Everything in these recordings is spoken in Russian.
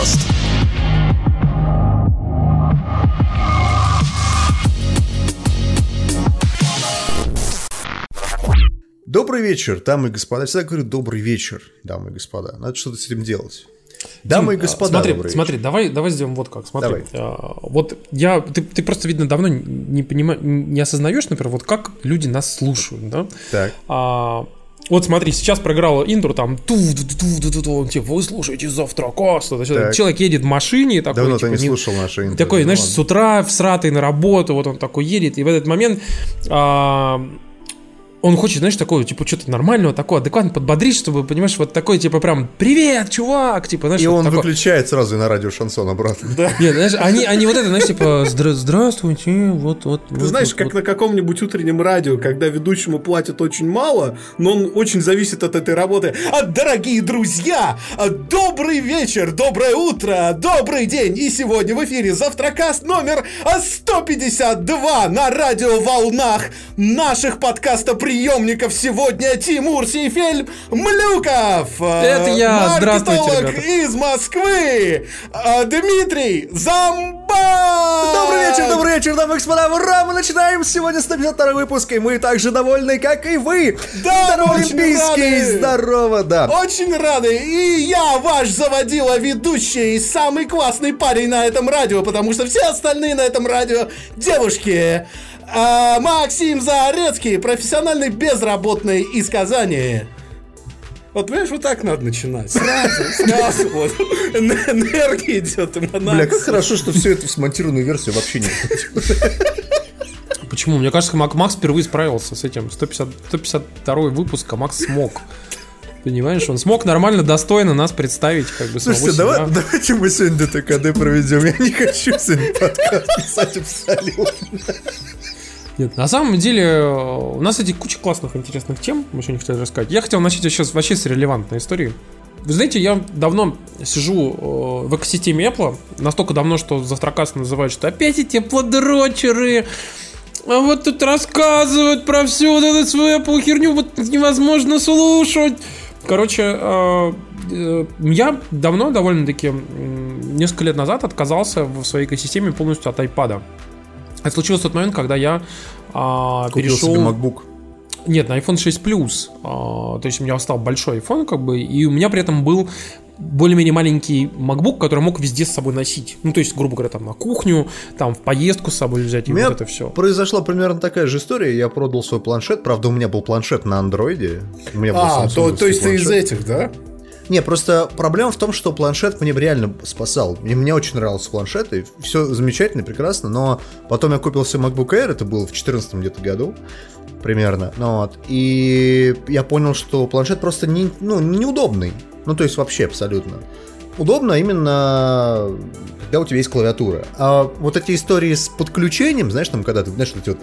подкаст. Добрый вечер, дамы и господа. Я всегда говорю добрый вечер, дамы и господа. Надо что-то с этим делать. Дамы и господа, Смотри, добрый смотри, давай, давай сделаем вот как. Смотри, Давай. а, вот я, ты, ты просто видно давно не понимаешь, не осознаешь, например, вот как люди нас слушают, да? Так. А, вот смотри, сейчас проиграла интро, там ту ту ту ту ту ту типа, вы слушаете завтра каст. Так. Человек едет в машине, такой, Давно типа, ты не не- слушал наши интервью. такой, ну знаешь, ладно. с утра всратый на работу, вот он такой едет, и в этот момент а, он хочет, знаешь, такого, типа, что-то нормального, такого, адекватно подбодрить, чтобы, понимаешь, вот такой, типа, прям, привет, чувак, типа, знаешь, И вот он такой. выключает сразу и на радио шансон обратно. Нет, знаешь, они, они вот это, знаешь, типа, «Здра- здравствуйте, вот, вот. Ты знаешь, как на каком-нибудь утреннем радио, когда ведущему платят очень мало, но он очень зависит от этой работы. А, дорогие друзья, а, добрый вечер, доброе утро, добрый день. И сегодня в эфире Завтракаст номер а, 152 на радиоволнах наших подкастоприемников. Сегодня Тимур Сейфель Млюков. а, Это я. Здравствуйте, из Москвы. а, Дмитрий Замба. Добрый вечер, добрый вечер, дамы и господа! Ура! Мы начинаем сегодня 152 выпуск, и мы так же довольны, как и вы! Да, Здорово, очень Олимпийский! рады! Здорово, да! Очень рады. И я ваш заводила ведущий, и самый классный парень на этом радио, потому что все остальные на этом радио девушки. А, Максим Зарецкий, профессиональный безработный из Казани. Вот, понимаешь, вот так надо начинать. Сразу, сразу, вот. Эн- Энергия идет, Бля, как хорошо, что все это в смонтированную версию вообще нет. Почему? Мне кажется, Мак- Макс впервые справился с этим. 150, 152 выпуск, а Макс смог. Понимаешь, он смог нормально, достойно нас представить, как бы Слушайте, себя. давай, давайте мы сегодня ДТКД проведем. Я не хочу сегодня подкаст писать абсолютно. Нет, на самом деле э, у нас эти куча классных, интересных тем, мы сегодня хотели рассказать. Я хотел начать сейчас вообще с релевантной истории. Вы знаете, я давно сижу э, в экосистеме Apple, настолько давно, что завтракаст называют, что опять эти плодрочеры, а вот тут рассказывают про всю вот эту свою Apple херню, вот невозможно слушать. Короче, э, я давно, довольно-таки, несколько лет назад отказался в своей экосистеме полностью от iPad. Это случилось в тот момент, когда я а, Купил перешел... себе MacBook. Нет, на iPhone 6 Plus. А, то есть у меня стал большой iPhone, как бы, и у меня при этом был более-менее маленький MacBook, который мог везде с собой носить. Ну, то есть, грубо говоря, там на кухню, там в поездку с собой взять, и У меня вот это все. произошла примерно такая же история. Я продал свой планшет. Правда, у меня был планшет на андроиде. У меня был А, то, Samsung то есть ты из планшет. этих, да? Не, просто проблема в том, что планшет мне реально спасал. Мне, мне очень нравился планшет, и все замечательно, прекрасно, но потом я купил себе MacBook Air, это было в 2014 где-то году, примерно, ну вот, и я понял, что планшет просто не, ну, неудобный, ну, то есть вообще абсолютно. Удобно именно, когда у тебя есть клавиатура. А вот эти истории с подключением, знаешь, там, когда ты, знаешь, вот эти вот,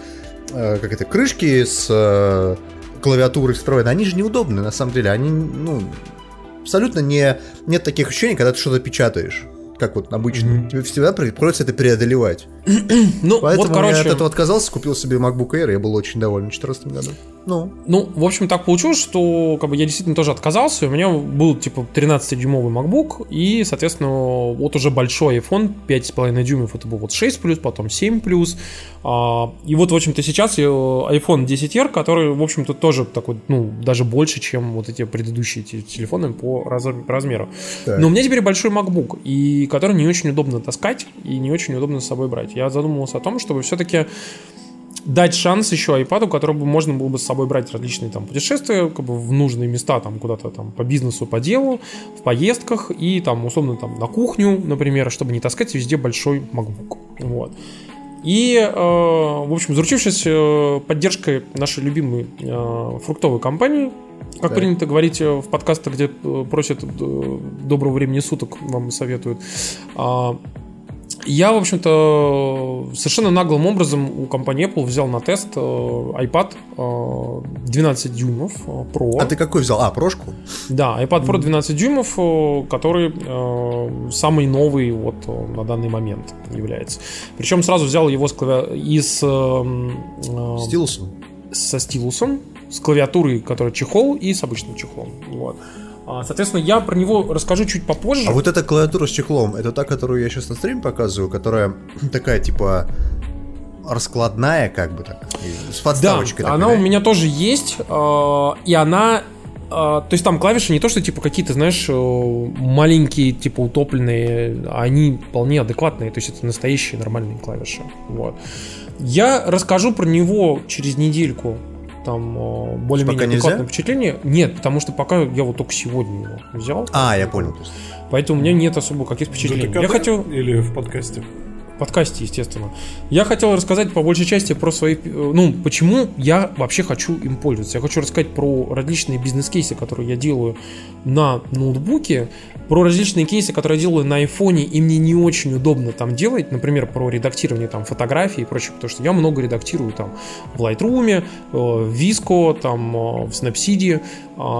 э, как это, крышки с э, клавиатурой встроены, они же неудобны, на самом деле, они, ну, абсолютно не, нет таких ощущений, когда ты что-то печатаешь. Как вот обычно. Тебе всегда при- приходится это преодолевать. Ну, Поэтому вот, короче, я от этого отказался, купил себе MacBook Air, я был очень доволен в 2014 году. Ну, Ну, в общем, так получилось, что как бы, я действительно тоже отказался. У меня был типа 13-дюймовый MacBook и, соответственно, вот уже большой iPhone 5,5 дюймов. Это был вот 6 плюс, потом 7 плюс. А, и вот, в общем-то, сейчас э, iPhone 10R, который, в общем-то, тоже такой, ну, даже больше, чем вот эти предыдущие те- телефоны по размеру. Так. Но у меня теперь большой MacBook, и который не очень удобно таскать и не очень удобно с собой брать. Я задумывался о том, чтобы все-таки дать шанс еще iPad, который бы можно было бы с собой брать различные там путешествия, как бы в нужные места, там куда-то там по бизнесу, по делу, в поездках и там условно там на кухню, например, чтобы не таскать везде большой MacBook. Вот. И, э, в общем, заручившись э, поддержкой нашей любимой э, фруктовой компании, как Так. принято говорить э, в подкастах, где э, просят э, доброго времени суток, вам советуют, а, я, в общем-то, совершенно наглым образом у компании Apple взял на тест э, iPad э, 12 дюймов э, Pro. а ты какой взял? А, прошку? Да, iPad Pro 12 дюймов, э, который э, самый новый вот э, на данный момент является. Причем сразу взял его с клави- и с, э, э, Стилусом? со стилусом, с клавиатурой, которая чехол, и с обычным чехлом. Вот. А, соответственно, я про него расскажу чуть попозже. А вот эта клавиатура с чехлом, это та, которую я сейчас на стриме показываю, которая такая, типа, раскладная, как бы так, с подставочкой. Да, такой, она да? у меня тоже есть, э, и она... э, то есть там клавиши не то, что типа какие-то, знаешь, э, маленькие, типа утопленные, а они вполне адекватные, то есть это настоящие нормальные клавиши. Вот. Я расскажу про него через недельку, там э, более-менее адекватное впечатление. Нет, потому что пока я вот только сегодня его взял. А, я понял. Поэтому у меня нет особо каких впечатлений. Я хотел... Или в подкасте? Подкасте, естественно. Я хотел рассказать по большей части про свои... э, Ну, почему я вообще хочу им пользоваться. Я хочу рассказать про различные бизнес-кейсы, которые я делаю на ноутбуке, про различные кейсы, которые я делаю на айфоне, и мне не очень удобно там делать, например, про редактирование там фотографий и прочее, потому что я много редактирую там в Lightroom, э, в Visco, там э, в Snapseed,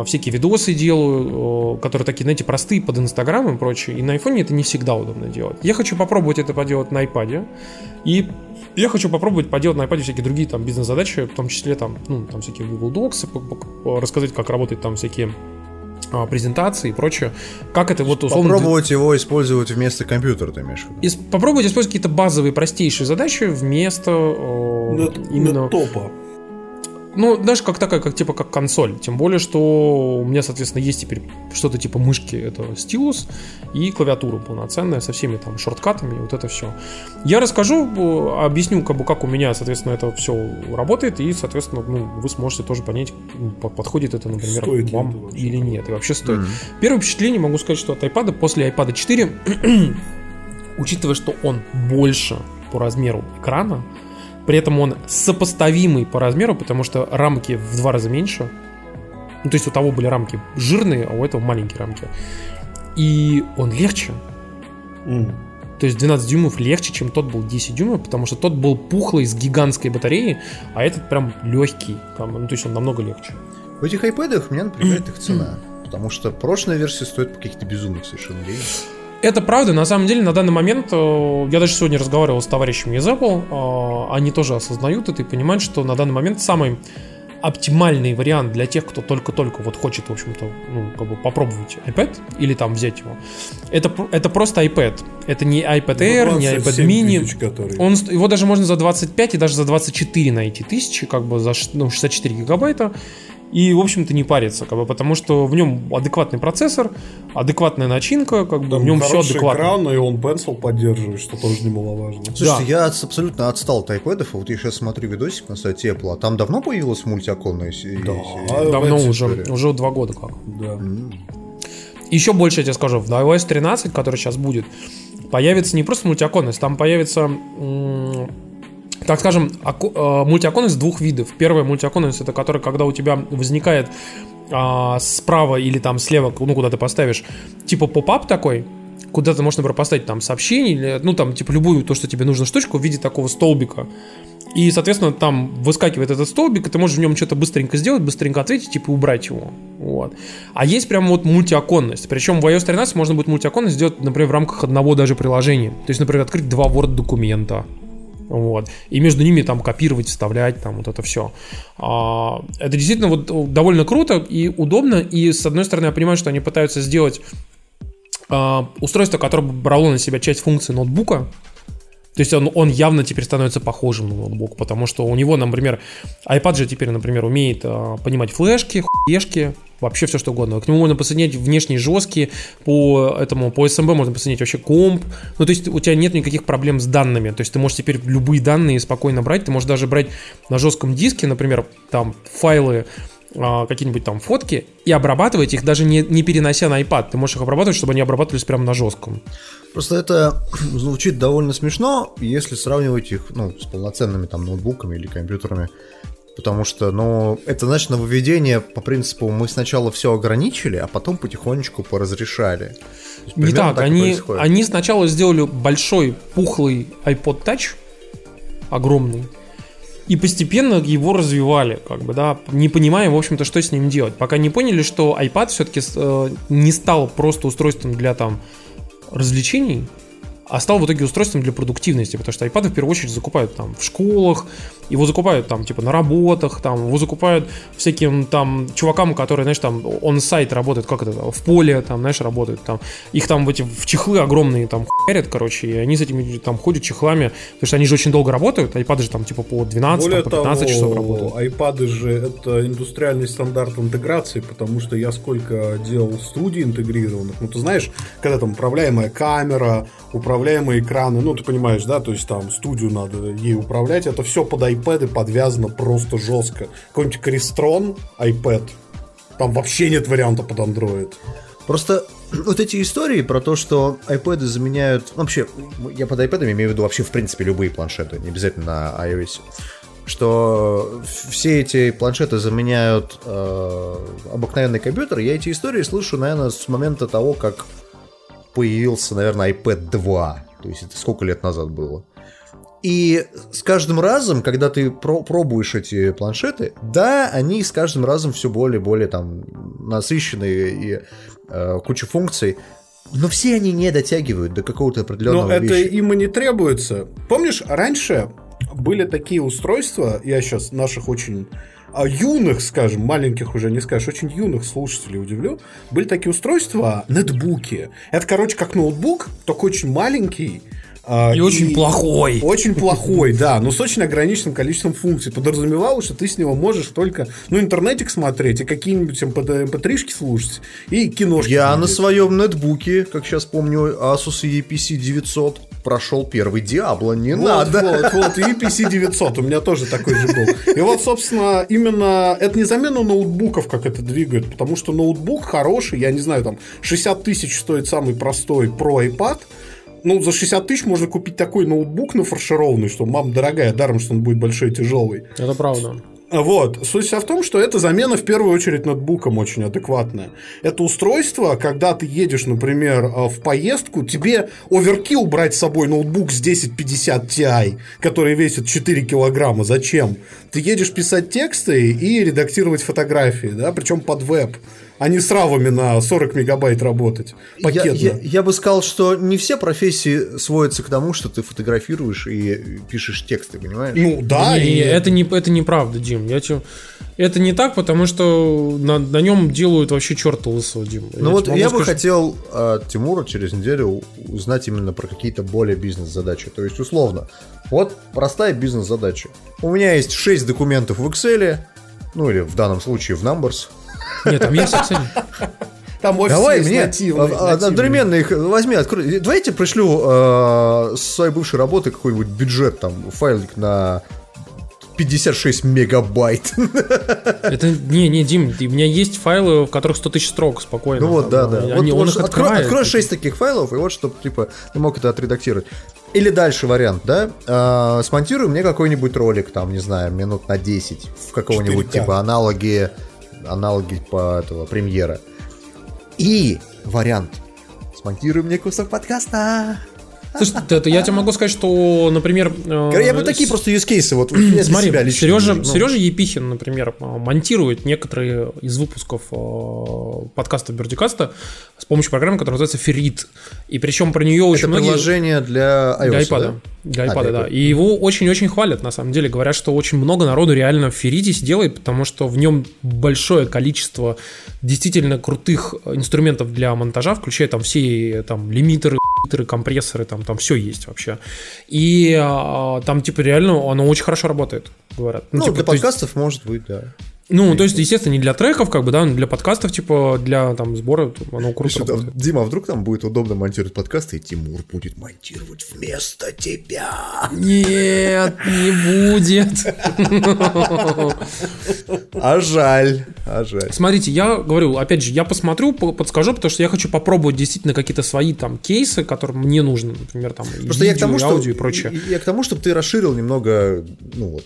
всякие видосы делаю, которые такие, знаете, простые под Инстаграм и прочее, и на айфоне это не всегда удобно делать. Я хочу попробовать это поделать на iPad, и я хочу попробовать поделать на iPad всякие другие там бизнес-задачи, в том числе там, ну, там всякие Google Docs, рассказать, как работают там всякие а, презентации и прочее. Как это вот условно... Попробовать его использовать вместо компьютера, ты имеешь в виду? Ис- попробовать использовать какие-то базовые, простейшие задачи вместо э, На, именно... на топа. Ну, знаешь, как такая, как типа как консоль. Тем более, что у меня, соответственно, есть теперь что-то типа мышки, это стилус, и клавиатура полноценная со всеми там шорткатами, и вот это все. Я расскажу, объясню, как бы, как у меня, соответственно, это все работает, и, соответственно, ну, вы сможете тоже понять, по- подходит это, например, Стоит вам это вообще или нет, и вообще стоит. Мгм. Первое впечатление могу сказать, что от iPad после iPad 4, учитывая, что он больше по размеру экрана, при этом он сопоставимый по размеру, потому что рамки в два раза меньше. Ну, то есть у того были рамки жирные, а у этого маленькие рамки. И он легче. М. То есть 12 дюймов легче, чем тот был 10 дюймов, потому что тот был пухлый с гигантской батареей, а этот прям легкий. Там, ну, то есть он намного легче. В этих iPad меня напрягает их цена. Потому что прошлая версия стоит по каких-то безумных совершенно денег. Это правда, на самом деле, на данный момент, э, я даже сегодня разговаривал с товарищами из Apple, э, они тоже осознают это и понимают, что на данный момент самый оптимальный вариант для тех, кто только-только вот хочет, в общем-то, ну, как бы попробовать iPad или там взять его, это, это просто iPad. Это не iPad Air, не iPad 27 mini. тысяч, который. Он, его даже можно за 25 и даже за 24 найти тысячи, как бы за ну, 64 гигабайта. И, в общем-то, не париться, как бы, потому что в нем адекватный процессор, адекватная начинка, как бы Там в нем все адекватно. экран, и он Pencil поддерживает, что тоже немаловажно. Слушайте, Да. я абсолютно отстал от iPad, вот я сейчас смотрю видосик на сайте Apple, а там давно появилась мультиоконная се- Да. серия? Давно уже, история. уже два года как. Да. М. Еще больше я тебе скажу, в iOS 13, который сейчас будет, появится не просто мультиоконность, там появится, м, так скажем, э, мультиоконность двух видов. Первая мультиоконность это которая, когда у тебя возникает а, справа или там слева, ну куда ты поставишь, типа поп-ап такой, куда ты можешь, например, поставить там сообщение, или, ну там типа любую то, что тебе нужно штучку в виде такого столбика. И, соответственно, там выскакивает этот столбик, и ты можешь в нем что-то быстренько сделать, быстренько ответить, типа убрать его. Вот. А есть прям вот мультиоконность. Причем в iOS 13 можно будет мультиоконность сделать, например, в рамках одного даже приложения. То есть, например, открыть два Word документа. Вот. И между ними там копировать, вставлять, там вот это все. это действительно вот довольно круто и удобно. И с одной стороны, я понимаю, что они пытаются сделать а, устройство, которое бы брало на себя часть функций ноутбука. То есть он, он явно теперь становится похожим на ноутбук, потому что у него, например, iPad же теперь, например, умеет а, понимать флешки, хуешки, вообще все что угодно. К нему можно подсоединять внешние жесткие, по этому, по SMB можно подсоединять вообще комп. Ну, то есть у тебя нет никаких проблем с данными. То есть ты можешь теперь любые данные спокойно брать. Ты можешь даже брать на жестком диске, например, там файлы а, какие-нибудь там фотки и обрабатывать их, даже не, не перенося на iPad. Ты можешь их обрабатывать, чтобы они обрабатывались прямо на жестком. Просто это звучит довольно смешно, если сравнивать их ну, с полноценными там ноутбуками или компьютерами. Потому что, ну, это, значит, нововведение по принципу мы сначала все ограничили, а потом потихонечку поразрешали. Не так, так они, они сначала сделали большой пухлый iPod Touch, огромный, и постепенно его развивали, как бы, да, не понимая, в общем-то, что с ним делать. Пока не поняли, что iPad все-таки э, не стал просто устройством для там развлечений, а стал в итоге устройством для продуктивности, потому что iPad в первую очередь закупают там в школах, Его закупают там, типа, на работах, там, его закупают всяким там чувакам, которые, знаешь, там, он сайт работает, как это, в поле, там, знаешь, работают, там, их там в эти в чехлы огромные там хуярят, короче, и они с этими там ходят чехлами, потому что они же очень долго работают, айпады же там, типа, по 12, Более там, по 15 того, часов работают. айпады же это индустриальный стандарт интеграции, потому что я сколько делал студий интегрированных, ну, ты знаешь, когда там управляемая камера, управляемые экраны, ну, ты понимаешь, да, то есть там студию надо ей управлять, это все под iPad подвязано просто жестко. Какой-нибудь Crestron iPad, там вообще нет варианта под Android. Просто вот эти истории про то, что iPad заменяют... ну, Вообще, я под iPad имею в виду вообще, в принципе, любые планшеты, не обязательно на iOS. Что все эти планшеты заменяют э, обыкновенный компьютер. Я эти истории слышу, наверное, с момента того, как появился, наверное, iPad 2. То есть это сколько лет назад было. И с каждым разом, когда ты про пробуешь эти планшеты, да, они с каждым разом все более и более там насыщенные и э, куча функций. Но все они не дотягивают до какого-то определенного Но это вещи. им и не требуется. Помнишь, раньше были такие устройства, я сейчас наших очень а, юных, скажем, маленьких уже не скажешь, очень юных слушателей удивлю, были такие устройства, нетбуки. Это, короче, как ноутбук, только очень маленький, а, И очень плохой. Очень плохой, да, но с очень ограниченным количеством функций. Подразумевалось, что ты с него можешь только, ну, интернетик смотреть и какие-нибудь mp3-шки слушать, и киношки Я на смотреть. своем нетбуке, как сейчас помню, Asus EPC 900 прошел первый Диабло. Не Вот, надо. Вот, вот, и PC 900 у меня тоже такой же был. И вот, собственно, именно это не замена ноутбуков, как это двигает, потому что ноутбук хороший, я не знаю, там 60 тысяч стоит самый простой Pro iPad, ну, за 60 тысяч можно купить такой ноутбук нафаршированный, что мам дорогая, даром, что он будет большой и тяжелый. Это правда. Вот. Суть вся в том, что это замена в первую очередь ноутбуком очень адекватная. Это устройство, когда ты едешь, например, э, в поездку, тебе оверкил брать с собой ноутбук с 1050 Ti, который весит 4 килограмма. Зачем? Ты едешь писать тексты и редактировать фотографии, да, причем под веб а не с равами на 40 мегабайт работать. Я, Пакетно. я- я бы сказал, что не все профессии сводятся к тому, что ты фотографируешь и пишешь тексты, понимаешь? Ну да, Не, и- не, это не это неправда, Дим. Я тебе... Это не так, потому что на, на нем делают вообще черта лысого, Дим. Ну вот тебе могу я бы сказать, хотел от Тимура через неделю узнать именно про какие-то более бизнес-задачи. То есть, условно, вот простая бизнес-задача. У меня есть 6 документов в Excel, ну или в данном случае в Numbers. Нет, там есть Excel. там офис Давай есть мне нативный, а, а, нативный. одновременно их возьми, открой. Давайте пришлю э, с своей бывшей работы какой-нибудь бюджет, там, файлик на 56 мегабайт. Это не, не, Дим, у меня есть файлы, в которых 100 тысяч строк спокойно. Ну вот, да, Там, да. они- Вот, он вот их открой, открой 6 таких файлов, и вот чтобы, типа, ты мог это отредактировать. Или дальше вариант, да? А, смонтируй мне какой-нибудь ролик, там, не знаю, минут на 10, в какого-нибудь, 4К. типа, аналоги, аналоги по этого, премьера. И вариант. Смонтируй мне кусок подкаста. Слушай, это я тебе могу сказать, что, например... э, Я бы такие с- просто use кейсы вот Смотри, Сережа, вижу. Ну, Сережа Епихин, например, э, монтирует некоторые из выпусков э, подкаста Бердикаста с помощью программы, которая называется Ферит. И причем про нее очень Это многие... приложение для iOS, Для iPad. да? Для А, iPad, для да. И его очень-очень хвалят, на самом деле. Говорят, что очень много народу реально в Ферите делает, потому что в нем большое количество действительно крутых инструментов для монтажа, включая там все там лимитеры, лимитеры, компрессоры, там, там все есть вообще. И а, там, типа, реально оно очень хорошо работает, говорят. Ну, типа, для то есть- подкастов может быть, да. Ну, то есть, естественно, не для треков, как бы, да, но для подкастов, типа, для там сбора оно круто работает. Дима, а вдруг там будет удобно монтировать подкасты, и Тимур будет монтировать вместо тебя. Нет, не будет. А жаль, а жаль. Смотрите, я говорю, опять же, я посмотрю, по- подскажу, потому что я хочу попробовать действительно какие-то свои там кейсы, которые мне нужны, например, там Просто я к видео, тому, что аудио и прочее. Я к тому, чтобы ты расширил немного, ну вот,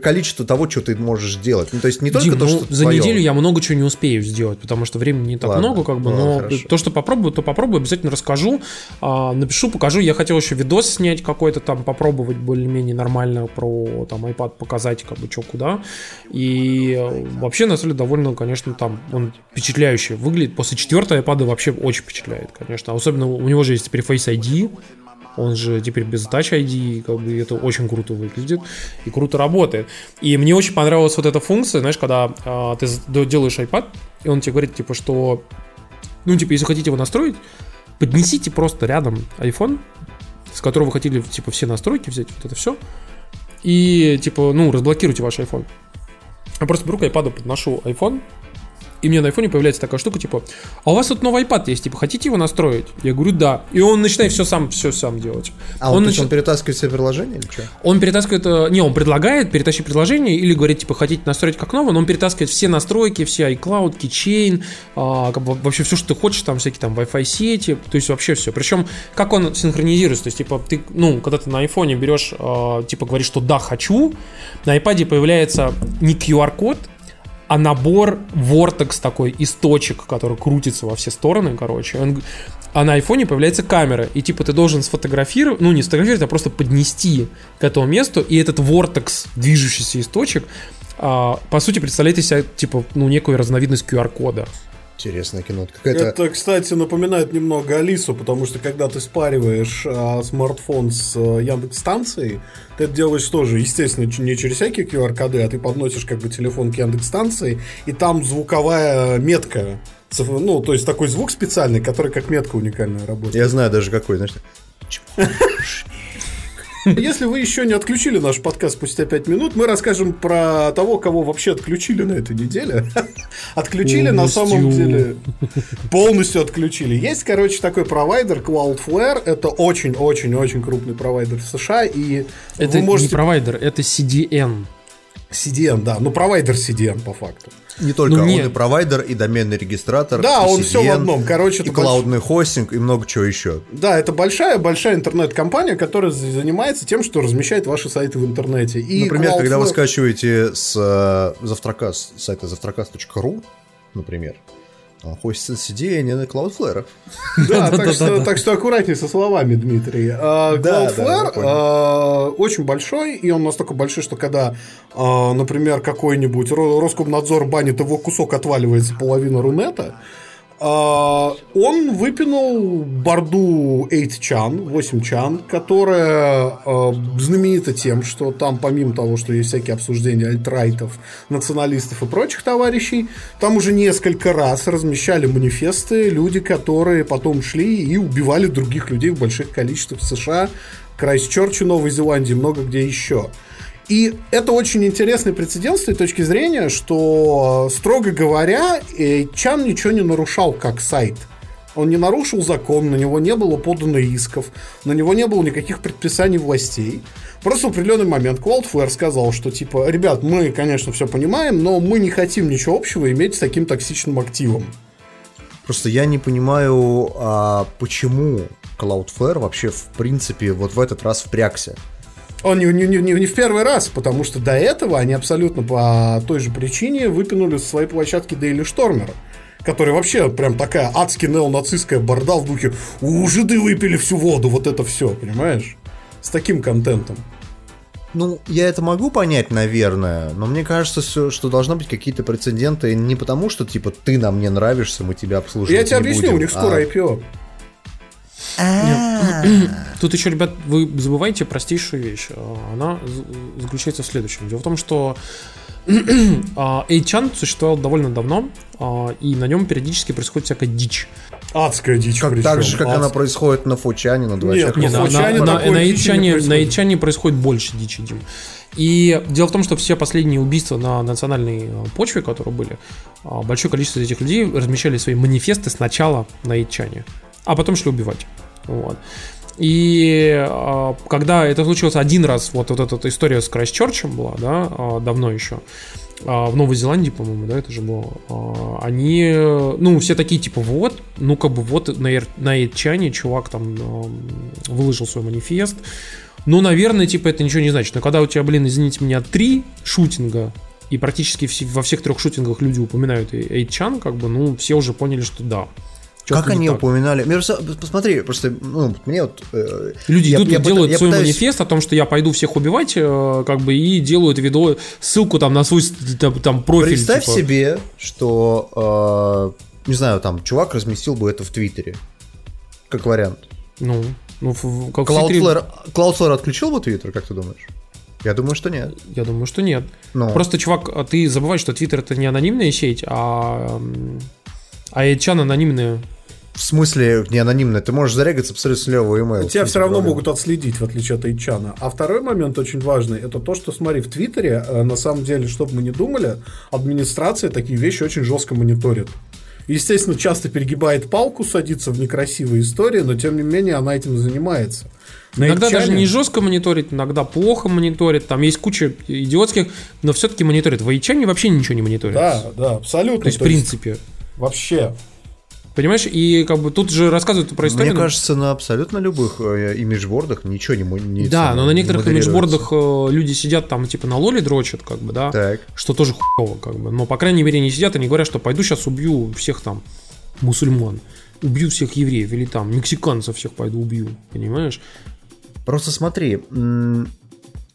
количество того, что ты можешь делать. Ну, то есть не только Дим, то, ну, что за твоё. неделю я много чего не успею сделать, потому что времени не так Ладно, много, как бы, ну, но хорошо. то, что попробую, то попробую, обязательно расскажу, а, напишу, покажу. Я хотел еще видос снять какой-то там, попробовать более-менее нормально про там iPad показать, как бы, что куда. И вообще, на самом деле, довольно, конечно, там он впечатляюще выглядит. После четвертой iPad вообще очень впечатляет, конечно. Особенно у него же есть теперь Face ID, он же теперь без Touch ID, как бы это очень круто выглядит и круто работает. И мне очень понравилась вот эта функция, знаешь, когда э, ты делаешь iPad, и он тебе говорит, типа, что, ну, типа, если хотите его настроить, поднесите просто рядом iPhone, с которого вы хотели, типа, все настройки взять, вот это все, и, типа, ну, разблокируйте ваш iPhone. Я просто беру к iPad, подношу iPhone, и мне на айфоне появляется такая штука, типа, а у вас тут новый iPad есть, типа, хотите его настроить? Я говорю, да. И он начинает все сам, все сам делать. А он, он, нач... он перетаскивает все приложения или что? Он перетаскивает, э, не, он предлагает перетащить приложение или говорит, типа, хотите настроить как новое, но он перетаскивает все настройки, все iCloud, Keychain, а, как бы вообще все, что ты хочешь, там всякие там Wi-Fi сети, то есть вообще все. Причем, как он синхронизируется, то есть, типа, ты, ну, когда ты на айфоне берешь, а, типа, говоришь, что да, хочу, на iPad появляется не QR-код, а набор Vortex такой из точек, который крутится во все стороны, короче. Он, а на айфоне появляется камера, и типа ты должен сфотографировать, ну не сфотографировать, а просто поднести к этому месту, и этот Vortex, движущийся из точек, а, по сути представляет из себя типа ну некую разновидность QR-кода. Интересная кино. Это, кстати, напоминает немного Алису, потому что когда ты спариваешь а, смартфон с а, Яндекс станцией, ты это делаешь тоже, естественно, не через всякие QR-коды, а ты подносишь как бы телефон к Яндекс станции, и там звуковая метка ну, то есть такой звук специальный, который как метка уникальная работает. Я знаю даже какой, знаешь. Если вы еще не отключили наш подкаст спустя 5 минут, мы расскажем про того, кого вообще отключили на этой неделе. Отключили на самом деле. Полностью отключили. Есть, короче, такой провайдер Cloudflare. Это очень-очень-очень крупный провайдер в США. И это можете... не провайдер, это CDN. CDN, да. Ну, провайдер CDN по факту. Не только ну, он и провайдер, и доменный регистратор. Да, он CDN, все в одном. Короче, и клаудный больш... хостинг, и много чего еще. Да, это большая-большая интернет-компания, которая занимается тем, что размещает ваши сайты в интернете. И например, Cloudflare... когда вы скачиваете с э, завтракас, сайта завтракас.ру, например, Хочется сидение на Cloudflare. Да, так, что, так что аккуратнее со словами, Дмитрий. А, Cloudflare а, очень большой, и он настолько большой, что когда, а, например, какой-нибудь Роскомнадзор банит его кусок, отваливается половина Рунета, а, он выпинул борду 8chan, 8chan, которая э, знаменита тем, что там помимо того, что есть всякие обсуждения альтрайтов, националистов и прочих товарищей, там уже несколько раз размещали манифесты люди, которые потом шли и убивали других людей в больших количествах в США, Крайстчерче, Новой Зеландии, много где еще. И это очень интересный прецедент с той точки зрения, что, строго говоря, э, Чан ничего не нарушал как сайт. Он не нарушил закон, на него не было подано исков, на него не было никаких предписаний властей. Просто в определенный момент Cloudflare сказал, что типа, ребят, мы, конечно, все понимаем, но мы не хотим ничего общего иметь с таким токсичным активом. Просто я не понимаю, а почему Cloudflare вообще в принципе вот в этот раз впрягся. Он не, не, не, не в первый раз, потому что до этого они абсолютно по той же причине выпинули с своей площадки Daily Stormer, который вообще прям такая адски неонацистская борда в духе «У, жиды выпили всю воду», вот это все, понимаешь? С таким контентом. Ну, я это могу понять, наверное, но мне кажется, что должны быть какие-то прецеденты не потому, что, типа, ты нам не нравишься, мы тебя обслуживать Я тебе объясню, будем, у них скоро а... IPO. Тут еще, ребят, вы забываете простейшую вещь. Она заключается в следующем. Дело в том, что 8chan существовал довольно давно, а, и на нем периодически происходит всякая дичь. Адская дичь. Как, так же, как Адская. она происходит на Фучане, на 2 Нет, нет на, на, на, на, Ичане, происходит больше дичи, Дим. И дело в том, что все последние убийства на национальной а, почве, которые были, а, большое количество этих людей размещали свои манифесты сначала на Ичане, а потом шли убивать. Вот. И э, когда это случилось один раз, вот, вот эта история с Крайстчерчем была, да, э, давно еще, э, в Новой Зеландии, по-моему, да, это же было, э, они, ну, все такие, типа, вот, ну, как бы вот на, на Эйчане чувак там э, выложил свой манифест, ну, наверное, типа, это ничего не значит, но когда у тебя, блин, извините меня, три шутинга, и практически во всех трех шутингах люди упоминают Эйчан, как бы, ну, все уже поняли, что да, как они так. упоминали? Посмотри, просто ну, мне вот... Э, Люди я, идут я, и делают я свой пытаюсь... манифест о том, что я пойду всех убивать, э, как бы, и делают видео, ссылку там на свой там, там профиль. Представь типа. себе, что, э, не знаю, там, чувак разместил бы это в Твиттере. Как вариант. Ну. Ну, как Cloudflare, Cloudflare отключил бы Твиттер, как ты думаешь? Я думаю, что нет. Я думаю, что нет. Ну, Просто, чувак, а ты забываешь, что Твиттер это не анонимная сеть, а, а Эйчан анонимная. в смысле не анонимно, ты можешь зарегаться абсолютно с левого email. Тебя все равно могут отследить, в отличие от Эйчана. А второй момент очень важный, это то, что, смотри, в Твиттере, э, на самом деле, чтобы мы не думали, администрация такие вещи очень жестко мониторит. Естественно, часто перегибает палку, садится в некрасивые истории, но тем не менее она этим занимается. На Иногда Эйчане- даже не жестко мониторит, иногда плохо мониторит. Там есть куча идиотских, но все-таки мониторит. В Эйчане вообще ничего не мониторит. Да, да, абсолютно. То есть, в принципе. Вообще. Понимаешь, и как бы тут же рассказывают про историю. Мне кажется, на абсолютно любых э, имиджбордах ничего не, не да, но на не некоторых имиджбордах э, люди сидят там типа на лоле дрочат, как бы, да. Так. Что тоже хуево, как бы. Но, по крайней мере, не сидят и не говорят, что пойду сейчас убью всех там мусульман. Убью всех евреев или там мексиканцев всех пойду убью, понимаешь? Просто смотри,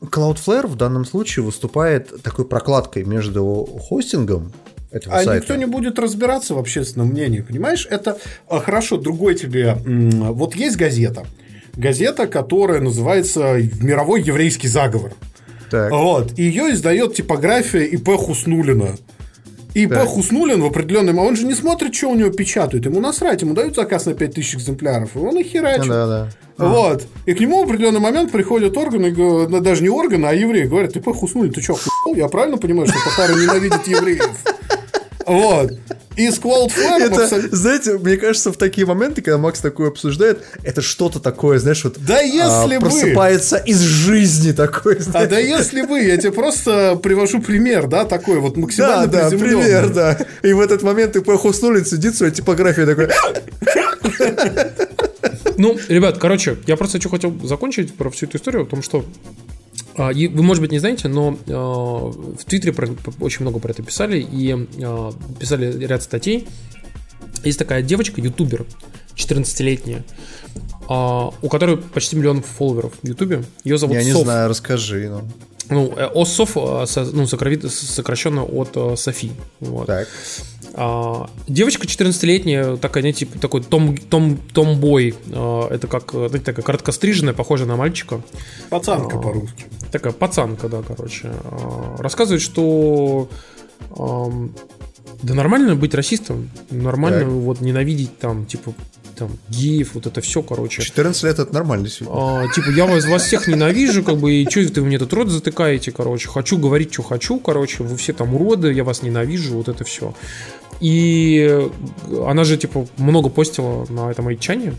Cloudflare в данном случае выступает такой прокладкой между хостингом этого А сайта. никто не будет разбираться в общественном мнении, понимаешь? Это а, хорошо, другой тебе. Вот есть газета. Газета, которая называется «Мировой еврейский заговор». Так. Вот. Ее издает типография ИП Хуснулина. И Так. Хуснулин в определенный момент, он же не смотрит, что у него печатают. Ему насрать, ему дают заказ на 5000 экземпляров, и он их херачит. Да, да. Вот. И к нему в определенный момент приходят органы, даже не органы, а евреи, говорят, ты Хуснулин, ты что? Я правильно понимаю, что татары ненавидят евреев? Вот. И с Cloudflare Это, абсолютно- знаете, мне кажется, в такие моменты, когда Макс такое обсуждает, это что-то такое, знаешь, вот Да если бы. просыпается из жизни такой, А знаешь. да если бы, я тебе просто привожу пример, да, такой вот Да, максимально да, приземлённый. пример, да. И в этот момент ты Хуснулин сидит в своей типографии такой, Ну, ребят, короче, я просто что хотел закончить про всю эту историю, о том, что а, и вы, может быть, не знаете, но э, в Твиттере очень много про это писали и э, писали ряд статей. Есть такая девочка, ютубер, 14-летняя, а, у которой почти миллион фолловеров в Ютубе. Ее зовут я не Соф. знаю, расскажи, ну. Ну, э, Оссоф, э, со- ну, сокращенно от э, Софи. Вот. Так. А, девочка 14-летняя, такая, знаете, типа такой том, том, томбой. А, это как, знаете, такая короткостриженная, похожая на мальчика. Пацанка по-русски. Такая пацанка, да, короче. А, рассказывает, что да нормально быть расистом, нормально Так. вот ненавидеть там, типа, там, геев, вот это все, короче. 14 лет это нормально. А, типа, я вас, вас всех ненавижу, как бы, и что вы мне тут рот затыкаете, короче. Хочу говорить, что хочу, короче. Вы все там уроды, я вас ненавижу, вот это все. И она же, типа, много постила на этом айчане,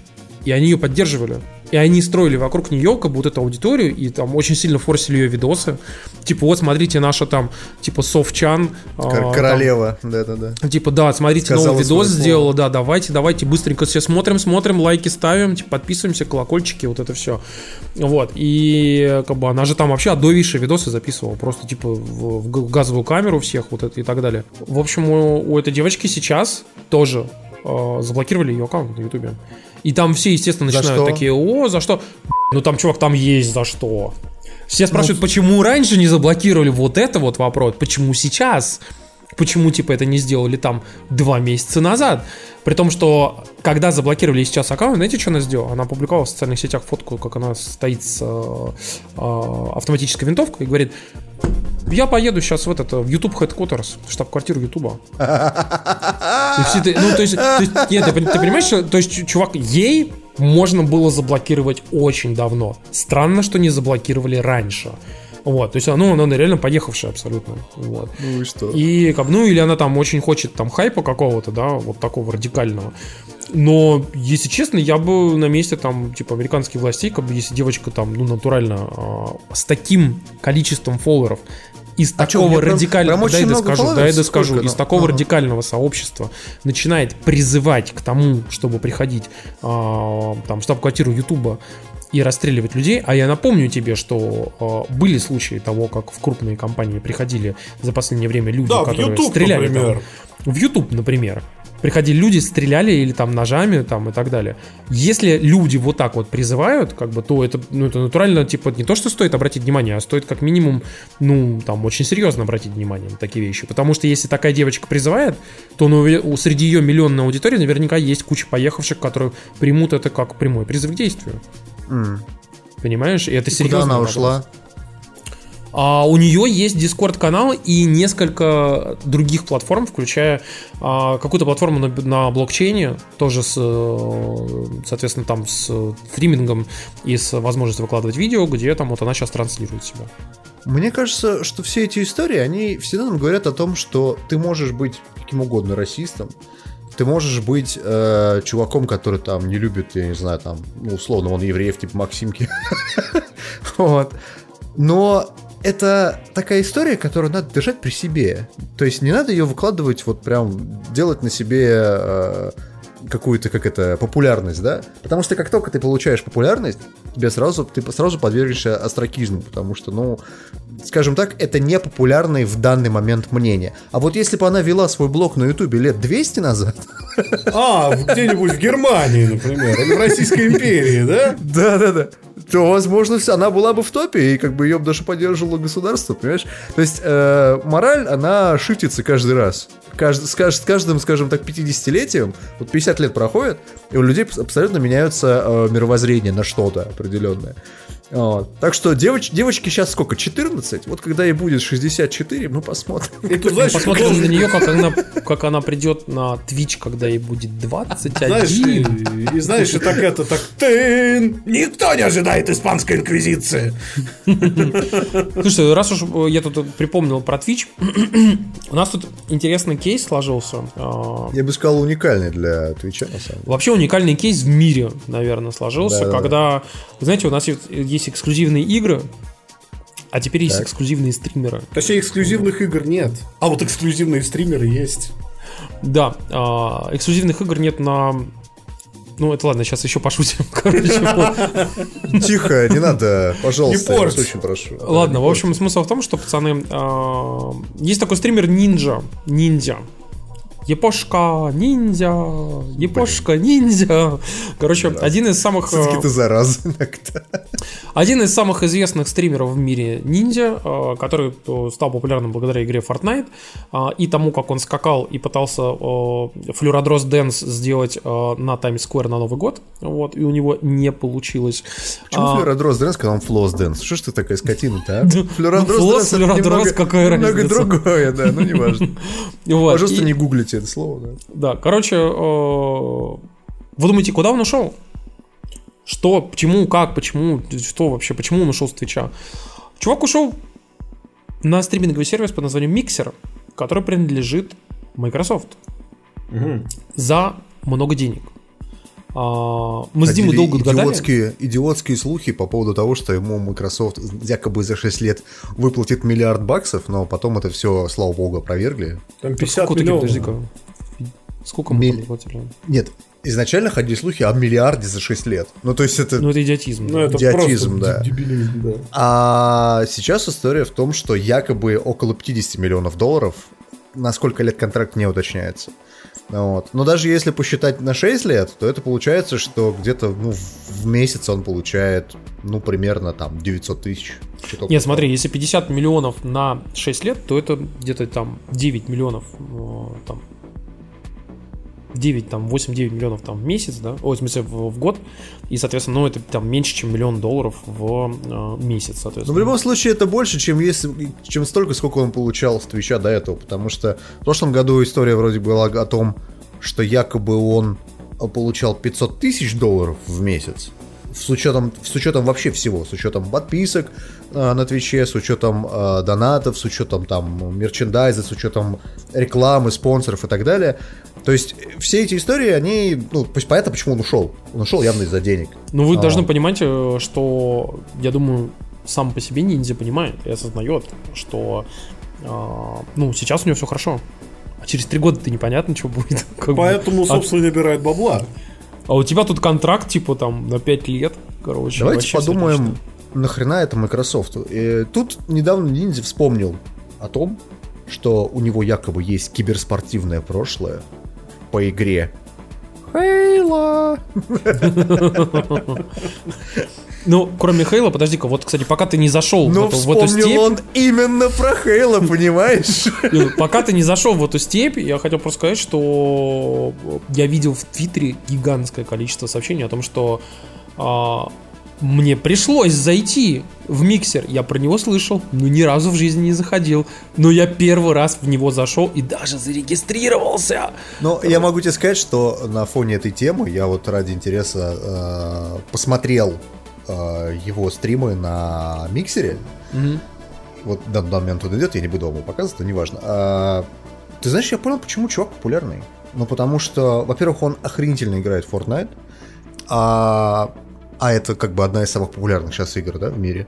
и они ее поддерживали. И они строили вокруг нее как бы вот эту аудиторию, и там очень сильно форсили ее видосы. Типа, вот, смотрите, наша там, типа, Совчан. а, Королева, да-да-да. Типа, да, смотрите, Сказала новый видос сделала, да, давайте, давайте быстренько все смотрим, смотрим, лайки ставим, типа, подписываемся, колокольчики, вот это все. Вот, и как бы она же там вообще адовейшие видосы записывала, просто типа в, в газовую камеру всех вот это и так далее. В общем, у, у этой девочки сейчас тоже э, заблокировали ее аккаунт на ютубе. И там все, естественно, За начинают что? такие, о, за что? Ну там, чувак, там есть за что. Все Ну, спрашивают, почему раньше не заблокировали вот это вот вопрос, почему сейчас? Почему, типа, это не сделали там два месяца назад? При том, что когда заблокировали сейчас аккаунт, знаете, что она сделала? Она опубликовала в социальных сетях фотку, как она стоит с э, э, автоматической винтовкой и говорит, я поеду сейчас в этот, э, в YouTube Headquarters, штаб-квартиру Ютуба. Ну, то есть, нет, ты, пон- ты понимаешь, то есть, чу- чувак, ей можно было заблокировать очень давно. Странно, что не заблокировали раньше. Вот, то есть, ну, она реально поехавшая абсолютно. Вот. Ну и что? И как, ну, или она там очень хочет там хайпа какого-то, да, вот такого радикального. Но, если честно, я бы на месте там, типа, американских властей, как бы, если девочка там, ну, натурально, а, с таким количеством фолловеров, из А такого радикального, да, я доскажу, да, я Сколько, из ну? такого Ага. радикального сообщества начинает призывать к тому, чтобы приходить а, там в штаб-квартиру Ютуба и расстреливать людей. А я напомню тебе, что а, были случаи того, как в крупные компании приходили за последнее время люди, Да, в которые YouTube, стреляли там. например. В YouTube, например. Приходили люди, стреляли или там ножами там и так далее. Если люди вот так вот призывают, как бы, то это, ну, это натурально, типа, не то, что стоит обратить внимание, а стоит как минимум, ну, там, очень серьезно обратить внимание на такие вещи. Потому что если такая девочка призывает, то ну, у- среди ее миллионной аудитории наверняка есть куча поехавших, которые примут это как прямой призыв к действию. М. Понимаешь? И это Куда серьезно. она ушла? А у нее есть Discord канал и несколько других платформ, включая а, какую-то платформу на, на блокчейне, тоже с, э, соответственно, там с стримингом и с возможностью выкладывать видео, где там вот она сейчас транслирует себя. Мне кажется, что все эти истории, они всегда нам говорят о том, что ты можешь быть каким угодно расистом, ты можешь быть э, чуваком, который там не любит, я не знаю, там, ну, условно, он евреев, типа Максимки. Вот. Но это такая история, которую надо держать при себе. То есть не надо ее выкладывать, вот прям делать на себе э, какую-то, как это, популярность, да? Потому что как только ты получаешь популярность, тебе сразу, ты сразу подвергнешься остракизму, потому что, ну, скажем так, это не популярное в данный момент мнение. А вот если бы она вела свой блог на Ютубе лет 200 назад, А, где-нибудь в Германии, например, или в Российской империи, да? Да-да-да. То, возможно, она была бы в топе, и как бы ее бы даже поддерживало государство, понимаешь? То есть э, мораль, она шитится каждый раз. Кажд- с, с каждым, скажем так, 50-летием, вот 50 лет проходит, и у людей абсолютно меняются э, мировоззрение на что-то определенное. Вот. Так что девоч- девочке сейчас сколько? 14? Вот когда ей будет 64, мы посмотрим. И тут, знаешь, Посмотрим должен- на нее, как она, как она придет на Twitch, когда ей будет 21. Знаешь, и, и знаешь, и так это, так, тын, никто не ожидает испанской инквизиции. Слушай, раз уж э, я тут припомнил про Twitch, у нас тут интересный кейс сложился. А, Я бы сказал, уникальный для Твича, на самом деле. Вообще уникальный кейс в мире, наверное, сложился, когда, вы знаете, у нас есть, есть эксклюзивные игры, а теперь есть Так. эксклюзивные стримеры. Точнее, эксклюзивных игр нет. А вот эксклюзивные стримеры есть. Да, а, эксклюзивных игр нет на... Ну, это ладно, сейчас еще пошутим. Тихо, не надо, пожалуйста, Не я вас очень прошу. Ладно, в общем, смысл в том, что, пацаны, а, есть такой стример Ninja. Ниндзя. Епошка, ниндзя, епошка, ниндзя. Короче, один из самых... Все-таки а, ты зараза иногда. Один из самых известных стримеров в мире ниндзя, э, который э, стал популярным благодаря игре Fortnite э, и тому, как он скакал и пытался э, Флюродрос Dance сделать э, на Times Square на Новый год, вот, и у него не получилось. Почему А, Флюродрос Dance, когда он Floss Dance? Что ж ты такая скотина-то, а? Флюродрос Dance флюродрос, немного- какая Немного разница? другое, да, ну неважно. Пожалуйста, не гуглите это слово, да. Да, короче, э, вы думаете, куда он ушел? Что, почему, как, почему, что вообще, почему он ушел с Твича? Чувак ушел на стриминговый сервис под названием Mixer, который принадлежит Microsoft за много денег. А, мы с Димой долго гадали. идиотские, идиотские слухи по поводу того, что ему Microsoft якобы за 6 лет выплатит миллиард баксов, но потом это все, слава богу, опровергли. Там Так 50 сколько, миллионов. подожди-ка. Сколько мы Миль- там платили? Нет, изначально ходили слухи о миллиарде за 6 лет. Ну, то есть это... Ну, это идиотизм. Ну, да. это Идиотизм, да. дебилизм, да. А сейчас история в том, что якобы около 50 миллионов долларов, на сколько лет контракт не уточняется. Вот. Но даже если посчитать на 6 лет, то это получается, что где-то ну, в месяц он получает, ну, примерно там 900 тысяч. Нет, смотри, если 50 миллионов на 6 лет, то это где-то там 9 миллионов э, там 9, там 8-9 миллионов там в месяц, да, ой, в смысле в, в год, и, соответственно, ну, это там меньше, чем миллион долларов в э, месяц, Но соответственно. в любом случае это больше, чем, если, чем столько, сколько он получал с Твича до этого. Потому что в прошлом году история вроде была о том, что якобы он получал 500 тысяч долларов в месяц. С учетом, с учетом вообще всего, с учетом подписок э, на Твиче, с учетом э, донатов, с учетом там мерчендайза, с учетом рекламы, спонсоров и так далее. То есть все эти истории, они, ну, то есть понятно, почему он ушел. Он ушел явно из-за денег. Ну, вы А. должны понимать, э, что, я думаю, сам по себе ниндзя понимает и осознает, что, э, ну, сейчас у него все хорошо. А через три года-то непонятно, что будет. бы. Поэтому, А- собственно, и набирает бабла. А у тебя тут контракт, типа, там, на 5 лет, короче. Давайте подумаем, отлично. нахрена это Microsoft. И тут недавно Ниндзя вспомнил о том, что у него якобы есть киберспортивное прошлое по игре. Хейла! Ну, кроме Хейла, подожди-ка, вот, кстати, пока ты не зашел в, Но эту, в эту степь, он именно про Хейла, понимаешь? э, пока ты не зашел в эту степь, я хотел просто сказать, что я видел в Твиттере гигантское количество сообщений о том, что а, Мне пришлось зайти в миксер. Я про него слышал, но ни разу в жизни не заходил. Но я первый раз в него зашел и даже зарегистрировался. Но я могу тебе сказать, что на фоне этой темы я вот ради интереса э, посмотрел э, его стримы на миксере. Мгм. Вот на данный момент он идет, я не буду вам его показывать, но неважно. А, ты знаешь, я понял, почему чувак популярный. Ну, потому что, во-первых, он охренительно играет в Fortnite, а, а это как бы одна из самых популярных сейчас игр, да, в мире.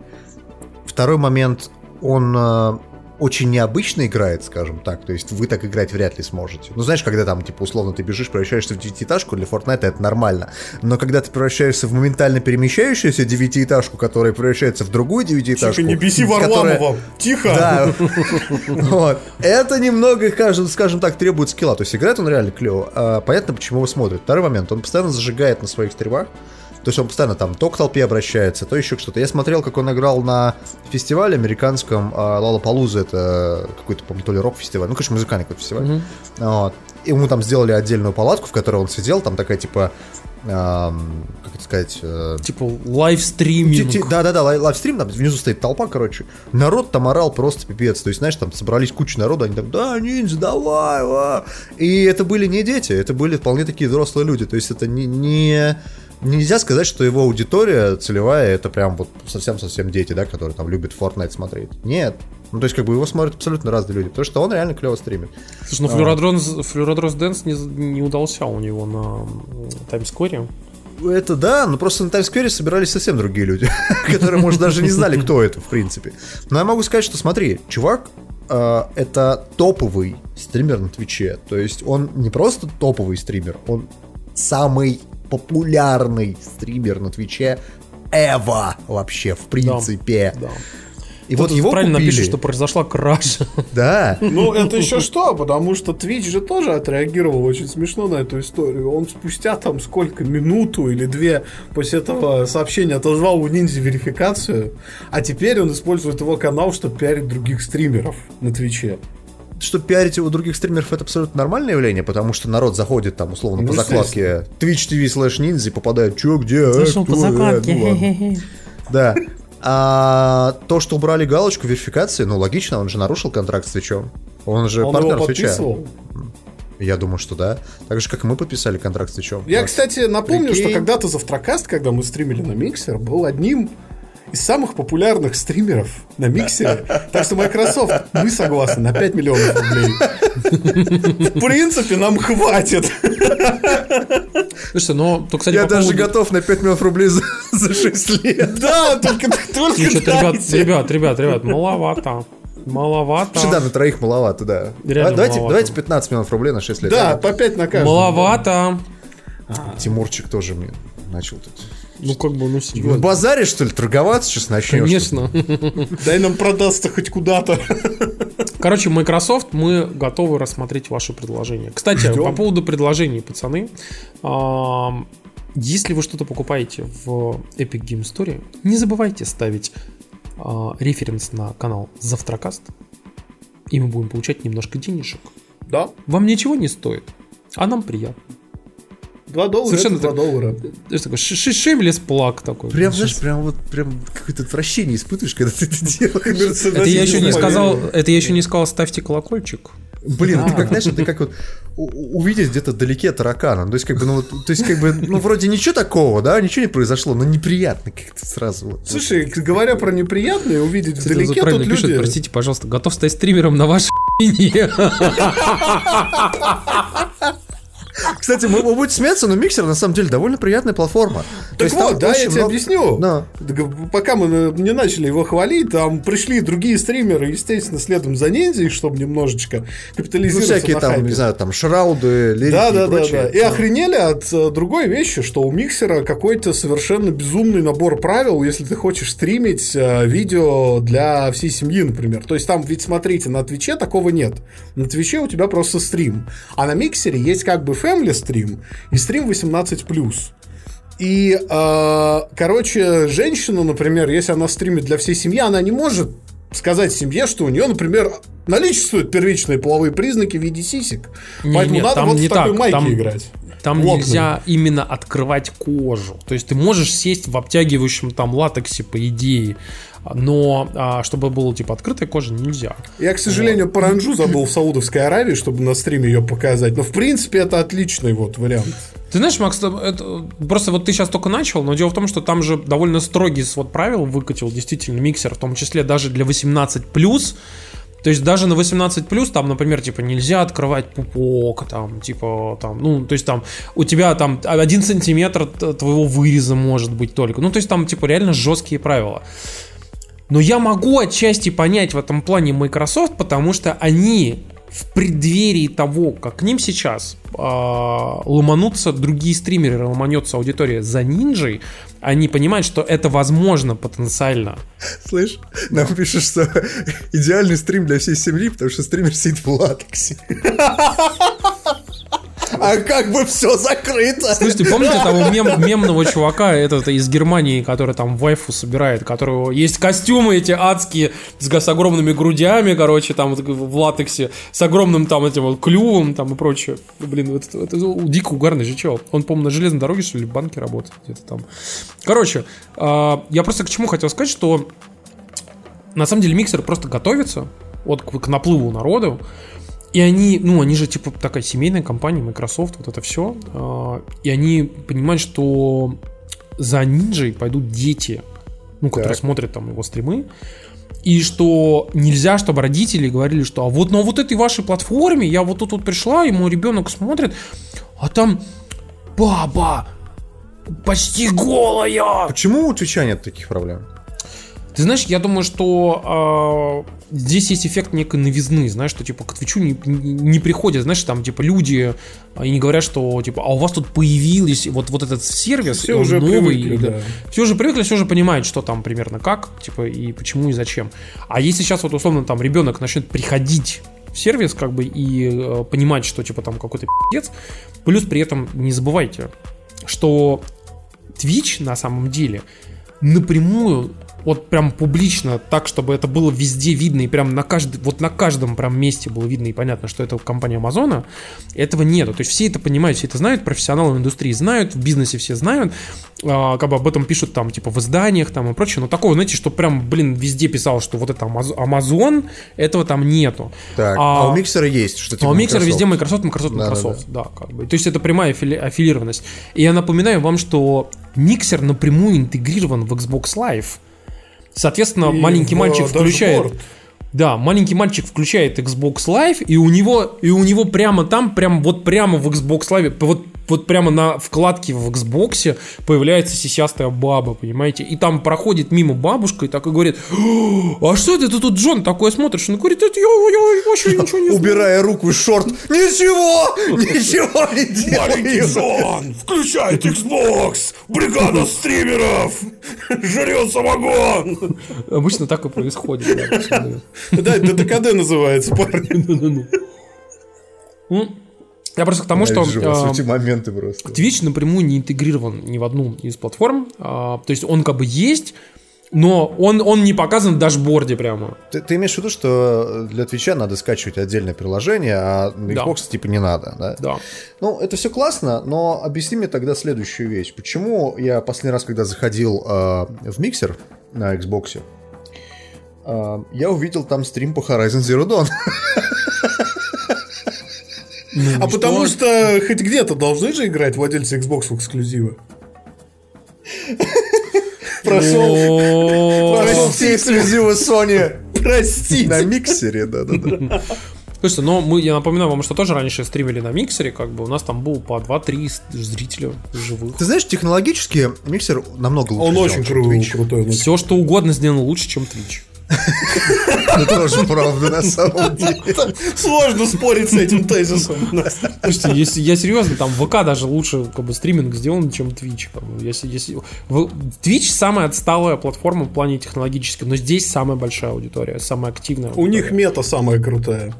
Второй момент, он э, очень необычно играет, скажем так, то есть вы так играть вряд ли сможете. Ну, знаешь, когда там, типа, условно, ты бежишь, превращаешься в девятиэтажку, для Fortnite это нормально. Но когда ты превращаешься в моментально перемещающуюся девятиэтажку, которая превращается в другую девятиэтажку... Тихо, не беси которая- Варламова. Тихо. да. Вот. Это немного, скажем, скажем так, требует скилла. То есть играет он реально клево. А, Понятно, почему его смотрят. Второй момент. Он постоянно зажигает на своих стримах. То есть он постоянно там то к толпе обращается, то еще что-то. Я смотрел, как он играл на фестивале американском Lollapalooza. Это какой-то, по-моему, то ли рок-фестиваль. Ну, конечно, музыкальный какой-то фестиваль. Мгм. Вот. И ему там сделали отдельную палатку, в которой он сидел. Там такая, типа, ам, как это сказать... э, Типа live streaming. Да-да-да, live- livestream, там внизу стоит толпа, короче. Народ там орал просто пипец. То есть, знаешь, там собрались куча народа, они там, да, ниндзя, давай, ва». И это были не дети, это были вполне такие взрослые люди. То есть, это не... не- Нельзя сказать, что его аудитория целевая это прям вот совсем-совсем дети, да, которые там любят Fortnite смотреть. Нет. Ну, то есть, как бы его смотрят абсолютно разные люди, потому что он реально клево стримит. Слушай, ну Флюродрос, Флюродрос Dance не, не удался у него на Times Square. Это да, но просто на Times Square собирались совсем другие люди, которые, может, даже не знали, кто это, в принципе. Но я могу сказать, что смотри, чувак э, это топовый стример на Твиче. То есть он не просто топовый стример, он самый популярный стример на Твиче ever вообще, в принципе. Да. И вот Кто-то его правильно купили. пишет, что произошла краша. Да. Ну, это еще что, потому что Twitch же тоже отреагировал очень смешно на эту историю. Он спустя там сколько, минуту или две после этого сообщения отозвал у ниндзя верификацию, а теперь он использует его канал, чтобы пиарить других стримеров на Твиче. Чтобы пиарить у других стримеров, это абсолютно нормальное явление, потому что народ заходит там, условно, Ну, по закладке Twitch TV slash ninja и попадает, чё, где, э, Зашел кто, по э, закладке. ну ладно». Да. А то, что убрали галочку верификации, ну логично, он же нарушил контракт с Твичом. Он же Он партнер его Твича. подписывал. Я думаю, что да. Так же, как и мы подписали контракт с Твичом. Я, кстати, напомню, Прикинь. что когда-то Завтракаст, когда мы стримили на Миксер, был одним из самых популярных стримеров на Миксере. Так что, Microsoft, мы согласны на 5 миллионов рублей. В принципе, нам хватит. Слушай, но то, кстати, Я по даже поводу- готов на 5 миллионов рублей за, за 6 лет. Да, только, только Ну, ребят, ребят, ребят, ребят, маловато. Маловато. Вообще, да, на троих маловато, да. Реально давайте, маловато. давайте 15 миллионов рублей на 6 лет. Да, по 5 на каждого. Маловато. Тимурчик тоже мне начал тут. Ну, как бы, ну, На серьезно. базаре, что ли, торговаться сейчас начнешь? Конечно. Дай нам продастся хоть куда-то. Короче, Microsoft, мы готовы рассмотреть ваши предложения. Кстати, Ждем. по поводу предложений, пацаны. Если вы что-то покупаете в Epic Game Store, не забывайте ставить а, референс на канал Завтракаст, и мы будем получать немножко денежек. Да, Вам ничего не стоит, а нам приятно. 2 доллара Совершенно это 2 так. доллара. Это такой шеймлес плак такой. Прям, знаешь, прям вот прям какое-то отвращение испытываешь, когда ты это делаешь. Это я еще не сказал, это я еще не сказал, ставьте колокольчик. Блин, ты как, знаешь, это как вот увидеть где-то вдалеке таракана. То есть, как бы, ну, вот, то есть, как бы, ну, вроде ничего такого, да, ничего не произошло, но неприятно как-то сразу. Вот. Слушай, говоря про неприятное, увидеть Кстати, вдалеке тут пишут, люди... простите, пожалуйста, готов стать стримером на вашей хуйне. Кстати, мы, вы будете смеяться, но миксер на самом деле довольно приятная платформа. Так вот, да, я тебе объясню. Да. Пока мы э, не начали его хвалить, там пришли другие стримеры, естественно, следом за ниндзей, чтобы немножечко Ну, капитализироваться всякие на там, не знаю, там, шрауды, лирики Да, и да, да, прочее. да. И охренели от э, другой вещи, что у миксера какой-то совершенно безумный набор правил, если ты хочешь стримить э, видео для всей семьи, например. То есть там, ведь смотрите, на Твиче такого нет. На Твиче у тебя просто стрим. А на миксере есть как бы family стрим и стрим 18+. И, э, короче, женщина, например, если она стримит для всей семьи, она не может сказать семье, что у нее, например, наличествуют первичные половые признаки в виде сисек. Не, Поэтому нет, надо вот не в такой так, майке там- играть. там Лопнули. нельзя именно открывать кожу. То есть ты можешь сесть в обтягивающем там латексе, по идее, но а, чтобы было типа открытая кожа, нельзя. Я, к сожалению, паранджу забыл в Саудовской Аравии, чтобы на стриме ее показать. Но, в принципе, это отличный вот вариант. Ты знаешь, Макс, это- просто вот ты сейчас только начал, но дело в том, что там же довольно строгий свод правил выкатил действительно миксер, в том числе даже для 18+. То есть даже на 18+, там, например, типа нельзя открывать пупок, там, типа, там, ну, то есть там у тебя там один сантиметр твоего выреза может быть только. Ну, то есть там, типа, реально жесткие правила. Но я могу отчасти понять в этом плане Microsoft, потому что они в преддверии того, как к ним сейчас а, ломанутся другие стримеры, ломанется аудитория за нинджей, они понимают, что это возможно потенциально. Слышь, нам пишут, что идеальный стрим для всей семьи, потому что стример сидит в латексе. А как бы все закрыто. Слушайте, помните того мем- мемного чувака этот из Германии, который там вайфу собирает, которого есть костюмы эти адские с, с огромными грудями, короче, там вот в латексе, с огромным там этим вот клювом там и прочее. Блин, это, это дико угарный же чел. Он, по-моему, на железной дороге, что ли, в банке работает где-то там. Короче, а, я просто к чему хотел сказать, что на самом деле миксер просто готовится вот к, к наплыву народу. И они, ну, они же типа такая семейная компания, Microsoft, вот это все. и они понимают, что за Ninja пойдут дети, ну, которые Так. смотрят там его стримы. И что нельзя, чтобы родители говорили, что а вот на вот этой вашей платформе я вот тут вот пришла, и мой ребенок смотрит, а там баба почти голая. Почему у Твича нет таких проблем? Ты знаешь, я думаю, что а, здесь есть эффект некой новизны, знаешь, что типа к Твичу не, не- приходят, знаешь, там типа люди а, и не говорят, что типа, а у вас тут появились вот, вот этот сервис, Все уже новый, привыкли, да. да. Все уже привыкли, все уже понимают, что там примерно как, типа, и почему, и зачем. А если сейчас вот условно там ребенок начнет приходить в сервис, как бы, и э, понимать, что типа там какой-то пиздец, плюс при этом не забывайте, что Twitch на самом деле напрямую вот прям публично, так, чтобы это было везде видно и прям на каждый, вот на каждом прям месте было видно и понятно, что это компания Амазона, этого нету. То есть все это понимают, все это знают, профессионалы в индустрии знают, в бизнесе все знают, а, как бы об этом пишут там типа в изданиях там и прочее, но такого, знаете, что прям, блин, везде писал, что вот это Amaz- Amazon, этого там нету. Так, а, у миксера есть, что А типа у миксера Microsoft. везде Microsoft, Microsoft, Да, да, Microsoft. Да, как бы. То есть это прямая аффили- аффилированность. И я напоминаю вам, что миксер напрямую интегрирован в Xbox Live. Соответственно, И маленький в мальчик включает. dashboard. Да, маленький мальчик включает Xbox Live, и у него, и у него прямо там, прям вот прямо в Xbox Live, вот, вот прямо на вкладке в Xbox появляется сисястая баба, понимаете? И там проходит мимо бабушка и так и говорит, а что это ты тут, Джон, такое смотришь? Он говорит, я, я вообще ничего не. Убирая руку из шорт. Ничего! Ничего не делаю! Джон, включает Xbox! Бригада стримеров! Жрет самогон! Обычно так и происходит. да, это ДКД называется, парни. Я просто к тому, что Ненавижу вас, а, эти моменты просто. Twitch напрямую не интегрирован ни в одну из платформ. а, То есть он как бы есть, но он, он не показан в дашборде прямо. Ты, ты имеешь в виду, что для Твича надо скачивать отдельное приложение, а на Да. Xbox типа не надо, да? Да. Ну, это все классно, но объясни мне тогда следующую вещь. Почему я последний раз, когда заходил э, в миксер на Xbox, э, я увидел там стрим по Horizon Zero Dawn. А потому что хоть где-то должны же играть владельцы Xbox в эксклюзивы. Прошел, О, прошел все эксклюзивы Sony на Простите. миксере, да-да-да. Слушайте, но мы, я напоминаю вам, что тоже раньше стримили на миксере, как бы у нас там было по 2-3 зрителя живых. Ты знаешь, технологически миксер намного лучше Он сделан, очень крутой. ну, Все, что угодно сделано лучше, чем Twitch. Это тоже правда, на самом деле. Сложно спорить с этим тезисом. Слушайте, если я серьезно, там в ВК даже лучше как бы стриминг сделан, чем Twitch. Если, если... Twitch самая отсталая платформа в плане технологической, но здесь самая большая аудитория, самая активная. У них мета самая крутая.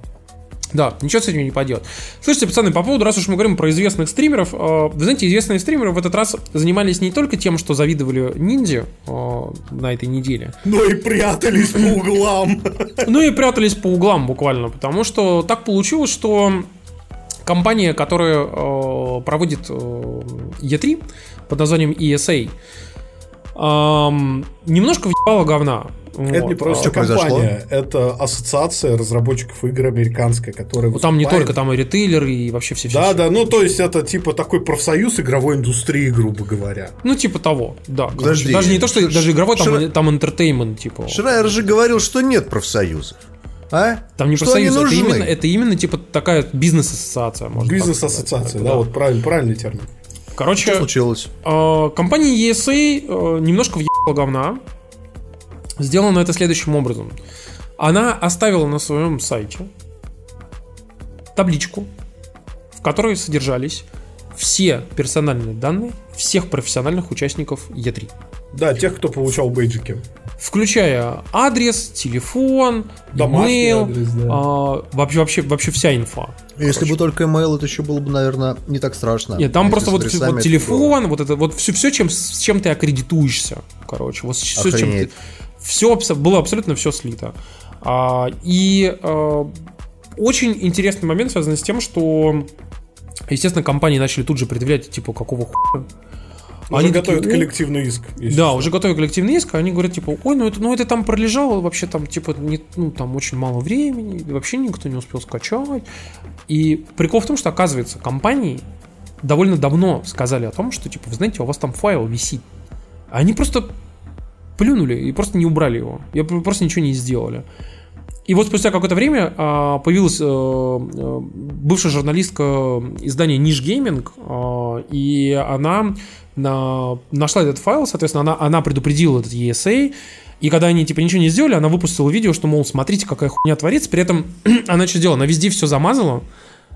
Да, ничего с этим не поделать. Слушайте, пацаны, по поводу, раз уж мы говорим про известных стримеров, э, вы знаете, известные стримеры в этот раз занимались не только тем, что завидовали ниндзя э, на этой неделе, Но и прятались по углам. ну и прятались по углам буквально, потому что так получилось, что компания, которая э, проводит э, E3 под названием ESA, немножко въебала говна. Это не просто Что произошло? компания, это ассоциация разработчиков игр американская, которая Ну, Там не только, там и ритейлеры, и вообще все Да, да, ну то есть это типа такой профсоюз игровой индустрии, грубо говоря. Ну, типа того, да. Подожди. Даже не то, что Ш- даже игровой, там, Шра- там entertainment, типа. Шрайер же говорил, что нет профсоюзов. А? Там не что они профсоюз, это именно, это именно типа такая бизнес-ассоциация, можно Бизнес-ассоциация, сказать. да, вот правильно, правильный термин. Короче, Что случилось? э, компания ESA э, немножко въебала говна. Сделано это следующим образом. Она оставила на своем сайте табличку, в которой содержались все персональные данные всех профессиональных участников E3. Да, тех, кто получал бейджики. Включая адрес, телефон, Домашний имейл, адрес, да. а, вообще, вообще, вообще вся инфа. Если бы только email, это еще было бы, наверное, не так страшно. Нет, там Если просто вот, вот это телефон, вот это вот все, все чем, с чем ты аккредитуешься, короче, вот все, чем ты, Охренеть. Все было абсолютно все слито. А, и а, очень интересный момент связан с тем, что, естественно, компании начали тут же предъявлять, типа, какого хуя. Уже Они готовят такие, «О, коллективный иск. Да, что. уже готовы коллективный иск, а они говорят, типа, ой, ну это, ну это там пролежало вообще там, типа, не, ну там очень мало времени, вообще никто не успел скачать. И прикол в том, что, оказывается, компании довольно давно сказали о том, что, типа, вы знаете, у вас там файл висит. А Они просто плюнули и просто не убрали его. И просто ничего не сделали. И вот спустя какое-то время а, появилась э, э, бывшая журналистка издания Ниш Гейминг, а, и она на- нашла этот файл, соответственно, она, она предупредила этот ESA, и когда они типа ничего не сделали, она выпустила видео, что, мол, смотрите, какая хуйня творится, при этом она что сделала? Она везде все замазала,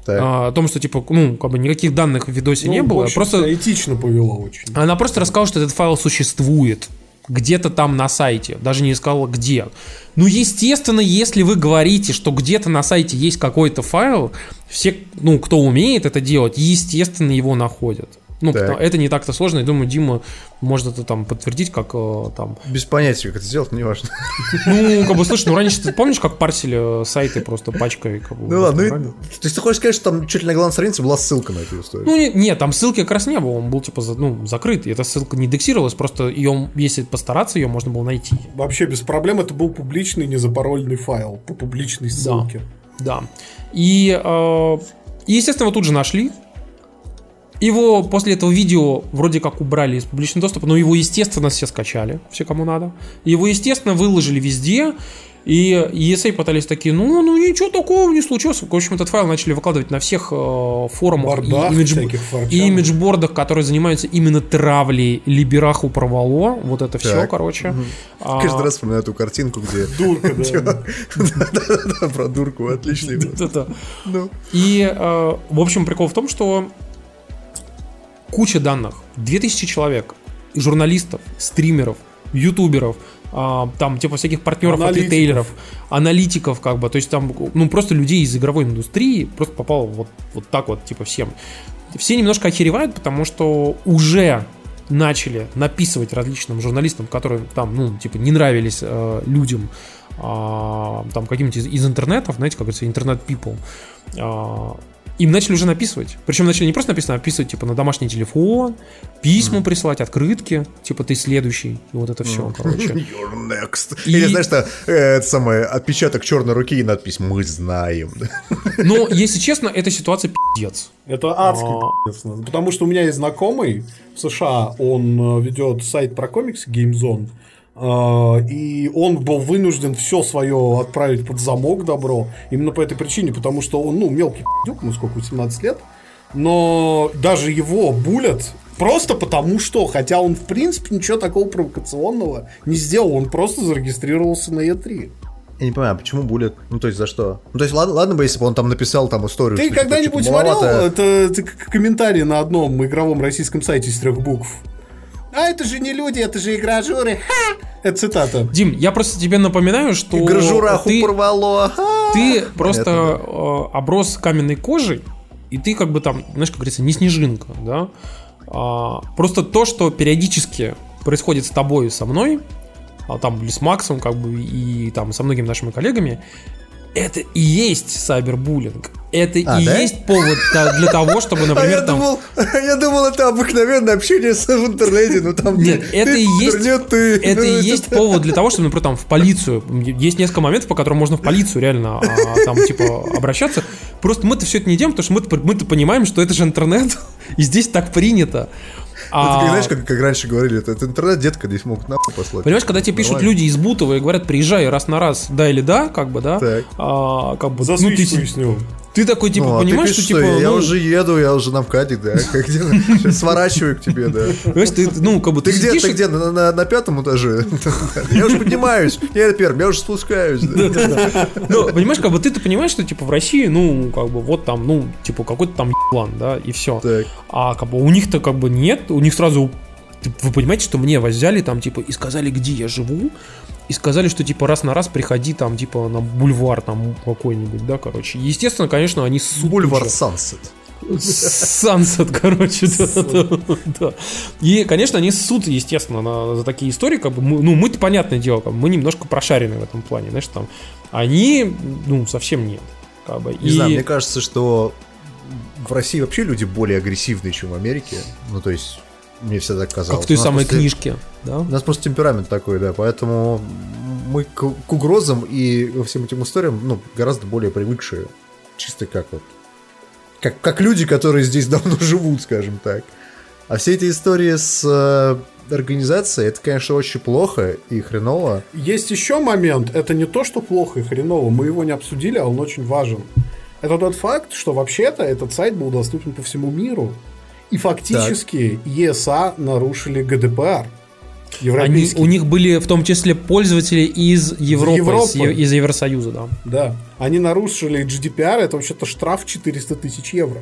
Так. а, о том, что, типа, ну, как бы никаких данных в видосе Ну, не было, общем, просто этично повела очень. она просто рассказала, что этот файл существует. Где-то там на сайте. Даже не сказала, где. Ну, естественно, если вы говорите, что где-то на сайте есть какой-то файл, все, ну, кто умеет это делать, естественно, его находят. Ну, Так. потому- это не так-то сложно. Я думаю, Дима может это там подтвердить, как э, там. Без понятия, как это сделать, не важно. Ну, как бы, слушай, ну раньше ты помнишь, как парсили э, сайты просто пачкой? Как бы, Ну ладно, ну, то есть ты хочешь сказать, что там чуть ли на главной странице была ссылка на эту историю? Ну, не- нет, там ссылки как раз не было, он был, типа, за- ну, закрыт, и эта ссылка не индексировалась, просто ее, если постараться, ее можно было найти. Вообще без проблем это был публичный незапарольный файл по публичной ссылке. Да. И, э, и, естественно, его тут же нашли. Его после этого видео вроде как убрали из публичного доступа, но его, естественно, все скачали, все кому надо. Его, естественно, выложили везде. И ESA пытались такие, ну, ну ничего такого не случилось. В общем, этот файл начали выкладывать на всех э, форумах Бардах и, имидж- и имиджбордах, которые занимаются именно травлей Либераху Провало. Вот это все, Так. короче. А, Каждый раз вспоминаю эту картинку, где... Дурка, да. Про дурку, да-да. Ну. И, э, в общем, прикол в том, что куча данных, 2000 человек, журналистов, стримеров, ютуберов, а, там, типа, всяких партнеров от Аналитиков. ритейлеров, аналитиков, как бы, то есть там, ну, просто людей из игровой индустрии просто попало вот, вот так вот, типа, всем. Все немножко охеревают, потому что уже начали написывать различным журналистам, которые там, ну, типа, не нравились э, людям, а, там, каким-нибудь из, из интернетов, знаете, как говорится, интернет-people, а, им начали уже написывать. Причем начали не просто написано, а писать, типа, на домашний телефон, письма присылать, открытки, типа, ты следующий, и вот это все, короче. You're next. И- Или, знаешь, что, э, это самое, отпечаток черной руки и надпись «Мы знаем». Но, если честно, эта ситуация пиздец. Это адский А. пи***ц. Потому что у меня есть знакомый в США, он э, ведет сайт про комиксы GameZone, и он был вынужден все свое отправить под замок добро, именно по этой причине, потому что он, ну, мелкий пи***юк, ему сколько, 17 лет, но даже его булят просто потому что, хотя он, в принципе, ничего такого провокационного не сделал, он просто зарегистрировался на E E3. Я не понимаю, почему булит? Ну, то есть, за что? Ну, то есть, ладно, ладно бы, если бы он там написал там историю. Ты типа, когда-нибудь типа, смотрел маловато. это, это комментарий на одном игровом российском сайте из трех букв? А это же не люди, это же игражуры. Ха! Это цитата. Дим, я просто тебе напоминаю, что И грожураху ты, порвало. Ты понятно, просто да. э, оброс каменной кожей, и ты как бы там, знаешь, как говорится, не снежинка, да? А, просто то, что периодически происходит с тобой и со мной, а там или с Максом, как бы, и там со многими нашими коллегами, это и есть сайбербуллинг. это А, и да? есть повод для того, чтобы, А я например, там... думал, я думал, это обыкновенное общение с- в интернете, ну там Нет, ты- это ты и есть- интернет, ты- Это ну, и есть повод для того, чтобы, например, там в полицию. Есть несколько моментов, по которым можно в полицию реально а, там, типа, обращаться. Просто мы-то все это не делаем, потому что мы-то, мы-то понимаем, что это же интернет, и здесь так принято. Ну, ты как, А, знаешь, как, как раньше говорили, это, это интернет, детка, здесь могут нахуй послать. Понимаешь, когда тебе пишут люди из Бутова и говорят, приезжай раз на раз, да или да, как бы, да, Так. а, как бы, За ну, ты, с него. Ты такой, типа, Ну, а ты понимаешь, пишешь, что, типа, я ну, уже еду, я уже на МКАДе, да, как где, сворачиваю к тебе, да. понимаешь, ты, ну, как бы, Ты ты, где, ты где, на, на- на пятом этаже? Я уже поднимаюсь, я на первом, я уже спускаюсь. Ну, понимаешь, как бы ты-то понимаешь, что типа в России, ну, как бы вот там, ну, типа какой-то там план, да, и все. А как бы у них-то как бы нет, у них сразу, ты- вы понимаете, что мне взяли там, типа, и сказали, где я живу, и сказали, что типа раз на раз приходи там, типа, на бульвар там какой-нибудь, да, короче. Естественно, конечно, они ссут Бульвар. Сансет. Сансет, короче, да, да, да. И, конечно, они ссут, естественно, на- за такие истории, как бы, мы- ну, мы-то, понятное дело, как бы, мы немножко прошарены в этом плане, знаешь, там, они, ну, совсем нет, как бы, Не и... знаю, мне кажется, что в России вообще люди более агрессивные, чем в Америке. Ну, то есть, мне всегда казалось. как в той самой просто- книжке, да? У нас просто темперамент такой, да, поэтому мы к, к угрозам и ко всем этим историям, ну, гораздо более привыкшие. Чисто как вот... Как, как люди, которые здесь давно живут, скажем так. А все эти истории с э, организацией, это, конечно, очень плохо и хреново. Есть еще момент, это не то, что плохо и хреново, мы его не обсудили, а он очень важен. Это тот факт, что вообще-то этот сайт был доступен по всему миру. И фактически ЕСА нарушили ГДПР. Они, Европейский. у них были в том числе пользователи из Европы, Европы. из, из Евросоюза, да. Да. Они нарушили GDPR, это вообще-то штраф 400 тысяч евро.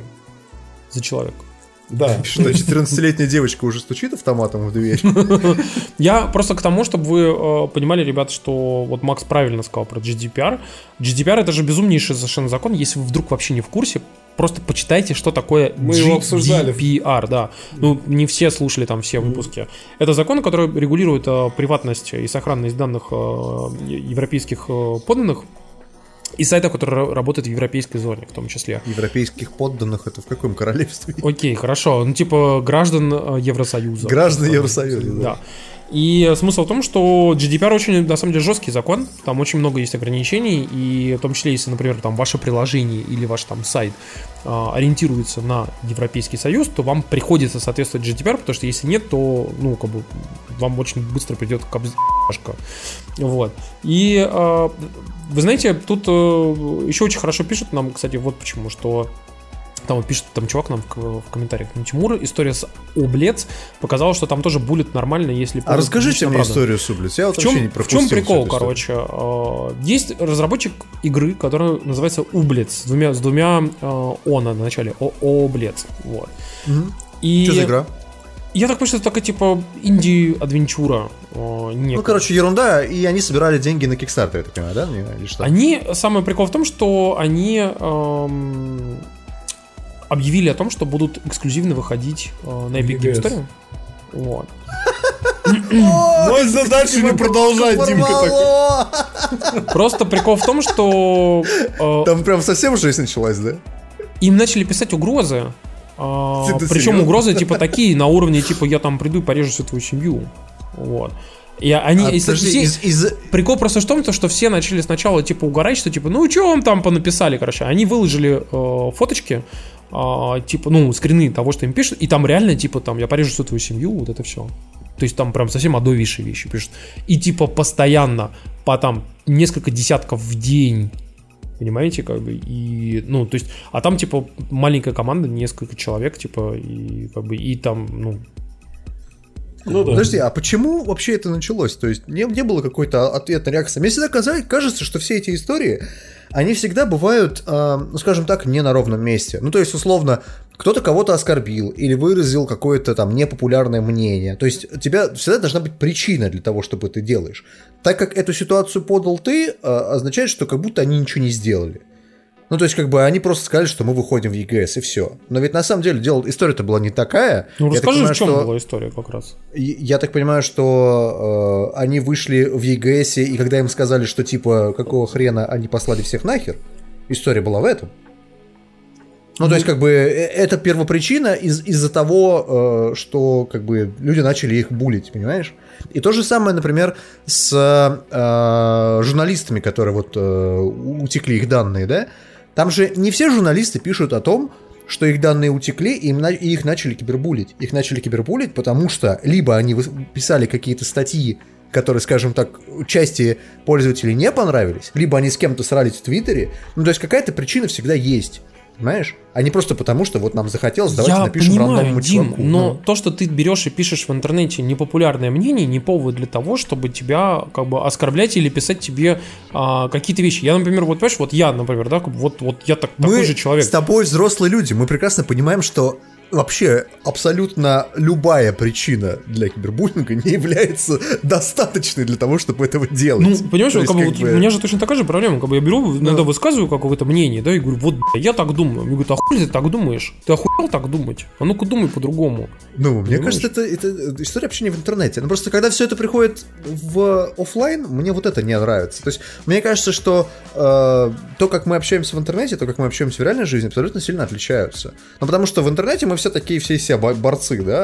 За человека. Да. Что 14-летняя девочка уже стучит автоматом в дверь. Я просто к тому, чтобы вы э, понимали, ребята, что вот Макс правильно сказал про GDPR. GDPR это же безумнейший совершенно закон. Если вы вдруг вообще не в курсе, просто почитайте, что такое Мы его обсуждали. GDPR, да. Ну, не все слушали там все выпуски. Это закон, который регулирует э, приватность и сохранность данных э, европейских э, подданных и сайтов, которые ра- работают в европейской зоне, в том числе. Европейских подданных это в каком королевстве? Окей, хорошо. Ну, типа граждан э, Евросоюза. Граждан Евросоюза, да. Да. И смысл в том, что GDPR очень, на самом деле, жесткий закон. Там очень много есть ограничений. И в том числе, если, например, там ваше приложение или ваш там сайт а, ориентируется на Европейский Союз, то вам приходится соответствовать GDPR, потому что если нет, то, ну, как бы, вам очень быстро придет капзашка. Вот. И а, вы знаете, тут э, еще очень хорошо пишут нам, кстати, вот почему, что там вот пишет там чувак нам в, комментариях, ну, Тимур, история с Облец показала, что там тоже будет нормально, если... А расскажите мне правда. историю Сублиц. Я вот В чем, вообще не в чем прикол, историю. короче? Э, Есть разработчик игры, которая называется Ублец, с двумя, с двумя э, «она» на начале, О- Облец, вот. Мгм. И Что за игра? я так понимаю, что это такая типа инди-адвенчура. некая. Ну, короче, ерунда, и они собирали деньги на Kickstarter, я так понимаю, да? Или что? Они, самый прикол в том, что они эм, объявили о том, что будут эксклюзивно выходить э, на Epic Game EGS. Store. Вот. Можно дальше не продолжать, Димка. так. Порвало! Просто прикол в том, что э, Там прям совсем жесть началась, да? им начали писать угрозы. ты причем угрозы типа такие на уровне типа я там приду и порежу всю твою семью. Вот. И они, А, и подожди, все- из- из- Прикол просто в том, то, что все начали сначала типа угорать, что типа, ну что вам там понаписали, короче. Они выложили э, фоточки, а, типа, ну, скрины того, что им пишут, и там реально, типа, там, я порежу всю твою семью, вот это все. То есть там прям совсем адовейшие вещи пишут. И типа постоянно по там несколько десятков в день. Понимаете, как бы, и, ну, то есть, а там, типа, маленькая команда, несколько человек, типа, и, как бы, и там, ну, Ну да. Подожди, а почему вообще это началось? То есть не, не было какой-то ответной реакции? Мне всегда казалось, кажется, что все эти истории, они всегда бывают, э, ну скажем так, не на ровном месте. Ну то есть, условно, кто-то кого-то оскорбил или выразил какое-то там непопулярное мнение. То есть у тебя всегда должна быть причина для того, чтобы ты делаешь. Так как эту ситуацию подал ты, э, означает, что как будто они ничего не сделали. Ну, то есть, как бы они просто сказали, что мы выходим в ЕГС, и все. Но ведь на самом деле дело, история-то была не такая. ну, Я расскажи, понимаю, в чем что- была история как раз. я я так понимаю, что э, они вышли в ЕГС, и когда им сказали, что типа какого хрена они послали всех нахер, история была в этом. Ну, то есть, как бы, э, это первопричина из- из-за того, э, что, как бы, люди начали их булить, понимаешь? И то же самое, например, с э, журналистами, которые вот э, утекли их данные, да? Там же не все журналисты пишут о том, что их данные утекли, и, им и их начали кибербулить. Их начали кибербулить, потому что либо они писали какие-то статьи, которые, скажем так, части пользователей не понравились, либо они с кем-то срались в Твиттере. Ну, то есть какая-то причина всегда есть. Понимаешь? А не просто потому, что вот нам захотелось, давайте я напишем понимаю, рандомному Дим, чуваку. но Ну. то, что ты берешь и пишешь в интернете непопулярное мнение, не повод для того, чтобы тебя как бы оскорблять или писать тебе а, какие-то вещи. Я, например, вот понимаешь, вот я, например, да, вот, вот я так, такой Мы же человек. с тобой взрослые люди, мы прекрасно понимаем, что вообще абсолютно любая причина для кибербуллинга не является достаточной для того, чтобы этого делать. Ну, понимаешь, есть, как бы, вот бы- у меня же точно такая же проблема. Как бы я беру, иногда высказываю какое-то мнение, да, и говорю, вот, бля, я так думаю. Мне говорят, а ты так думаешь? Ты охуел так думать? А ну-ка думай по-другому. Ну, мне Понимаешь? кажется, это, это история общения в интернете. Ну, просто когда все это приходит в офлайн, мне вот это не нравится. То есть, мне кажется, что э, то, как мы общаемся в интернете, то, как мы общаемся в реальной жизни, абсолютно сильно отличаются. Ну, потому что в интернете мы все такие все из себя бо- борцы, да,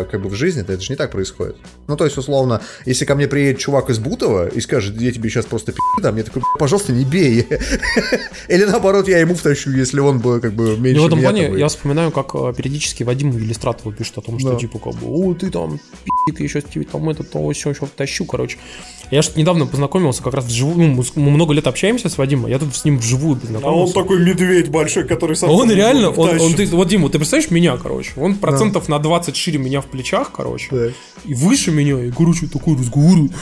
а как бы в жизни это же не так происходит. Ну, то есть, условно, если ко мне приедет чувак из Бутова и скажет, я тебе сейчас просто пи***, там, я такой, пожалуйста, не бей. Или наоборот, я ему втащу, если он бы как бы И меньше в этом меня плане я вспоминаю, как э, периодически Вадиму Иллюстратову пишет о том, что Да. типа как бы, о, ты там я сейчас тебе там это, то, все, еще тащу, короче. Я же недавно познакомился как раз вживую, ну, мы много лет общаемся с Вадимом, я тут с ним вживую А он познакомился. такой медведь большой, который сам... Он реально, он, он, ты, вот, Дима, ты представляешь меня, короче, он процентов на 20 шире меня в плечах, короче, Да. и выше меня, и, короче, такой разговаривает.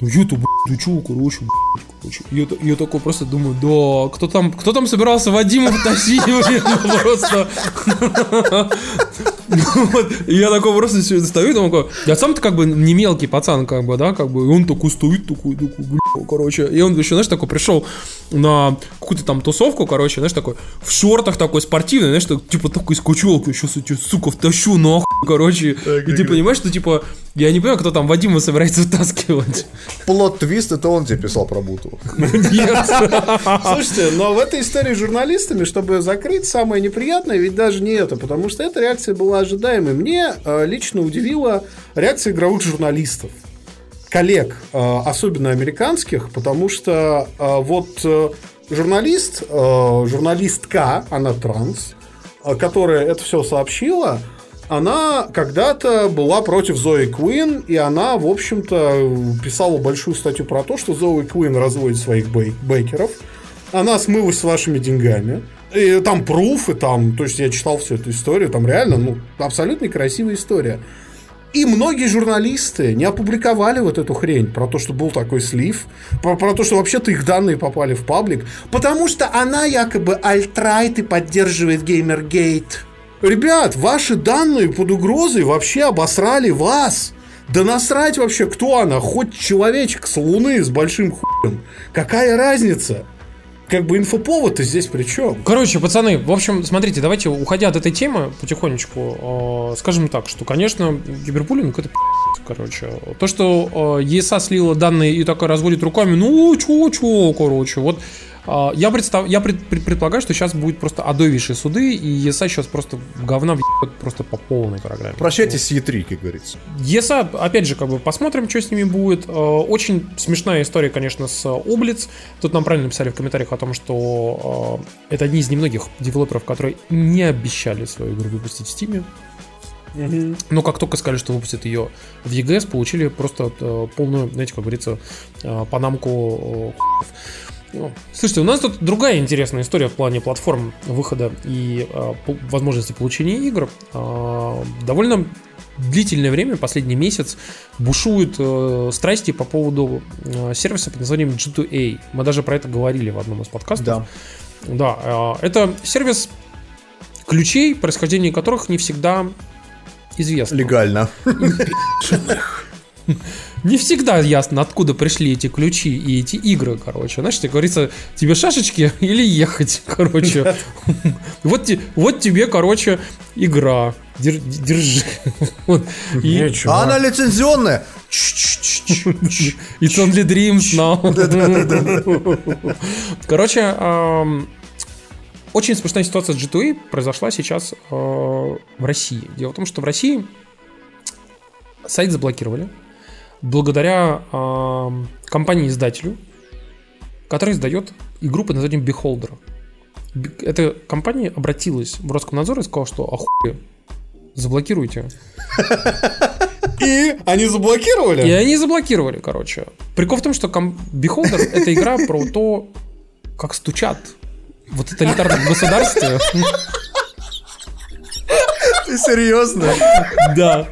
Ну я-то, ты чего, короче, блядь, короче. Я, я такой просто думаю, да, кто там, кто там собирался Вадима тащить, просто. Ну, и я такой просто это стою, думаю, такой, я сам-то как бы не мелкий пацан, как бы, да, как бы, и он такой стоит, такой, такой, бля, короче, и он еще, знаешь, такой пришел на какую-то там тусовку, короче, знаешь, такой, в шортах такой спортивный, знаешь, так, типа такой с кучелкой, сейчас я тебя, сука, втащу, нахуй, короче, и ты понимаешь, что, типа, я не понимаю, кто там Вадима собирается вытаскивать. Плот-твист, это он тебе писал про Бутова. Нет. Слушайте, но в этой истории с журналистами, чтобы закрыть, самое неприятное, ведь даже не это, потому что эта реакция была ожидаемой. Мне э, лично удивила реакция игровых журналистов. Коллег, э, особенно американских, потому что э, вот журналист, журналистка, она транс, которая это все сообщила, она когда-то была против Зои Куин, и она, в общем-то, писала большую статью про то, что Зои Куин разводит своих бей- бейкеров. Она смылась с вашими деньгами. И там пруф, и там, то есть я читал всю эту историю, там реально, ну, абсолютно красивая история. И многие журналисты не опубликовали вот эту хрень про то, что был такой слив, про, про то, что вообще-то их данные попали в паблик, потому что она якобы альтрайт и поддерживает геймергейт. Ребят, ваши данные под угрозой вообще обосрали вас. Да насрать вообще, кто она, хоть человечек с луны с большим хуем. Какая разница? Как бы инфоповод-то здесь при чем? Короче, пацаны, в общем, смотрите, давайте, уходя от этой темы потихонечку, э, скажем так, что, конечно, кибербуллинг это короче. То, что э, ЕСА слила данные и такая разводит руками, ну, чё, чё, короче, вот я, представ... я пред- пред- предполагаю, что сейчас будет просто адовейшие суды, и ЕСА сейчас просто говна въебет просто по полной программе. Прощайте с Е3, как говорится. ЕСА, опять же, как бы посмотрим, что с ними будет. Э, Очень смешная история, конечно, с Облиц. Тут нам правильно написали в комментариях о том, что э, это одни из немногих девелоперов, которые не обещали свою игру выпустить в Стиме. Но как только сказали, что выпустят ее в EGS, получили просто э, полную, знаете, как говорится, э, панамку э. Ну, Слушайте, у нас тут другая интересная история в плане платформ выхода и э, по- возможности получения игр. Э, довольно длительное время, последний месяц, бушуют э, страсти по поводу э, сервиса под названием G2A. Мы даже про это говорили в одном из подкастов. Да. Да, э, это сервис ключей, происхождение которых не всегда известно. Легально. Не всегда ясно, откуда пришли эти ключи и эти игры, короче. Знаешь, тебе говорится, тебе шашечки или ехать, короче. Вот, те- вот тебе, короче, игра. Дер- Держи. А она лицензионная. It's only dreams now. Короче, очень смешная ситуация с G2A произошла сейчас э, в России. Дело в том, что в России сайт заблокировали благодаря э, компании-издателю, которая издает игру под названием Beholder. Эта компания обратилась в Роскомнадзор и сказала, что охуе, заблокируйте. И они заблокировали? И они заблокировали, короче. Прикол в том, что Beholder — это игра про то, как стучат в тоталитарном государстве. Ты серьезно? Да.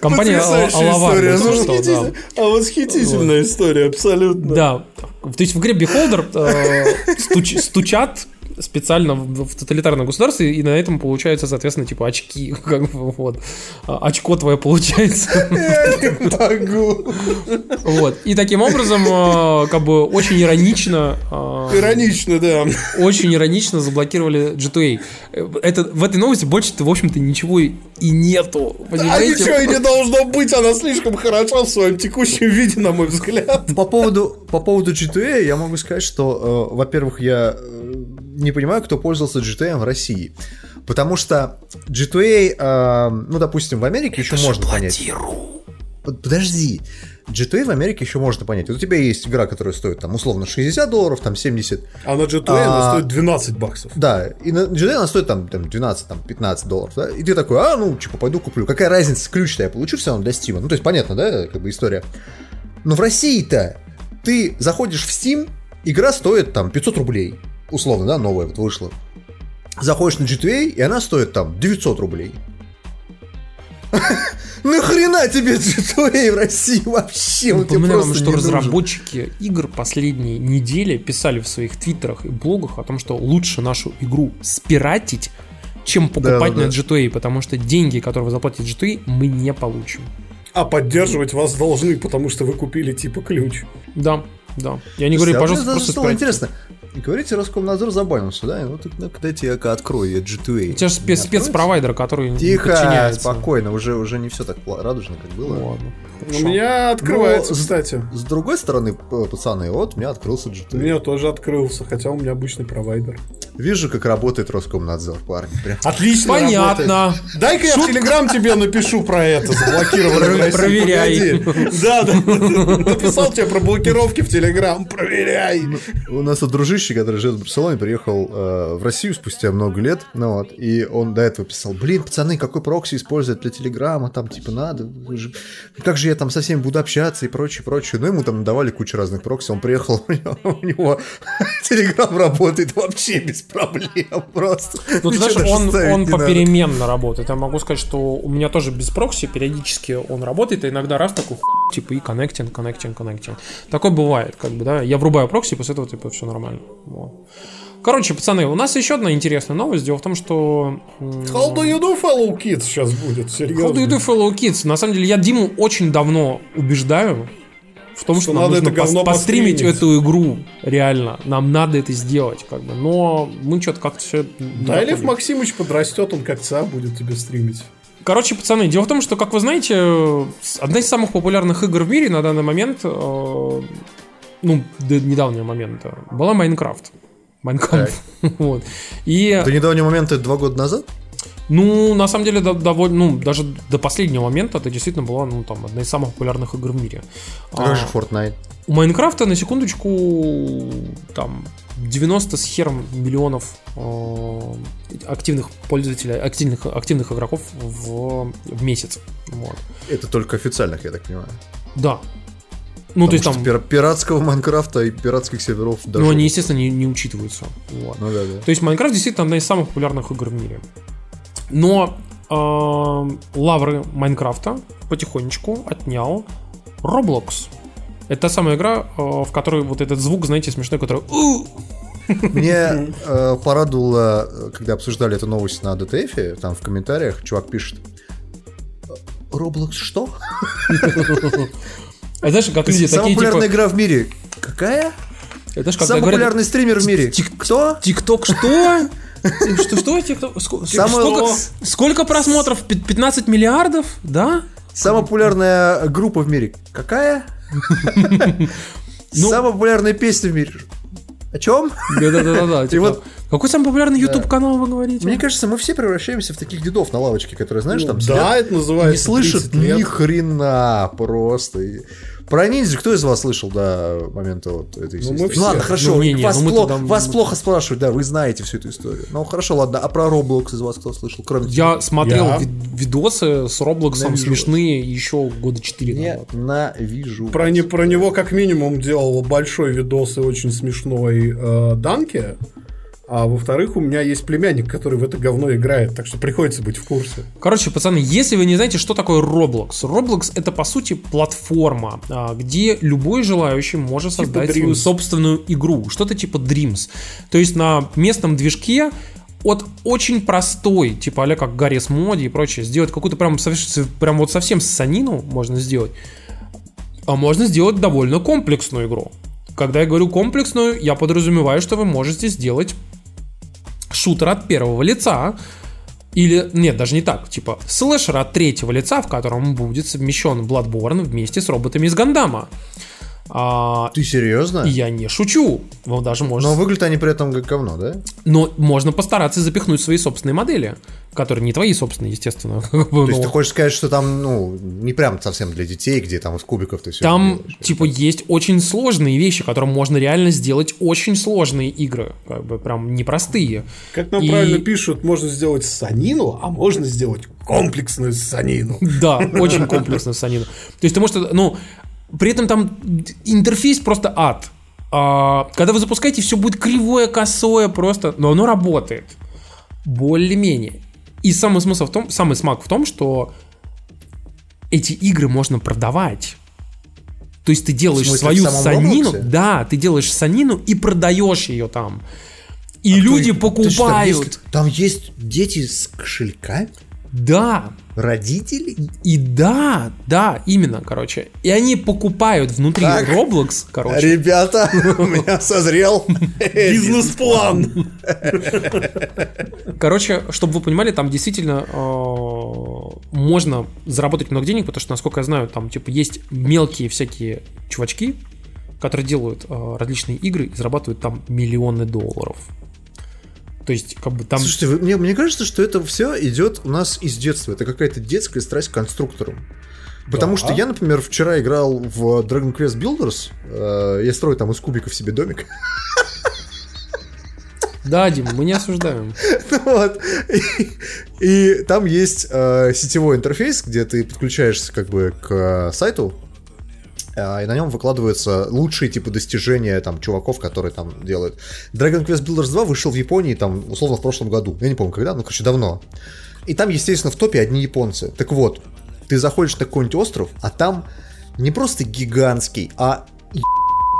Компания Алавар. Ну, да. А восхитительная история, абсолютно. Да. То есть в игре Beholder э, стуч- стучат специально в, в тоталитарном государстве, и на этом получается, соответственно, типа очки. Как бы, вот. А, Очко твое получается. Вот. И таким образом, э, как бы очень иронично э, Иронично, да. очень иронично заблокировали G2A. Э, Это, в этой новости больше-то, в общем-то, ничего и нету. А ничего и не должно быть, она слишком хороша в своем текущем виде, на мой взгляд. По поводу, по поводу GTA я могу сказать, что, э, во-первых, я э, не понимаю, кто пользовался GTA в России. Потому что GTA, э, ну, допустим, в Америке еще можно понять. Под- Подожди. GTA в Америке еще можно понять. Вот у тебя есть игра, которая стоит там условно 60 долларов, там 70. А на G2 она А. стоит 12 баксов. Да, и на GTA она стоит там, там 12, там 15 долларов, да? И ты такой, а, ну, типа, пойду куплю. Какая разница, ключ-то я получу все равно для Steam. Ну, то есть, понятно, да, как бы история. Но в России-то ты заходишь в Steam, игра стоит там 500 рублей. Условно, да, новая вот вышла. Заходишь на GTA, и она стоит там 900 рублей. Нахрена тебе GTA в России вообще? Тебе Напоминаю вам, что разработчики игр последние недели писали в своих твиттерах и блогах о том, что лучше нашу игру спиратить, чем покупать Да-да-да. на G2A, потому что деньги, которые вы заплатите G2A, мы не получим. А поддерживать вас должны, потому что вы купили типа ключ. Да, да. Я не говорю, а пожалуйста, просто стало спиратьте. Интересно. Говорите, Роскомнадзор забанился, да? Ну, так, ну, дайте я открою я G2A. У тебя же спец- спецпровайдер, который не Тихо, подчиняется. спокойно, уже, уже не все так радужно, как было. Ну ладно. У хорошо. меня открывается, Ну, с- кстати. С другой стороны, пацаны, вот у меня открылся У G2A. меня тоже открылся, хотя у меня обычный провайдер. Вижу, как работает Роскомнадзор, парни. Прям. Отлично Понятно. Дай-ка я в Телеграм тебе напишу про это, заблокированное. Проверяй. Да, да. Написал тебе про блокировки в Телеграм, проверяй. У нас вот дружище, который живет в Барселоне, приехал э, в Россию спустя много лет, ну вот, и он до этого писал, блин, пацаны, какой прокси использовать для Телеграма, там, типа, надо, же- как же я там со всеми буду общаться и прочее, прочее. Ну, ему там давали кучу разных прокси, он приехал, у него, у него Телеграм работает вообще без проблем, просто. Ну, ты знаешь, он, он не надо. попеременно работает. Я могу сказать, что у меня тоже без прокси периодически он работает, и иногда раз такой ху- типа и коннектинг, коннектинг, коннектинг. Такое бывает, как бы, да. Я врубаю прокси, после этого типа все нормально. Вот. Короче, пацаны, у нас еще одна интересная новость. Дело в том, что... How do you do, fellow kids сейчас будет, How серьезно. do you do, fellow kids? На самом деле, я Диму очень давно убеждаю в том, что, Что нам надо нужно это постримить постримить. эту игру. Реально. Нам надо это сделать, как бы. Но мы что-то как-то все... Да, Лев Максимович подрастет, он как ца будет тебе стримить. Короче, пацаны, дело в том, что, как вы знаете, одна из самых популярных игр в мире на данный момент, э, ну, до недавнего момента, была Майнкрафт. Майнкрафт. вот. И, До недавнего момента, это два года назад? ну, на самом деле, до- довольно, ну, даже до последнего момента это действительно была, ну, там, одна из самых популярных игр в мире. А как же А, Fortnite? у Майнкрафта, на секундочку, там, 90 с хером миллионов э, активных пользователей, активных, активных игроков в, в месяц. Вот. Это только официальных, я так понимаю. Да. Ну, то есть Потому там, пир- пиратского Майнкрафта и пиратских серверов даже... ну, они, естественно, не, не учитываются. Вот. Ну да, да. То есть Майнкрафт действительно одна из самых популярных игр в мире. Но э, лавры Майнкрафта потихонечку отнял Roblox. Это та самая игра, э, в которой вот этот звук, знаете, смешной, который... Мне э, порадовало, э, когда обсуждали эту новость на ДТФ, там в комментариях чувак пишет Roblox что? Это знаешь, как люди Самая такие, популярная типа... игра в мире. Какая? Это когда Самый говорят... популярный стример в мире. Тик- Кто? ТикТок что? Что, что, ТикТок? Сколько, сколько просмотров? Пи- 15 миллиардов? Да? Самая популярная группа в мире. Какая? Ну- Самая популярная песня в мире. О чем? Да-да-да. И вот- Какой самый популярный YouTube канал вы говорите? Мне кажется, мы все превращаемся в таких дедов на лавочке, которые, знаешь, там сидят, да, это называется не слышат 30 лет. ни хрена просто. Про ниндзя кто из вас слышал до момента вот этой Ну, мы все. ладно, хорошо, Ну, не, не, вас, ну пло- там- вас плохо спрашивают, да, вы знаете всю эту историю. Ну хорошо, ладно, а про Roblox из вас кто слышал, кроме Я смотрел Я. вид- видосы с Роблоксом Ненавижу смешные еще года 4 тебя? назад. Ненавижу. Про, не, про него как минимум делал большой видос и очень смешной э, Данки. А во-вторых, у меня есть племянник, который в это говно играет, так что приходится быть в курсе. Короче, пацаны, если вы не знаете, что такое Roblox, Roblox это по сути платформа, а, где любой желающий может Типа создать свою Dreams. собственную игру, что-то типа Dreams. То есть на местном движке от очень простой, типа а как Гаррис Моди и прочее, сделать какую-то прям, прям вот совсем санину можно сделать, а можно сделать довольно комплексную игру. Когда я говорю комплексную, я подразумеваю, что вы можете сделать шутер от первого лица, или, нет, даже не так, типа слэшер от третьего лица, в котором будет совмещен Bloodborne вместе с роботами из Гандама. А, Ты серьезно? я не шучу. Вы даже можете... Но выглядят они при этом как говно, да? Но можно постараться запихнуть свои собственные модели, которые не твои собственные, естественно. То есть но ты хочешь сказать, что там, ну, не прям совсем для детей, где там из кубиков ты все Там, типа, есть очень сложные вещи, которым можно реально сделать очень сложные игры. Как бы прям непростые. Как нам И- правильно пишут, можно сделать санину, а можно сделать комплексную санину. Да, очень комплексно санина. То есть ты можешь, ну, при этом там интерфейс просто ад. А, когда вы запускаете, все будет кривое, косое просто, но оно работает. Более-менее. И самый смысл в том, самый смак в том, что эти игры можно продавать. То есть ты делаешь смысле, свою санину, Роблоксе? да, ты делаешь санину и продаешь ее там. И А люди кто- то есть там покупают. есть- Там есть дети с кошельками? Да, Родители? И да, да, именно, короче. И они покупают внутри Так. Roblox, короче. Ребята, у меня созрел Бизнес-план. Короче, чтобы вы понимали, там действительно э, можно заработать много денег, потому что, насколько я знаю, там типа есть мелкие всякие чувачки, которые делают э, различные игры и зарабатывают там миллионы долларов. То есть, как бы там... Слушайте, вы- мне, мне кажется, что это все идет у нас из детства. Это какая-то детская страсть к конструкторам. Потому Да. что я, например, вчера играл в Dragon Quest Builders. э, я строю там из кубиков себе домик. Да, Дим, мы не осуждаем. Вот. И, и там есть э, сетевой интерфейс, где ты подключаешься как бы к э, сайту, и на нем выкладываются лучшие типа достижения там чуваков, которые там делают. Dragon Quest Builders 2 вышел в Японии там условно в прошлом году. Я не помню когда, но короче давно. И там, естественно, в топе одни японцы. Так вот, ты заходишь на какой-нибудь остров, а там не просто гигантский, а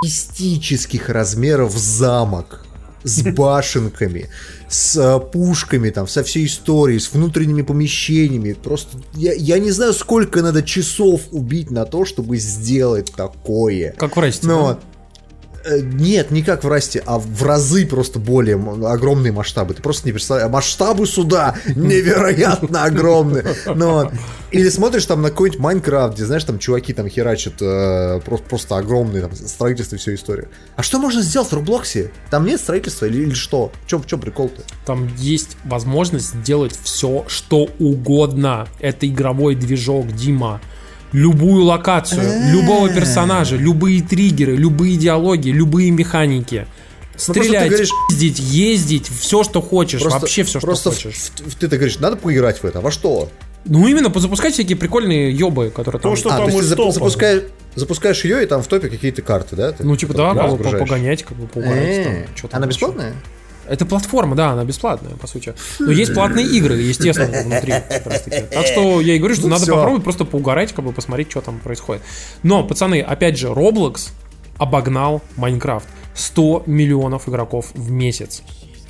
мистических размеров замок с башенками, с э, пушками, там, со всей историей, с внутренними помещениями. Просто я, я не знаю, сколько надо часов убить на то, чтобы сделать такое. Как в Расте, Ну, да? Э, Нет, не как в Расте, а в разы просто более огромные масштабы. Ты просто не представляешь. Масштабы суда невероятно огромные. Ну, вот. Или смотришь там на какой-нибудь Майнкрафт, где, знаешь, там чуваки там херачат э, просто, просто огромные там, строительство и всю историю. А что можно сделать в Роблоксе? Там нет строительства или, или что? В чем, в чем прикол-то? Там есть возможность сделать все, что угодно. Это игровой движок, Дима. Любую локацию, А. любого персонажа, любые триггеры, любые диалоги, любые механики. Ну, просто ты Стрелять, говоришь- ездить, ездить, все, что хочешь, вообще все, что просто хочешь. в- в- ты так говоришь, надо поиграть в это. А во что? Ну именно, запускать всякие прикольные ёбы, которые там... То, что а, там то есть из ты запускаешь, запускаешь ее, и там в топе какие-то карты, да? Ты Ну, типа, да, загружаешь? погонять, как бы, поугарать. Э, Она еще. бесплатная? Это платформа, да, она бесплатная, по сути. Но есть платные игры, естественно, внутри. как раз таки. Так что я и говорю, что Ну надо всё. попробовать просто поугарать, как бы посмотреть, что там происходит. Но, пацаны, опять же, Roblox обогнал Майнкрафт. 100 миллионов игроков в месяц.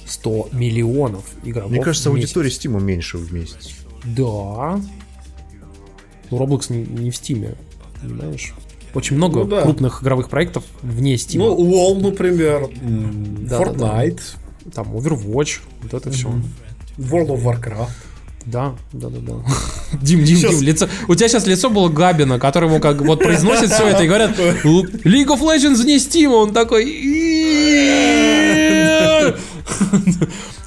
100 миллионов игроков Мне кажется, в месяц. аудитория Стима меньше в месяц. Да. Ну, Roblox не, не в Стиме, понимаешь? Очень много Ну да. крупных игровых проектов вне Steam. Ну, WoW, например, Да-да-да. Fortnite, Там Overwatch, вот это все. World of Warcraft. Да, да, да, да. Дим, Дим, Сейчас- Дим, лицо. У тебя сейчас лицо было Габина, который ему как вот произносит все это и говорят League of Legends не Steam, он такой.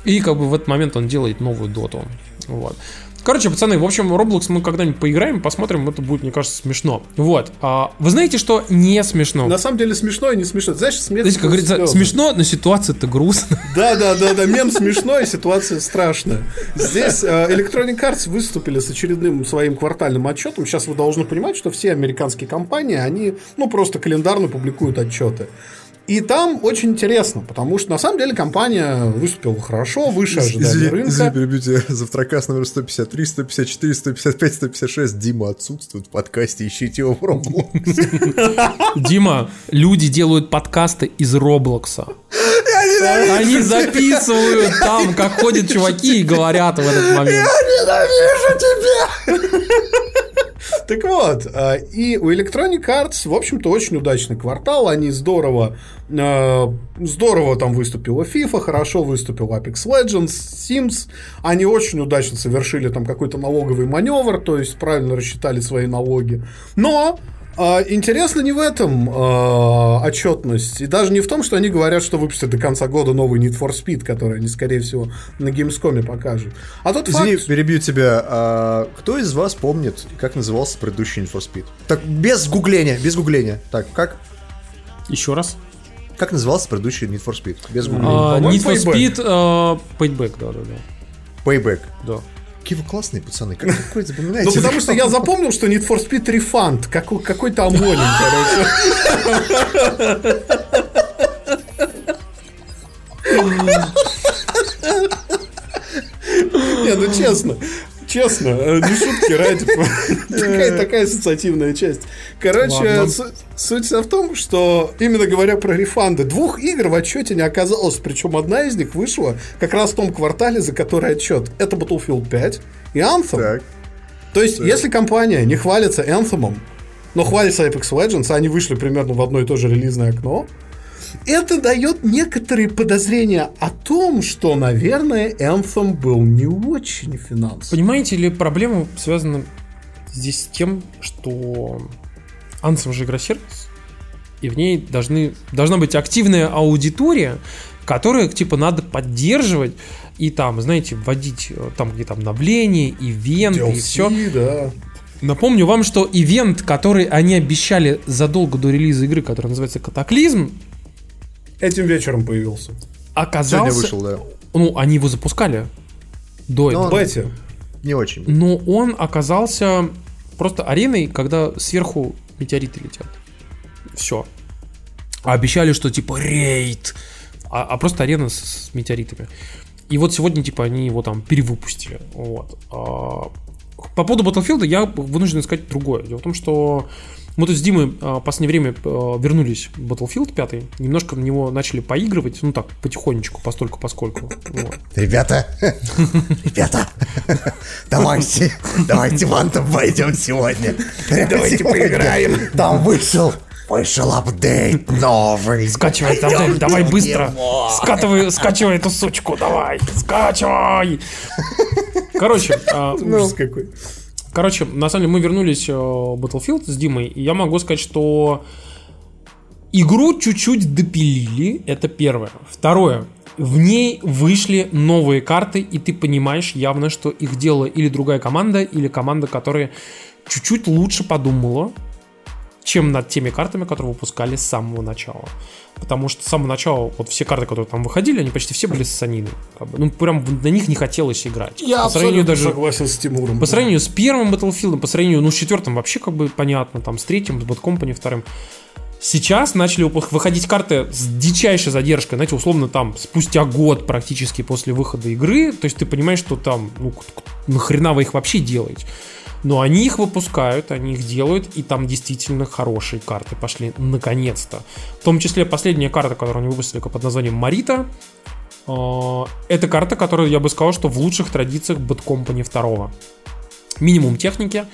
И как бы в этот момент он делает новую доту. Вот. Короче, пацаны, в общем, Roblox мы когда-нибудь поиграем, посмотрим, это будет, мне кажется, смешно. Вот. А, вы знаете, что не смешно? На самом деле смешно и не смешно. Знаешь, смех... Знаете, как говорится, слезы. смешно, но ситуация-то грустная. Да, да, да, да, мем смешной, ситуация страшная. Здесь э, Electronic Arts выступили с очередным своим квартальным отчетом. Сейчас вы должны понимать, что все американские компании, они, ну, просто календарно публикуют отчеты. И там очень интересно, потому что на самом деле компания выступила хорошо, выше ожиданий рынка. перебью тебя. Завтракас номер 153, 154, 155, 156. Дима отсутствует в подкасте, ищите его в Roblox. Дима, люди делают подкасты из Роблокса. Они записывают там, как ходят чуваки и говорят в этот момент. Так вот, э, и у Electronic Arts, в общем-то, очень удачный квартал. Они здорово, э, здорово там выступила FIFA, хорошо выступил Apex Legends, Sims. Они очень удачно совершили там какой-то налоговый маневр, то есть правильно рассчитали свои налоги. Но э, интересно не в этом э, отчетность. И даже не в том, что они говорят, что выпустят до конца года новый Need for Speed, который они, скорее всего, на Gamescom покажут. А тот Извини, факт... перебью тебя. А кто из вас помнит, как назывался предыдущий Need for Speed? Так, без гугления, без гугления. Так, как? Еще раз. Как назывался предыдущий Need for Speed? Без гугления. А, Need for Payback. Speed, э, Payback, да, да, да. Payback. да. Какие вы классные пацаны, как такое запоминаете? Ну, потому что я запомнил, что Need for Speed Refund, какой- какой-то амоним, короче. Не, ну честно, честно, э, не шутки ради. Такая, такая ассоциативная часть. Короче, суть в том, что именно говоря про рефанды, двух игр в отчете не оказалось, причем одна из них вышла как раз в том квартале, за который отчет. Это Battlefield 5 и Anthem. Так. То есть, если компания не хвалится Anthem, но хвалится Apex Legends, а они вышли примерно в одно и то же релизное окно, это дает некоторые подозрения о том, что, наверное, Anthem был не очень финансово. Понимаете ли, проблема связана здесь с тем, что Anthem же игра-сервис, и в ней должны, должна быть активная аудитория, которая, типа, надо поддерживать и там, знаете, вводить э, там где-то обновления, ивенты и все. да. Напомню вам, что ивент, который они обещали задолго до релиза игры, который называется Катаклизм, Этим вечером появился. Сегодня оказался... вышел, да. Ну, они его запускали до этого. он- Бетти. Не очень. Но он оказался просто ареной, когда сверху метеориты летят. Все. А обещали, что типа рейд. А, а просто арена с, с метеоритами. И вот сегодня, типа, они его там перевыпустили. Вот. А, по поводу Battlefield я вынужден сказать другое. Дело в том, что мы тут с Димой а, в последнее время а, вернулись в Battlefield 5, немножко в него начали поигрывать, ну так, потихонечку, постольку поскольку. Вот. Ребята, ребята, давайте, давайте в Антом пойдем сегодня. Давайте поиграем. Там вышел, вышел апдейт новый. Скачивай, давай, Пойдёмте давай быстро. Скатывай, скачивай эту сучку, давай. Скачивай. Короче, а, Ужас какой. Короче, на самом деле мы вернулись э, в Battlefield с Димой, и я могу сказать, что игру чуть-чуть допилили, это первое. Второе, в ней вышли новые карты, и ты понимаешь явно, что их делала или другая команда, или команда, которая чуть-чуть лучше подумала, чем над теми картами, которые выпускали с самого начала. Потому что с самого начала вот все карты, которые там выходили, они почти все были ссанины. Как бы. Ну, прям на них не хотелось играть. Я по сравнению даже согласен с Тимуром. по сравнению с первым Battlefield, по сравнению, ну, с четвертым вообще как бы понятно, там, с третьим, с Bad Company вторым. Сейчас начали выходить карты с дичайшей задержкой, знаете, условно там спустя год практически после выхода игры, то есть ты понимаешь, что там, ну, нахрена вы их вообще делаете. Но они их выпускают, они их делают, и там действительно хорошие карты пошли, наконец-то. В том числе последняя карта, которую они выпустили под названием Марита, э, это карта, которую я бы сказал, что в лучших традициях Bad Company 2 минимум техники,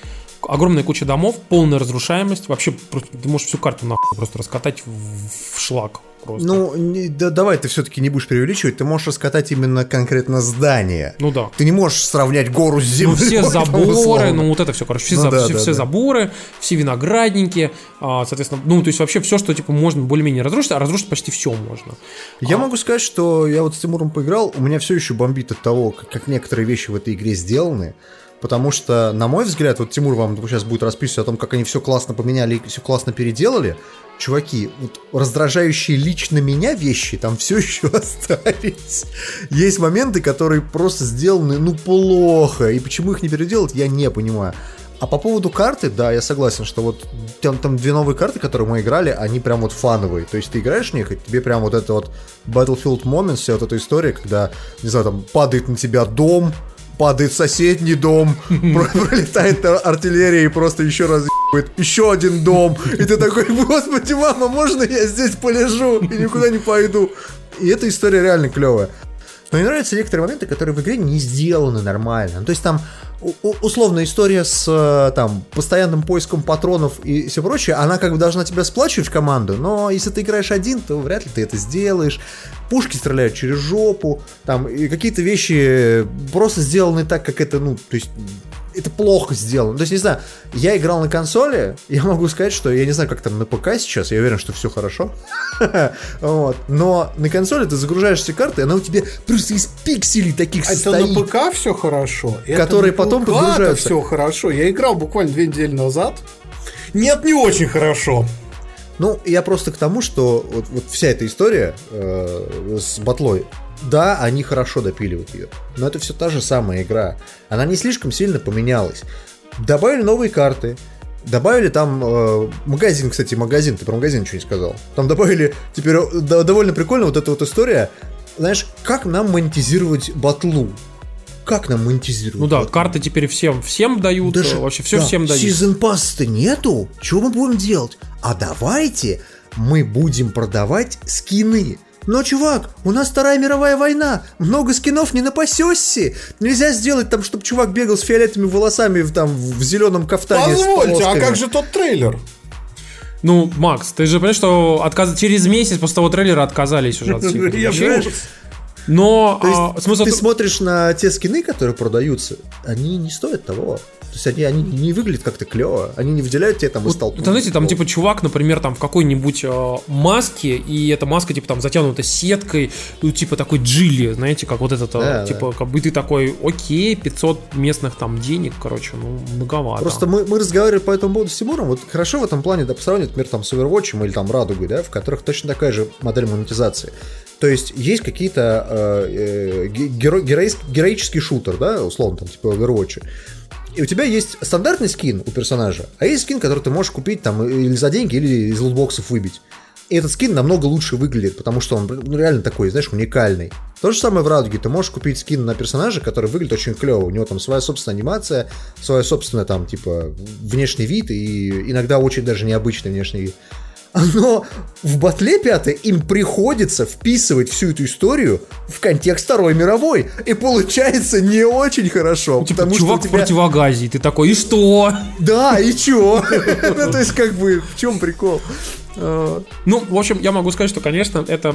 огромная куча домов, полная разрушаемость. Вообще, ты можешь всю карту нахуй просто раскатать в шлак. Просто. Ну, не- да, давай ты все-таки не будешь преувеличивать, ты можешь раскатать именно конкретно здание. Ну да. Ты не можешь сравнять гору с Ну, землей. все там, заборы, ну вот это все, короче, все, Ну за- да, все, да, все да. заборы, все виноградники, а, соответственно, ну, то есть вообще все, что, типа, можно более-менее разрушить, а разрушить почти все можно. Я А. могу сказать, что я вот с Тимуром поиграл, у меня все еще бомбит от того, как, как некоторые вещи в этой игре сделаны. Потому что, на мой взгляд, вот Тимур вам сейчас будет расписывать о том, как они все классно поменяли и все классно переделали. Чуваки, вот раздражающие лично меня вещи там все еще остались. Есть моменты, которые просто сделаны, ну, плохо. И почему их не переделать, я не понимаю. А по поводу карты, да, я согласен, что вот там, там две новые карты, которые мы играли, они прям вот фановые. То есть ты играешь в них, и тебе прям вот это вот Battlefield Moments, вся вот эта история, когда, не знаю, там падает на тебя дом, падает соседний дом, про- пролетает ар- артиллерия и просто еще раз еще один дом. И ты такой, господи, мама, можно я здесь полежу и никуда не пойду? И эта история реально клевая. Но мне нравятся некоторые моменты, которые в игре не сделаны нормально. Ну, то есть там условно история с э, там постоянным поиском патронов и все прочее, она как бы должна тебя сплачивать в команду, но если ты играешь один, то вряд ли ты это сделаешь. Пушки стреляют через жопу, там и какие-то вещи просто сделаны так, как это, ну, то есть это плохо сделано. То есть, не знаю, я играл на консоли, я могу сказать, что я не знаю, как там на ПК сейчас, я уверен, что все хорошо. Вот. Но на консоли ты загружаешь все карты, она у тебя просто из пикселей таких Это состоит. на ПК все хорошо. это Которые на потом подгружаются. все хорошо. Я играл буквально две недели назад. Нет, не очень хорошо. Ну, я просто к тому, что вот, вот вся эта история э, с батлой, да, они хорошо допиливают ее, но это все та же самая игра. Она не слишком сильно поменялась. Добавили новые карты, добавили там э, магазин, кстати, магазин, ты про магазин ничего не сказал. Там добавили теперь э, да, довольно прикольно вот эта вот история, знаешь, как нам монетизировать батлу? Как нам монетизировать? Ну да, батлу? карты теперь всем, всем дают, Даже- э, вообще все да, всем дают. Season Pass-то нету. Чего мы будем делать? А давайте мы будем продавать скины. Но, чувак, у нас Вторая мировая война. Много скинов не напасешься. Нельзя сделать там, чтобы чувак бегал с фиолетовыми волосами в, там, в зеленом кафтане. Позвольте, а как же тот трейлер? Ну, Макс, ты же понимаешь, что отказ... через месяц после того трейлера отказались уже от ужасе. Но То есть а, смысл... ты смотришь на те скины, которые продаются, они не стоят того. То есть они, они не выглядят как-то клево. Они не выделяют тебе там из Вот, толпы. там, знаете, там типа чувак, например, там в какой-нибудь э, маске, и эта маска типа там затянута сеткой, ну типа такой джилли, знаете, как вот этот, э, Да, типа, как бы ты такой, окей, 500 местных там денег, короче, ну многовато. Просто мы, мы разговаривали по этому поводу с Тимуром. Вот хорошо в этом плане, да, по сравнению, например, там, с Overwatch или там Радугой, да, в которых точно такая же модель монетизации. То есть есть какие-то э, э, ге- геро- героический шутер, да, условно, там, типа Overwatch. И у тебя есть стандартный скин у персонажа, а есть скин, который ты можешь купить там или за деньги, или из лутбоксов выбить. И этот скин намного лучше выглядит, потому что он ну, реально такой, знаешь, уникальный. То же самое в Радуге. Ты можешь купить скин на персонажа, который выглядит очень клево. У него там своя собственная анимация, своя собственная там, типа, внешний вид и иногда очень даже необычный внешний вид. Но в батле 5 им приходится вписывать всю эту историю в контекст Второй мировой. И получается не очень хорошо. Ну, типа, потому чувак что у в тебя- противогазе, и ты такой, и что? Да, и чё? Ну, то есть, как бы, в чем прикол? Э, Ну, в общем, я могу сказать, что, конечно, это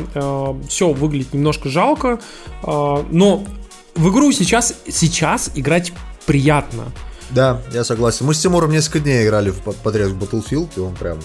все выглядит немножко жалко, э, но в игру сейчас, сейчас играть приятно. Да, я согласен. Мы с Тимуром несколько дней играли в под- подряд в Battlefield, и он прям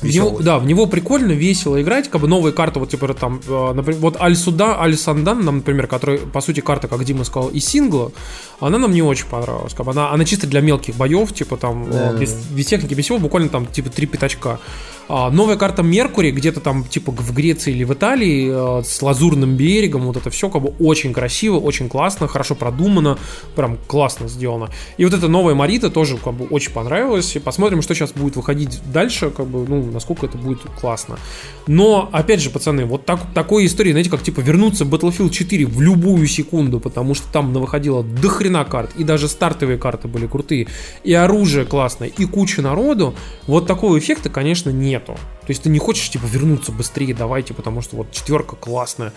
В него, да, в него прикольно, весело играть, как бы новые карты, вот типа там, э, например, вот Аль-Суда, Аль-Сандан, нам, например, который, по сути, карта, как Дима сказал, из сингла, она нам не очень понравилась, как бы она, она чисто для мелких боев, типа там, э, Да. без, без техники, без всего, буквально там, типа, три пятачка. А, новая карта Меркурий, где-то там, типа, в Греции или в Италии, э, с лазурным берегом, вот это все, как бы, очень красиво, очень классно, хорошо продумано, прям классно сделано. И вот эта новая Марита тоже, как бы, очень понравилась, и посмотрим, что сейчас будет выходить дальше, как бы, ну, насколько это будет классно. Но, опять же, пацаны, вот так, такой истории, знаете, как, типа, вернуться в Battlefield 4 в любую секунду, потому что там выходило до хрена карт, и даже стартовые карты были крутые, и оружие классное, и куча народу, вот такого эффекта, конечно, нету. То есть ты не хочешь, типа, вернуться быстрее, давайте, потому что вот четверка классная.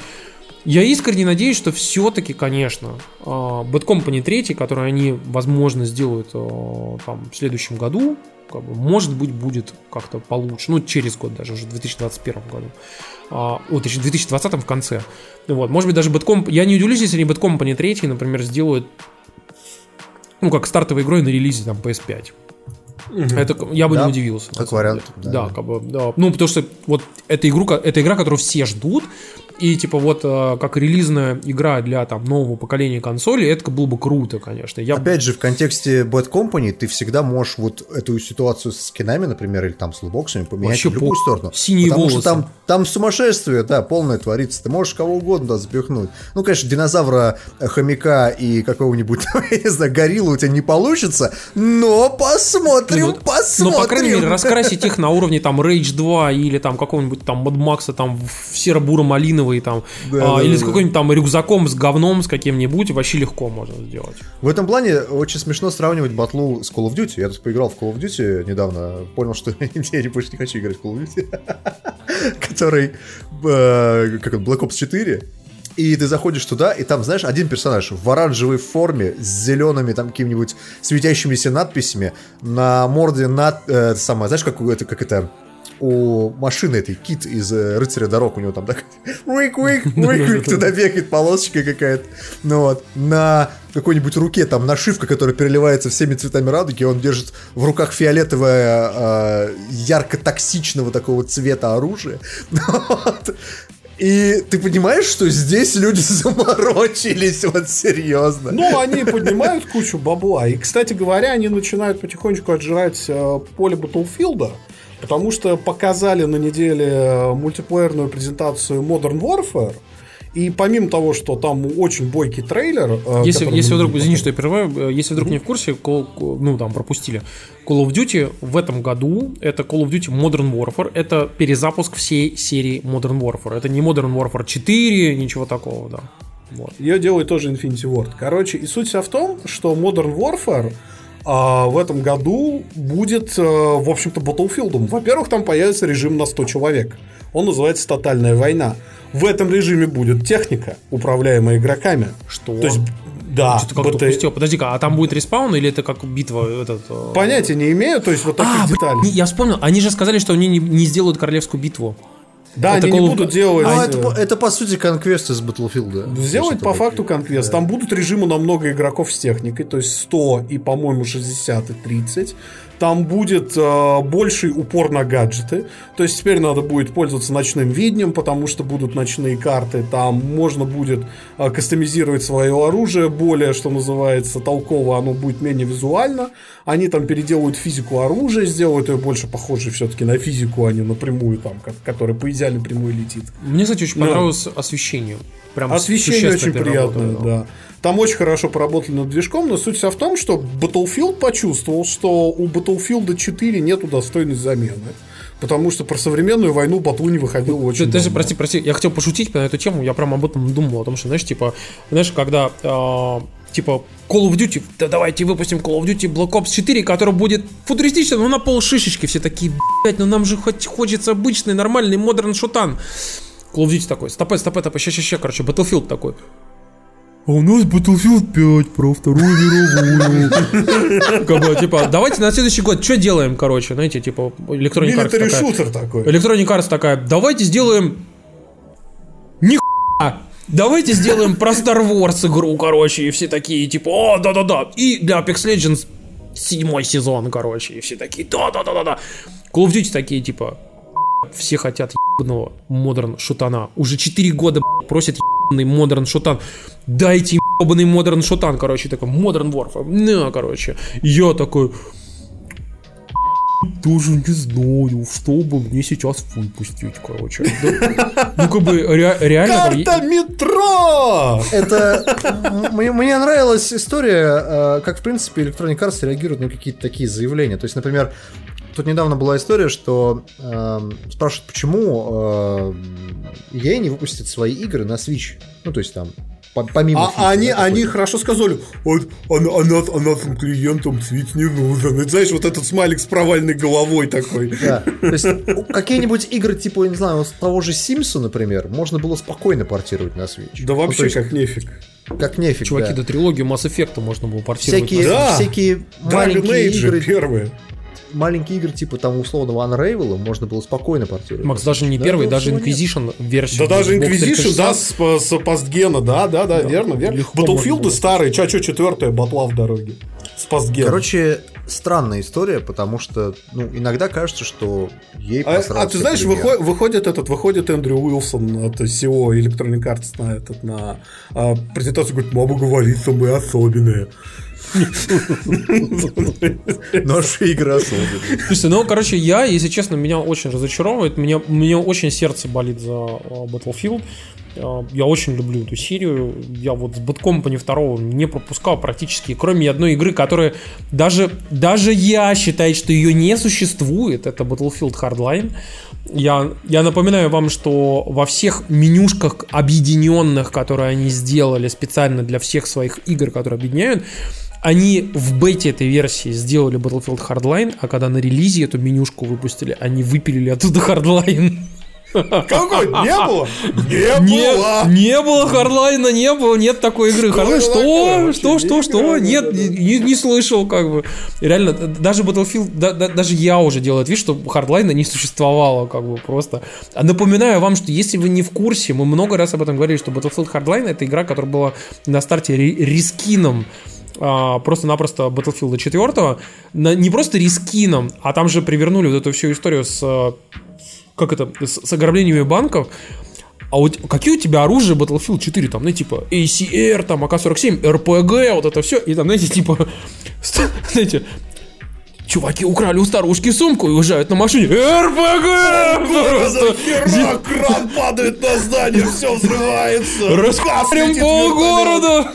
Я искренне надеюсь, что все-таки, конечно, а, Bad Company 3, который они, возможно, сделают а, там, в следующем году, Как бы, может быть, будет как-то получше. Ну, через год даже, уже в 2021 году. А, вот, в 2020 в конце. Вот, может быть, даже Bad. Я не удивлюсь, если они Bad Company 3, например, сделают ну, как стартовой игрой на релизе там PS5. Угу. Это я бы Да, не удивился. как вариант, да. Да, как бы, да. Ну, потому что вот эта, игру, эта игра, которую все ждут, и типа вот э, как релизная игра для там нового поколения консолей, это было бы круто, конечно. Я Опять же, в контексте Bad Company ты всегда можешь вот эту ситуацию с скинами, например, или там с лутбоксами поменять Вообще в любую по- сторону. синие Потому волосы. что там, там сумасшествие, да, полное творится. Ты можешь кого угодно туда запихнуть. Ну, конечно, динозавра, э, хомяка и какого-нибудь, я не знаю, гориллу у тебя не получится, но посмотрим, Ну, посмотрим. Но, по крайней мере, раскрасить их на уровне там Rage 2 или там какого-нибудь там Mad Max там в серо-буро-малиновый там, Да, а, да, или да, с каким-нибудь там рюкзаком с говном, с каким-нибудь, вообще легко можно сделать. В этом плане очень смешно сравнивать батлу с Call of Duty. Я тут поиграл в Call of Duty недавно, понял, что я больше не хочу играть в Call of Duty, который, э, как он, Black Ops 4, и ты заходишь туда, и там, знаешь, один персонаж в оранжевой форме с зелеными там какими-нибудь светящимися надписями на морде над, э, самое, знаешь, как это, как это у машины этой кит из э, рыцаря дорог у него там так уик уик уик уик туда бегает полосочка какая-то ну вот на какой-нибудь руке там нашивка которая переливается всеми цветами радуги он держит в руках фиолетовое э, ярко-токсичного такого цвета оружие Вот. и ты понимаешь, что здесь люди заморочились, вот серьезно. Ну, они поднимают кучу бабла. И, кстати говоря, они начинают потихонечку отжирать э, поле Battlefield, потому что показали на неделе э, мультиплеерную презентацию Modern Warfare. И помимо того, что там очень бойкий трейлер... э, Если, если вдруг, видели извини, потом. что я прерываю, э, если вдруг не в курсе, Call- ну там пропустили, Call of Duty в этом году это Call of Duty Modern Warfare, это перезапуск всей серии Modern Warfare. Это не Modern Warfare 4, ничего такого, да. Вот. Ее делает тоже Infinity Ward. Короче, и суть вся в том, что Modern Warfare а, в этом году будет, э, в общем-то, Battlefield. Во-первых, там появится режим на 100 человек. Он называется «Тотальная война». В этом режиме будет техника, управляемая игроками. Что? То есть, да, Что-то как-то БТ. Подожди-ка, а там будет респаун или это как битва? Этот, э, Понятия не имею, то есть вот таких А, блин, деталей. не- я вспомнил, они же сказали, что они не, не сделают королевскую битву. Да, это они Call не будут делать... Ну, это, по- это, по сути конквест из Battlefield. Сделать по факту конквест. Там будут режимы на много игроков с техникой, то есть 100 и, по-моему, 60 и 30. Там будет э, больший упор на гаджеты. То есть теперь надо будет пользоваться ночным видением, потому что будут ночные карты. Там можно будет э, кастомизировать свое оружие более, что называется, толково. Оно будет менее визуально. Они там переделают физику оружия, сделают ее больше похожей все-таки на физику, а не напрямую, там, ко- которая по идеальной прямой летит. Мне, кстати, очень Да. понравилось освещение. Прям Освещение очень приятное, да. Там очень хорошо поработали над движком, но суть вся в том, что Battlefield почувствовал, что у Battlefield 4 нету достойной замены. Потому что про современную войну Бату не выходил очень Ты, даже, прости, прости, я хотел пошутить на эту тему, я прям об этом думал, о том, что, знаешь, типа, знаешь, когда, э, типа, Call of Duty, да давайте выпустим Call of Duty Black Ops 4, который будет футуристичным, но на пол шишечки, все такие, блять, ну нам же хоть хочется обычный, нормальный, модерн шутан. Call of Duty такой, стопэ, стопэ, стопэ, ща, ща, ща, короче, Battlefield такой. А у нас Battlefield 5 про Вторую мировую. Как бы, типа, давайте на следующий год что делаем, короче, знаете, типа, Electronic Arts такая. шутер такой. Electronic Arts такая, давайте сделаем... Нихуя! Давайте сделаем про Star Wars игру, короче, и все такие, типа, о, да-да-да. И для Apex Legends седьмой сезон, короче, и все такие, да-да-да-да-да. Call of Duty такие, типа, все хотят ебаного модерн шутана. Уже 4 года просят ебаный модерн шутан. Дайте ебаный модерн шутан, короче, такой Modern Warfare. На, короче. Я такой, тоже не знаю, что бы мне сейчас выпустить, короче. Ну, как бы, ре- реально... Карта метро! Это мне, мне нравилась история, э, как в принципе Electronic Arts реагирует на какие-то такие заявления. То есть, например, тут недавно была история, что эм, спрашивают, почему э, EA не выпустит свои игры на Switch. Ну, то есть там по- помимо. А FIFA, они, да, они хорошо сказали, вот, а, а, нас- а нашим клиентам свит не нужен. И знаешь, вот этот смайлик с провальной головой такой. Да. То есть какие-нибудь игры, типа, я не знаю, вот того же Симса, например, можно было спокойно портировать на Switch. Да Ну, вообще то есть, как нефиг. как нефиг. Чуваки, да. да трилогию Mass Effect можно было портировать. Всякие, Да. всякие Dragon маленькие Age игры, первые. Маленькие игры типа там условного Unravel можно было спокойно портировать. Макс, даже не Да, первый, да, даже? Inquisition версия. Да даже Inquisition, 360. да, с, по- с постгена, да, да, да, Да, верно, верно. Battlefield старые, ча, чё, четвертая, батла в дороге. С постгена. Короче, странная история, потому что ну, иногда кажется, что ей А, а ты знаешь, выходит, выходит этот, выходит Эндрю Уилсон, это SEO Electronic Arts на этот, на а, презентацию, говорит, мама говорит, что мы особенные. Наши игры особенно. Слушайте, ну, короче, я, если честно, меня очень разочаровывает. Меня, мне очень сердце болит за э, Battlefield. Э, Я очень люблю эту серию. Я вот с Bad Company 2 не пропускал практически, кроме одной игры, которая даже, даже я считаю, что ее не существует. Это Battlefield Hardline. Я, я напоминаю вам, что во всех менюшках объединенных, которые они сделали специально для всех своих игр, которые объединяют, они в бете этой версии сделали Battlefield Hardline, а когда на релизе эту менюшку выпустили, они выпилили оттуда Hardline. Какой? Не было? Не Не, было! не было Hardline, не было, нет такой игры. Что это что? Что, что, что? Нет, да-да-да. не, не слышал, как бы. Реально, даже Battlefield, да- да- даже я уже делаю вид, что Hardline не существовало, как бы, просто. А напоминаю вам, что если вы не в курсе, мы много раз об этом говорили, что Battlefield Hardline это игра, которая была на старте ри- рискином а, просто-напросто Battlefield 4, на- не просто рискином, а там же привернули вот эту всю историю с а, как это, с, с ограблениями банков. А вот какие у тебя оружия Battlefield 4? Там, ну, типа, ACR, там, АК-47, RPG, вот это все. И там, знаете, типа, знаете, чуваки украли у старушки сумку и уезжают на машине. РПГ! Просто Хера, кран падает на здание, все взрывается. Светит полгорода!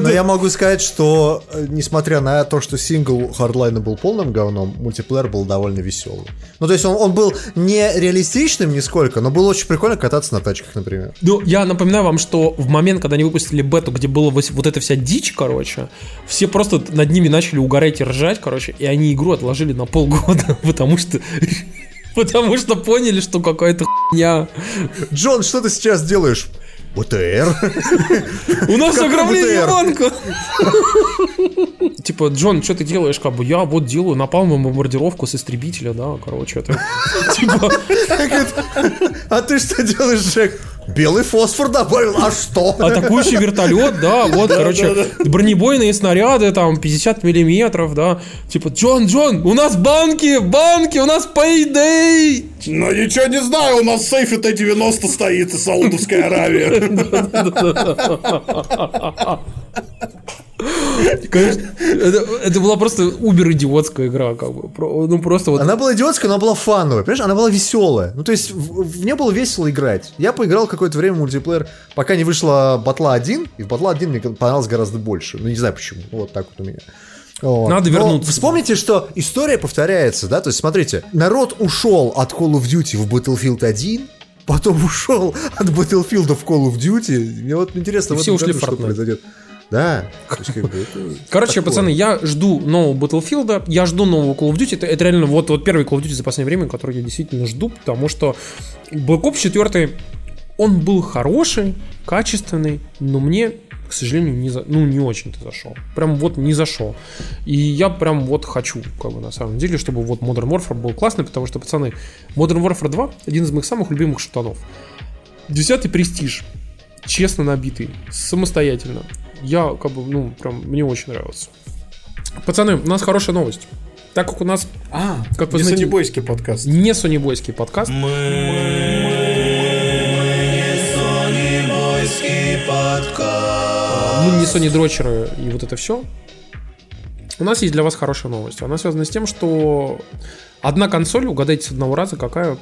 Но я могу сказать, что э, несмотря на то, что сингл Hardline был полным говном, мультиплеер был довольно веселый. Ну, то есть он, он был не реалистичным нисколько, но было очень прикольно кататься на тачках, например. Ну, я напоминаю вам, что в момент, когда они выпустили бету, где была вот эта вся дичь, короче, все просто над ними начали угорать и ржать, короче, и они игру отложили на полгода, потому что... Потому что поняли, что какая-то хуйня. Джон, что ты сейчас делаешь? БТР. У нас ограбление банка. Типа, Джон, что ты делаешь? Как бы я вот делаю напалмом бомбардировку с истребителя, да, короче, это... Типа, А ты что делаешь, Джек? Белый фосфор добавил, а что? атакующий вертолет, да, вот, короче, бронебойные снаряды, там, 50 миллиметров, да, типа, Джон, Джон, у нас банки, банки, у нас payday! Ну ничего не знаю, у нас в сейфе Т-90 стоит из Саудовской Аравии. Конечно, это, это была просто убер идиотская игра, как бы, ну, просто вот... Она была идиотская, но она была фановая, понимаешь? Она была веселая. Ну, то есть, в, в нее было весело играть. Я поиграл какое-то время в мультиплеер, пока не вышла Батла 1, и в Батла 1 мне понравилось гораздо больше. Ну, не знаю почему. Вот так вот у меня. Вот. Надо Но вернуться. Вспомните, что история повторяется, да? То есть, смотрите, народ ушел от Call of Duty в Battlefield 1, потом ушел от Battlefield в Call of Duty. Мне вот интересно, И в все ушли году что произойдет. Да. То есть, как бы, это Короче, такое. пацаны, я жду нового Battlefield, я жду нового Call of Duty. Это, это реально вот, вот первый Call of Duty за последнее время, который я действительно жду, потому что Black Ops 4, он был хороший, качественный, но мне, к сожалению, не, за, ну, не очень-то зашел. Прям вот не зашел. И я прям вот хочу, как бы на самом деле, чтобы вот Modern Warfare был классный, потому что, пацаны, Modern Warfare 2 один из моих самых любимых шутанов. Десятый престиж. Честно набитый. Самостоятельно. Я, как бы, ну, прям, мне очень нравится. Пацаны, у нас хорошая новость. Так как у нас А, Как вы не знаете- сонебойский подкаст. не сонебойский подкаст, мы не Sony дрочеры и вот это все. У нас есть для вас хорошая новость. Она связана с тем, что одна консоль, угадайте с одного раза, какая,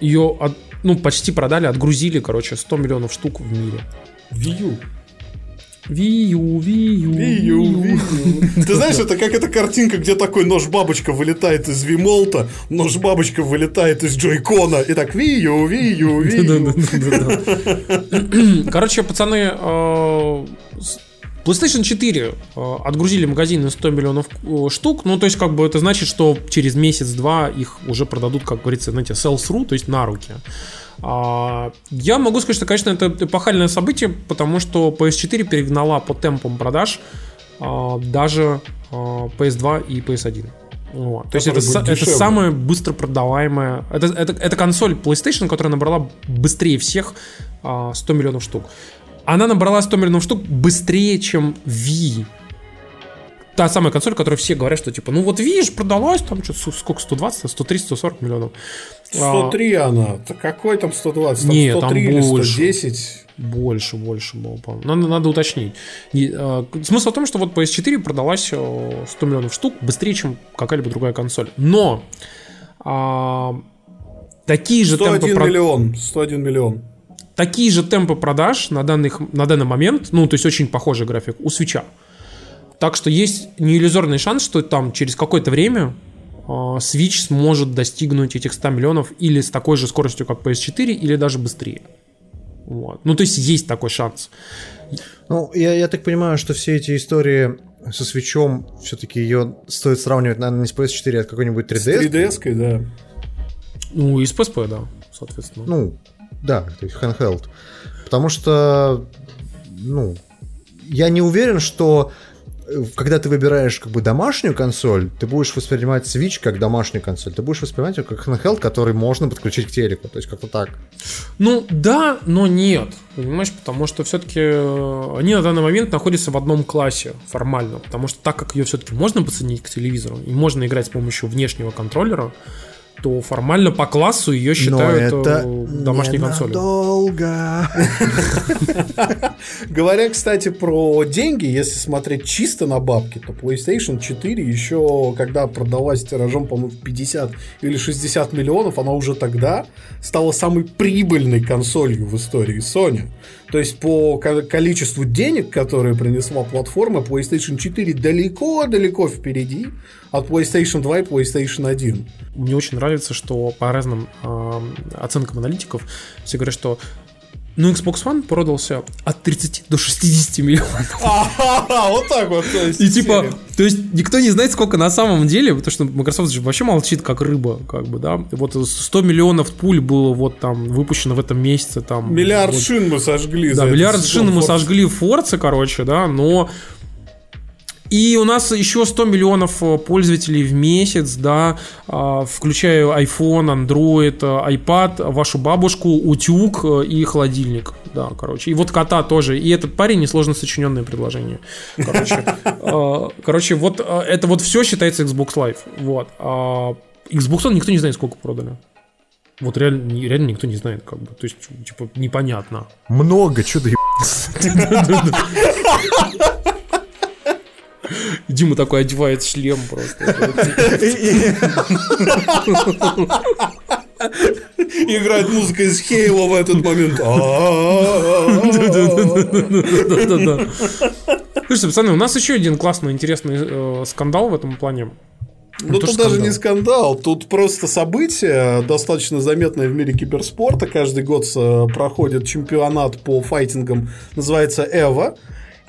ее ну, почти продали, отгрузили, короче, 100 миллионов штук в мире. Вию. Wii U, Вию, Wii U. Вию. Ты знаешь, это как эта картинка, где такой нож-бабочка вылетает из Вимолта, нож-бабочка вылетает из Джойкона, и так Вию, Вию, Вию. Короче, пацаны, э, PlayStation 4 э, отгрузили магазин на 100 миллионов э, штук. Ну, то есть, как бы это значит, что через месяц-два их уже продадут, как говорится, знаете, sell-through, то есть на руки. А, Я могу сказать, что, конечно, это эпохальное событие, потому что PS4 перегнала по темпам продаж а, даже а, PS2 и PS1. Вот. То есть это, это самая быстро продаваемая... Это, это, это консоль PlayStation, которая набрала быстрее всех 100 а, миллионов штук. Она набрала 100 миллионов штук быстрее, чем Wii. Та самая консоль, которая все говорят, что типа, ну вот видишь, продалась там что сколько, 120, 130, 140 миллионов. 103 а, она. Какой там 120? Там нет, 103 там или больше. 110? Больше, больше было, по надо, надо уточнить. И, э, смысл в том, что вот PS4 продалась 100 миллионов штук быстрее, чем какая-либо другая консоль. Но э, такие же 101 темпы... миллион, 101 миллион. Такие же темпы продаж на, данных, на данный момент, ну, то есть очень похожий график, у свеча. Так что есть неиллюзорный шанс, что там через какое-то время э, Switch сможет достигнуть этих 100 миллионов или с такой же скоростью, как PS4, или даже быстрее. Вот. Ну, то есть есть такой шанс. Ну, я, я так понимаю, что все эти истории со свечом, все-таки ее стоит сравнивать, наверное, не с PS4, а с какой-нибудь 3DS. С 3DS, да. Ну, и с PSP, да, соответственно. Ну, да, то есть handheld. Потому что, ну, я не уверен, что когда ты выбираешь как бы домашнюю консоль, ты будешь воспринимать Switch как домашнюю консоль. Ты будешь воспринимать ее как handheld, который можно подключить к телеку. То есть как-то так. Ну да, но нет. Понимаешь, потому что все-таки э, они на данный момент находятся в одном классе формально. Потому что так как ее все-таки можно подсоединить к телевизору и можно играть с помощью внешнего контроллера, то формально по классу ее считают Но это э, домашней консолью. Долго. Говоря, кстати, про деньги, если смотреть чисто на бабки, то PlayStation 4 еще, когда продалась тиражом, по-моему, 50 или 60 миллионов, она уже тогда стала самой прибыльной консолью в истории Sony. То есть по количеству денег, которые принесла платформа, PlayStation 4 далеко-далеко впереди от PlayStation 2 и PlayStation 1. Мне очень нравится, что по разным э, оценкам аналитиков все говорят, что ну, Xbox One продался от 30 до 60 миллионов. А, вот так вот. То есть, и типа, то есть никто не знает, сколько на самом деле, потому что Microsoft же вообще молчит, как рыба, как бы, да. Вот 100 миллионов пуль было вот там выпущено в этом месяце. Там, миллиард вот, шин мы сожгли. Да, миллиард шин мы сожгли в Форце, короче, да, но и у нас еще 100 миллионов э, пользователей в месяц, да, а, включая iPhone, Android, э, iPad, вашу бабушку, утюг э, и холодильник. Да, короче. И вот кота тоже. И этот парень несложно сочиненное предложение. Короче, короче вот это вот все считается Xbox Live. Вот. А Xbox One никто не знает, сколько продали. Вот реально, реально никто не знает, как бы. То есть, типа, непонятно. Много, что ты Дима такой одевает шлем просто. Играет музыка из Хейла в этот момент. Слушайте, пацаны, у нас еще один классный, интересный э, скандал в этом плане. Ну, тут даже не скандал, тут просто событие, достаточно заметное в мире киберспорта. Каждый год э, проходит чемпионат по файтингам, называется Эва.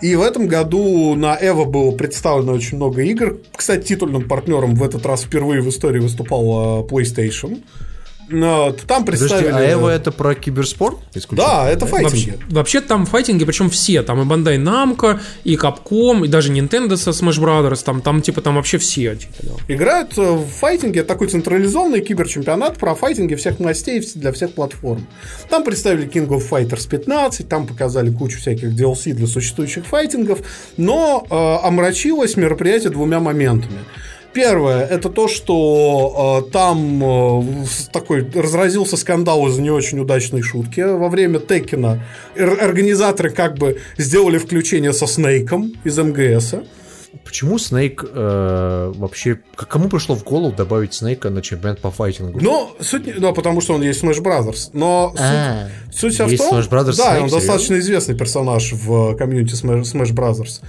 И в этом году на Эво было представлено очень много игр. Кстати, титульным партнером в этот раз впервые в истории выступал PlayStation. Там представили... Подожди, а Эво это про киберспорт? Да, это файтинги. Вообще, вообще там файтинги, причем все. Там и Bandai Namco, и Capcom, и даже Nintendo со Smash Brothers. Там, там типа там вообще все. Типа, да. Играют э, в файтинге. Это такой централизованный киберчемпионат про файтинги всех мастей для всех платформ. Там представили King of Fighters 15, там показали кучу всяких DLC для существующих файтингов. Но э, омрачилось мероприятие двумя моментами. Первое, это то, что э, там э, такой разразился скандал из-за не очень удачной шутки. Во время Текина организаторы как бы сделали включение со Снейком из МГС. Почему Снейк э, вообще... Кому пришло в голову добавить Снейка на чемпионат по файтингу? Ну, суть... Ну, потому что он есть в Smash Brothers. Но а, суть, суть в том... Smash Brothers да, Snake, он достаточно известный персонаж в комьюнити Smash, Smash Brothers.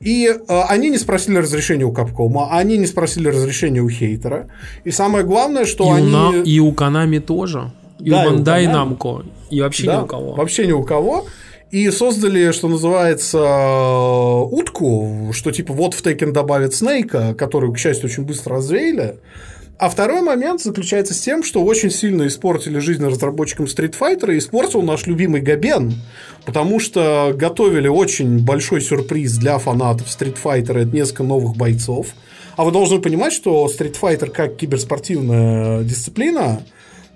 И э, они не спросили разрешения у Капкома, они не спросили разрешения у хейтера. И самое главное, что и они... У на... И у Канами тоже. И да, у Бандай и Намко. И вообще да, ни у кого. Вообще ни у кого. И создали, что называется, утку, что типа вот в Tekken добавят Снейка, которую, к счастью, очень быстро развеяли. А второй момент заключается с тем, что очень сильно испортили жизнь разработчикам Street Fighter и испортил наш любимый Габен, потому что готовили очень большой сюрприз для фанатов Street Fighter, это несколько новых бойцов. А вы должны понимать, что Street Fighter как киберспортивная дисциплина,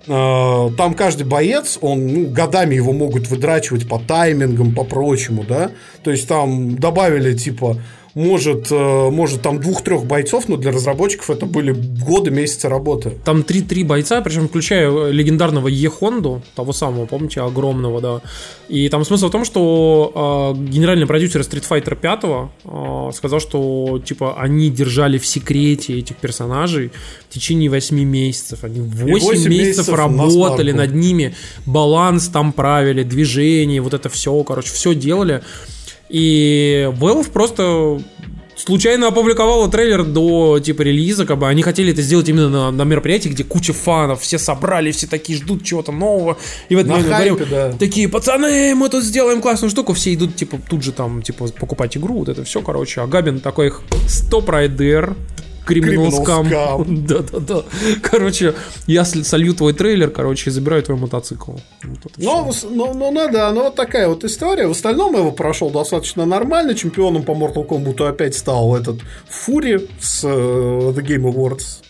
э, там каждый боец, он ну, годами его могут выдрачивать по таймингам, по прочему, да. То есть там добавили типа может, э, может там двух-трех бойцов, но для разработчиков это были годы, месяцы работы. Там 3-3 бойца, причем включая легендарного Е Хонду, того самого, помните, огромного, да. И там смысл в том, что э, генеральный продюсер Street Fighter 5 э, сказал, что типа они держали в секрете этих персонажей в течение 8 месяцев. Они 8, 8 месяцев, месяцев работали на над ними, баланс там правили, движение, вот это все, короче, все делали. И Valve просто случайно опубликовала трейлер до типа релиза, как бы они хотели это сделать именно на, на мероприятии, где куча фанов, все собрали, все такие ждут чего-то нового. И в этот момент говорим, да. такие, пацаны, мы тут сделаем классную штуку, все идут, типа, тут же там, типа, покупать игру, вот это все, короче. А Габин такой, стоп райдер, Криминал скам. Да-да-да. Короче, я солью твой трейлер, короче, и забираю твой мотоцикл. Вот ну, ну, ну, ну, да, ну вот такая вот история. В остальном его прошел достаточно нормально. Чемпионом по Mortal Kombat опять стал этот Фури с uh, The Game Awards.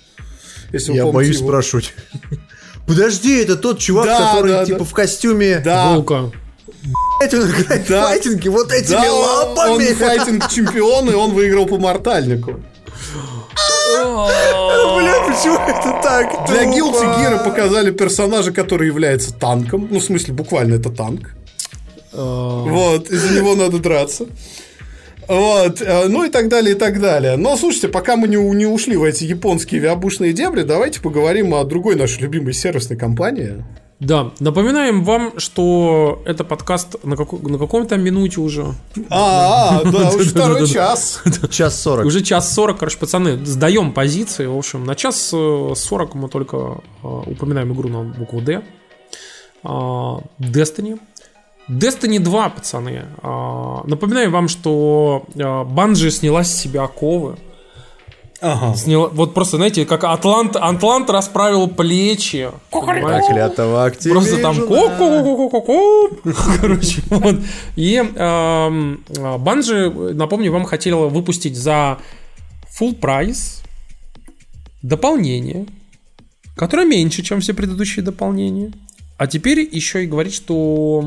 Если я боюсь его. спрашивать. Подожди, это тот чувак, да, который да, типа да. в костюме да. волка. Блять, он играет да. файтинги вот этими да, лапами. Он файтинг чемпион, и он выиграл по мортальнику. Бля, почему это так? Для Guilty Gear показали персонажа, который является танком. Ну, в смысле, буквально это танк. Вот, из-за него надо драться. Вот, э, ну и так далее, и так далее. Но слушайте, пока мы не, не ушли в эти японские виабушные дебри, давайте поговорим о другой нашей любимой сервисной компании. Да, напоминаем вам, что это подкаст на, как, на каком-то минуте уже. А, да, уже второй час. Час сорок. Уже час сорок, короче, пацаны, сдаем позиции. В общем, на час сорок мы только э, упоминаем игру на букву D. А, Destiny. Destiny 2, пацаны. А, напоминаю вам, что Банжи сняла с себя оковы. Ага. Сняла, вот просто, знаете, как Атлант, Атлант расправил плечи. Проклятого активизма. Просто там ку-ку-ку-ку-ку-ку. Короче, вот. И Банжи, напомню, вам хотела выпустить за full прайс дополнение, которое меньше, чем все предыдущие дополнения. А теперь еще и говорить, что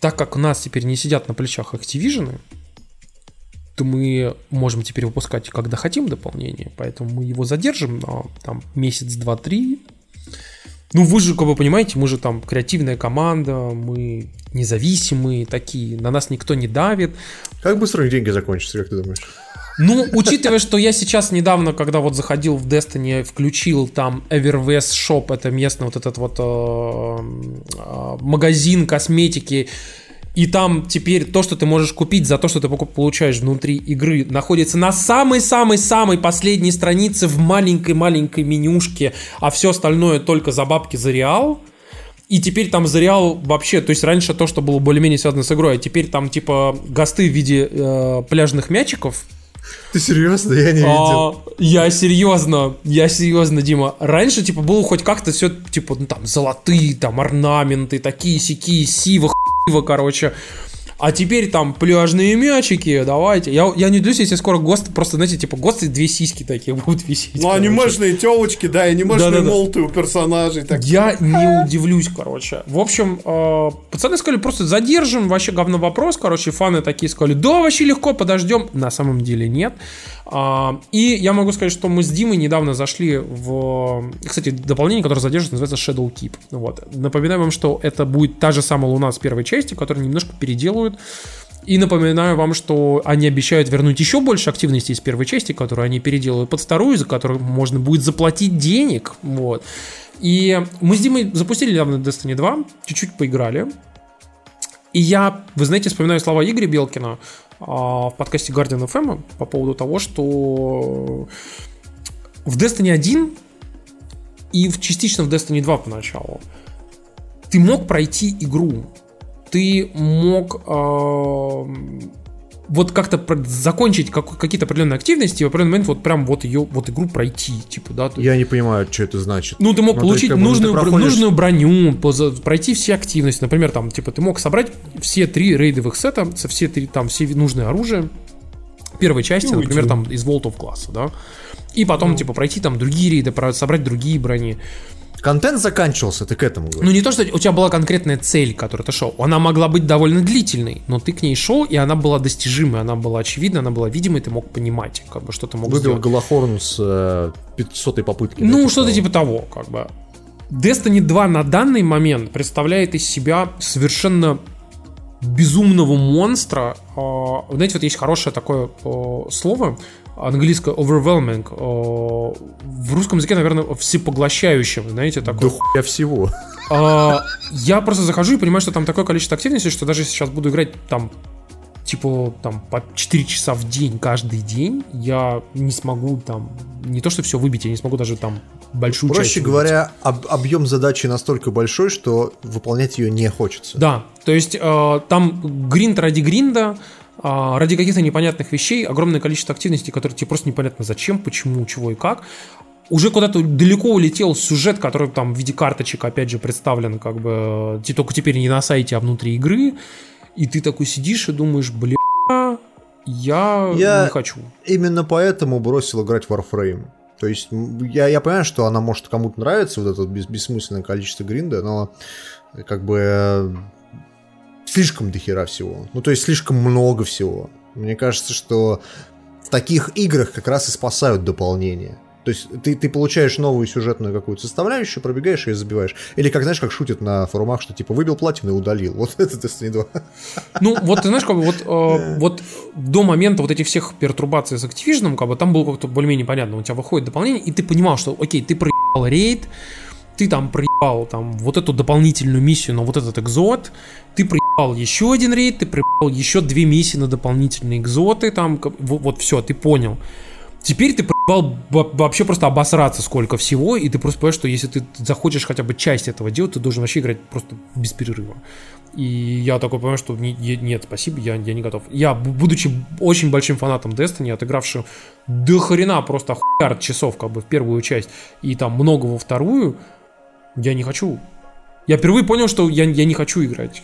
так как у нас теперь не сидят на плечах Activision, то мы можем теперь выпускать, когда хотим, дополнение. Поэтому мы его задержим на там, месяц, два, три. Ну, вы же, как вы понимаете, мы же там креативная команда, мы независимые такие, на нас никто не давит. Как быстро деньги закончатся, как ты думаешь? Ну, учитывая, что я сейчас недавно, когда вот заходил в Destiny, включил там Everwest Shop, это местный вот этот вот э, э, магазин косметики, и там теперь то, что ты можешь купить за то, что ты получаешь внутри игры, находится на самой-самой-самой последней странице в маленькой-маленькой менюшке, а все остальное только за бабки за реал. И теперь там за реал вообще, то есть раньше то, что было более-менее связано с игрой, а теперь там типа гасты в виде э, пляжных мячиков, ты серьезно? Я не видел. А, я серьезно, я серьезно, Дима. Раньше, типа, было хоть как-то все, типа, ну там, золотые, там, орнаменты, такие, сякие, сива, короче. А теперь там пляжные мячики, давайте. Я, я не удивлюсь, если скоро ГОСТ, просто, знаете, типа ГОСТ и две сиськи такие будут висеть. Ну, короче. анимешные телочки, да, анимешные да, да, молты у персонажей. Так. Я не удивлюсь, короче. В общем, э, пацаны сказали, просто задержим, вообще говно вопрос, короче, фаны такие сказали, да, вообще легко, подождем. На самом деле нет. А, и я могу сказать, что мы с Димой недавно зашли в... Кстати, дополнение, которое задержится, называется Shadow Keep. Вот. Напоминаю вам, что это будет та же самая Луна с первой части, которую немножко переделают. И напоминаю вам, что они обещают вернуть еще больше активности из первой части, которую они переделают под вторую, за которую можно будет заплатить денег. Вот. И мы с Димой запустили недавно Destiny 2, чуть-чуть поиграли. И я, вы знаете, вспоминаю слова Игоря Белкина, а, в подкасте Guardian FM по поводу того, что в Destiny 1 и частично в Destiny 2 поначалу ты мог пройти игру, ты мог э, вот как-то закончить как, какие-то определенные активности и в определенный момент вот прям вот ее, вот игру пройти, типа, да. Я не понимаю, что это значит. Ну, ты мог ну, получить есть, нужную, ты проходишь... нужную броню, пройти все активности. Например, там, типа, ты мог собрать все три рейдовых сета, со все три, там, все нужные оружия, первой части, И например, уйти. там из Волтов класса, да. И потом, типа, пройти там другие рейды, собрать другие брони. Контент заканчивался, ты к этому говоришь. Ну, не то, что у тебя была конкретная цель, к которой ты шел. Она могла быть довольно длительной, но ты к ней шел, и она была достижимой, она была очевидна, она была видимой, ты мог понимать, как бы, что ты мог Выбил сделать. Голохорн с э, 500 попытки. да, Ну, типа что-то типа того, как бы. Destiny 2 на данный момент представляет из себя совершенно безумного монстра. А, Знаете, вот есть хорошее такое а, слово английское overwhelming. В русском языке, наверное, всепоглощающим, знаете, Да такое. хуя всего. А, я просто захожу и понимаю, что там такое количество активности, что даже если сейчас буду играть там типа там по 4 часа в день каждый день, я не смогу там не то что все выбить, я не смогу даже там большую часть Проще говоря, об- объем задачи настолько большой, что выполнять ее не хочется. Да, то есть э, там гринд ради гринда, ради каких-то непонятных вещей, огромное количество активностей, которые тебе просто непонятно зачем, почему, чего и как. Уже куда-то далеко улетел сюжет, который там в виде карточек, опять же, представлен, как бы, те- только теперь не на сайте, а внутри игры. И ты такой сидишь и думаешь, бля, я, Я- не хочу. Именно поэтому бросил играть в Warframe. То есть я, я понимаю, что она может кому-то нравиться, вот это бессмысленное количество гринда, но э, как бы э, слишком дохера всего. Ну, то есть слишком много всего. Мне кажется, что в таких играх как раз и спасают дополнения. То есть ты, ты получаешь новую сюжетную какую-то составляющую, пробегаешь и забиваешь. Или как, знаешь, как шутят на форумах, что типа выбил платину и удалил. Вот это Destiny 2. Ну, вот ты знаешь, как бы вот, э, вот до момента вот этих всех пертурбаций с Activision, как бы там было как-то более-менее понятно. У тебя выходит дополнение, и ты понимал, что окей, ты проебал рейд, ты там проебал там вот эту дополнительную миссию на вот этот экзот, ты проебал еще один рейд, ты проебал еще две миссии на дополнительные экзоты, там, вот, вот все, ты понял. Теперь ты проебал во- вообще просто обосраться сколько всего, и ты просто понимаешь, что если ты захочешь хотя бы часть этого делать, ты должен вообще играть просто без перерыва. И я такой понимаю, что не- не- нет, спасибо, я, я не готов. Я, бу- будучи очень большим фанатом Destiny, отыгравший до хрена просто хуярд часов как бы в первую часть и там много во вторую, я не хочу. Я впервые понял, что я, я не хочу играть.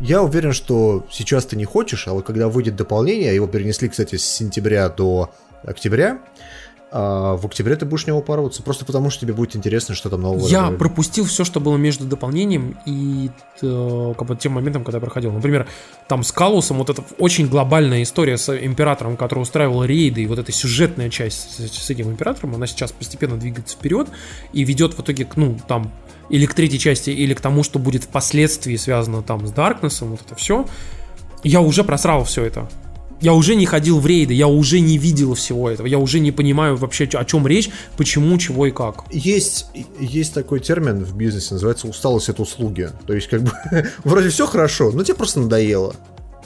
Я уверен, что сейчас ты не хочешь, а вот когда выйдет дополнение, его перенесли, кстати, с сентября до октября, а в октябре ты будешь в него упарываться, просто потому что тебе будет интересно, что там нового. Я добавили. пропустил все, что было между дополнением и э, как бы тем моментом, когда я проходил. Например, там с Калусом вот эта очень глобальная история с императором, который устраивал рейды, и вот эта сюжетная часть с, с этим императором, она сейчас постепенно двигается вперед и ведет в итоге к, ну, там, или к третьей части, или к тому, что будет впоследствии связано там с Даркнессом, вот это все. Я уже просрал все это. Я уже не ходил в рейды, я уже не видел всего этого, я уже не понимаю вообще, о чем речь, почему, чего и как. Есть, есть такой термин в бизнесе, называется усталость от услуги. То есть, как бы, вроде все хорошо, но тебе просто надоело.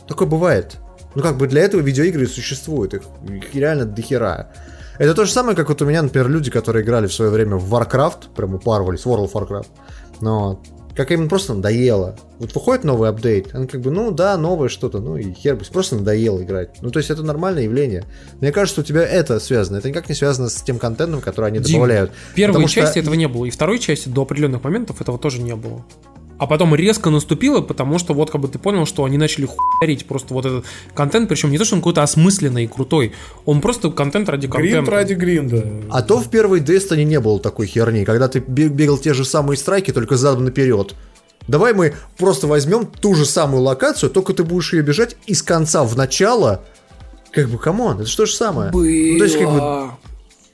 Такое бывает. Ну, как бы для этого видеоигры существуют. Их, их реально дохера. Это то же самое, как вот у меня, например, люди, которые играли в свое время в Warcraft, прям упарывались, World of Warcraft. Но как им просто надоело. Вот выходит новый апдейт, он как бы, ну да, новое что-то, ну и хер бы, просто надоело играть. Ну то есть это нормальное явление. Мне кажется, у тебя это связано, это никак не связано с тем контентом, который они Дим, добавляют. В первой Потому что- части этого не было, и второй части до определенных моментов этого тоже не было. А потом резко наступило, потому что вот как бы ты понял, что они начали хуярить просто вот этот контент, причем не то, что он какой-то осмысленный и крутой, он просто контент ради контента. Гринд ради гринда. А то в первой Destiny не было такой херни, когда ты бе- бегал те же самые страйки, только задом наперед. Давай мы просто возьмем ту же самую локацию, только ты будешь ее бежать из конца в начало. Как бы, come on, это то же самое? Было, Ну, то есть, как бы,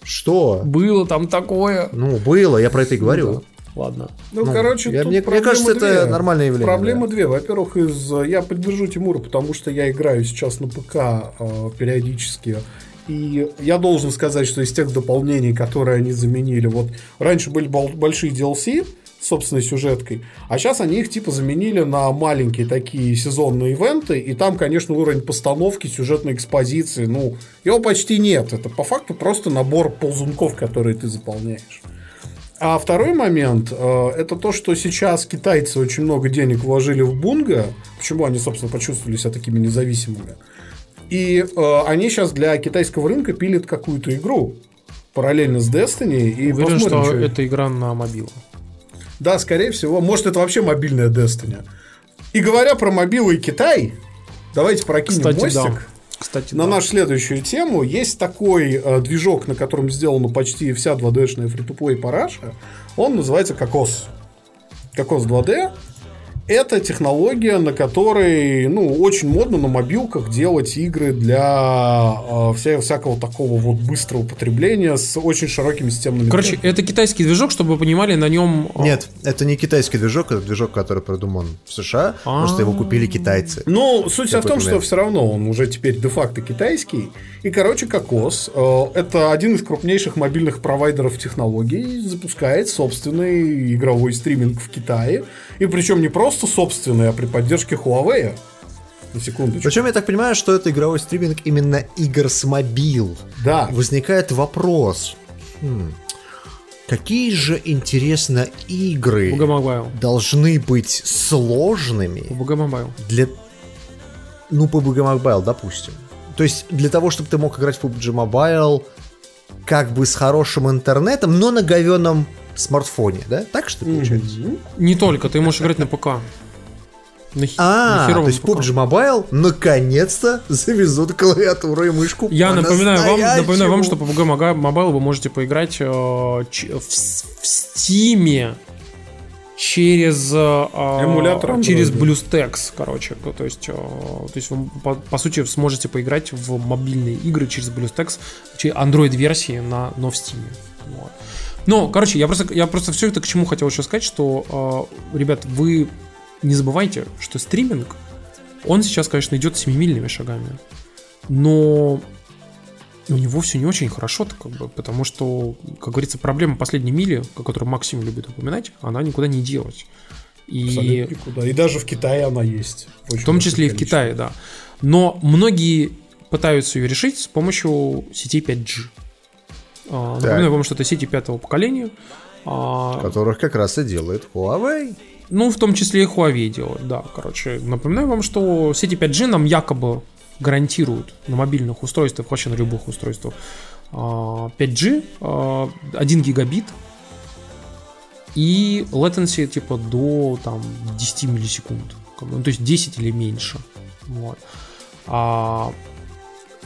что? было там такое. Ну, было, я про это и говорю. Ну да. Ладно. Ну, Ну, короче, я- тут мне- мне кажется, это две. нормальное явление, Проблема да. две. Во-первых, из я поддержу Тимура, потому что я играю сейчас на ПК э, периодически. И я должен сказать, что из тех дополнений, которые они заменили, вот раньше были бол- большие DLC с собственной сюжеткой, а сейчас они их типа заменили на маленькие такие сезонные ивенты, и там, конечно, уровень постановки, сюжетной экспозиции, ну, его почти нет. Это по факту просто набор ползунков, которые ты заполняешь. А второй момент, э, это то, что сейчас китайцы очень много денег вложили в Бунга, почему они, собственно, почувствовали себя такими независимыми. И э, они сейчас для китайского рынка пилят какую-то игру параллельно с Destiny. И Уверен, что чё- это игра на мобилу. Да, скорее всего. Может, это вообще мобильная Destiny. И говоря про мобилу и Китай, давайте прокинем Кстати, мостик. да. Кстати, на да. нашу следующую тему. Есть такой э, движок, на котором сделана почти вся 2D-шная фри параша. Он называется Кокос. Кокос 2D. Это технология, на которой, ну, очень модно на мобилках делать игры для э, вся, всякого такого вот быстрого потребления с очень широкими системными. Короче, это китайский движок, чтобы вы понимали, на нем... а, Нет, это не китайский движок, это движок, который придуман в США, потому что его купили китайцы. Ну, суть в том, что все равно он уже теперь де-факто китайский. И, короче, Кокос э, это один из крупнейших мобильных провайдеров технологий, запускает собственный игровой стриминг в Китае. И причем не просто собственный, а при поддержке Huawei. На секундочку. Причем я так понимаю, что это игровой стриминг именно игр с мобил. Да. Возникает вопрос. хм, какие же, интересно, игры должны быть сложными для... Ну, PUBG Mobile, допустим. То есть для того, чтобы ты мог играть в PUBG Mobile как бы с хорошим интернетом, но на говеном смартфоне, да? Так что получается? Не только, ты можешь играть на ПК. На, хи- на А, то есть. PUBG Mobile наконец-то завезут клавиатуру и мышку Я напоминаю вам, напоминаю вам, что по PUBG Mobile вы можете поиграть э, в, с- в Steam через э, Эмулятор Android. через BlueStacks, короче, то есть, э, то есть вы по, по сути сможете поиграть в мобильные игры через BlueStacks, через Android версии на, но в Steam. Вот. Но, короче, я просто, я просто все это к чему хотел еще сказать, что, э, ребят, вы не забывайте, что стриминг, он сейчас, конечно, идет семимильными шагами, но у него все не очень хорошо-то, как бы, потому что, как говорится, проблема последней мили, о которой Максим любит упоминать, она никуда не делась. И никуда. И даже в Китае она есть. в том числе и в Китае, да. Но многие пытаются ее решить с помощью сетей 5G. А, Напоминаю вам, что это сети пятого поколения. а, Которых как раз и делает Huawei. Ну, в том числе и Huawei делают, да. Короче, напоминаю вам, что сети 5G нам якобы гарантируют на мобильных устройствах, вообще на любых устройствах, а, 5G, а, 1 гигабит и latency типа до там 10 миллисекунд. Ну, то есть 10 или меньше. Вот. А,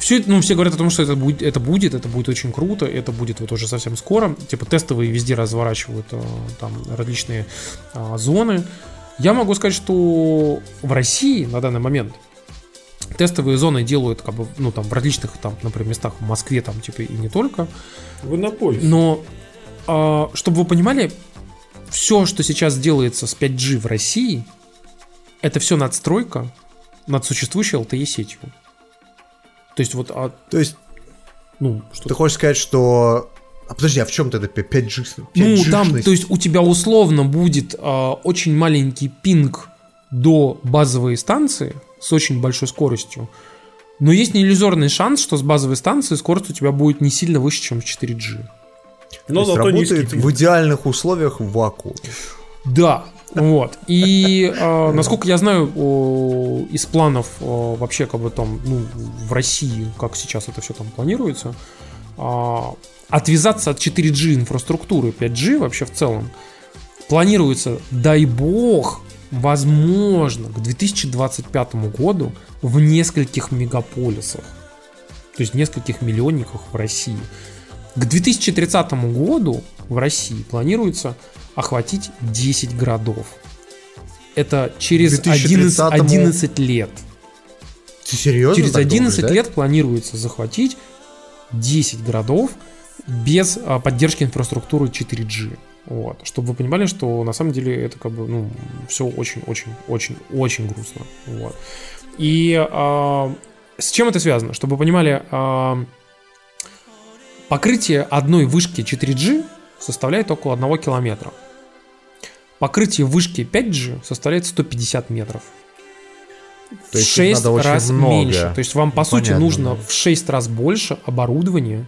все, это, ну, все говорят о том, что это будет, это будет, это будет очень круто, это будет вот уже совсем скоро. Типа тестовые везде разворачивают э, там различные а, зоны. Я могу сказать, что в России на данный момент тестовые зоны делают как бы, ну, там, в различных, там, например, местах в Москве, там, типа, и не только. Вы на поезд. Но, а, чтобы вы понимали, все, что сейчас делается с 5G в России, это все надстройка над существующей LTE сетью. То есть вот, а, То есть ну, что ты хочешь сказать, что... А подожди, а в чем тогда 5G? Ну, там, то есть у тебя условно будет а, очень маленький пинг до базовой станции с очень большой скоростью. Но есть неиллюзорный шанс, что с базовой станции скорость у тебя будет не сильно выше, чем 4G. Но зато низкий работает в идеальных условиях в вакууме. Да, вот. И а, насколько я знаю, о, из планов о, вообще как бы там, ну, в России, как сейчас это все там планируется, а, отвязаться от 4G инфраструктуры 5G вообще в целом планируется, дай бог, возможно, к 2025 году в нескольких мегаполисах. То есть нескольких миллионниках в России. К 2030 году в России планируется охватить 10 городов. Это через 11, 2030 11 лет. Ты серьезно? Через так 11 думаешь, да? лет планируется захватить 10 городов без а, поддержки инфраструктуры 4G. Вот. Чтобы вы понимали, что на самом деле это как бы, ну, все очень-очень-очень-очень грустно. Вот. И а, с чем это связано? Чтобы вы понимали, а, покрытие одной вышки 4G составляет около 1 километра. Покрытие вышки 5G составляет 150 метров. То в есть 6 надо очень раз много. меньше. То есть вам, по Ну, сути, понятно, нужно да. в 6 раз больше оборудования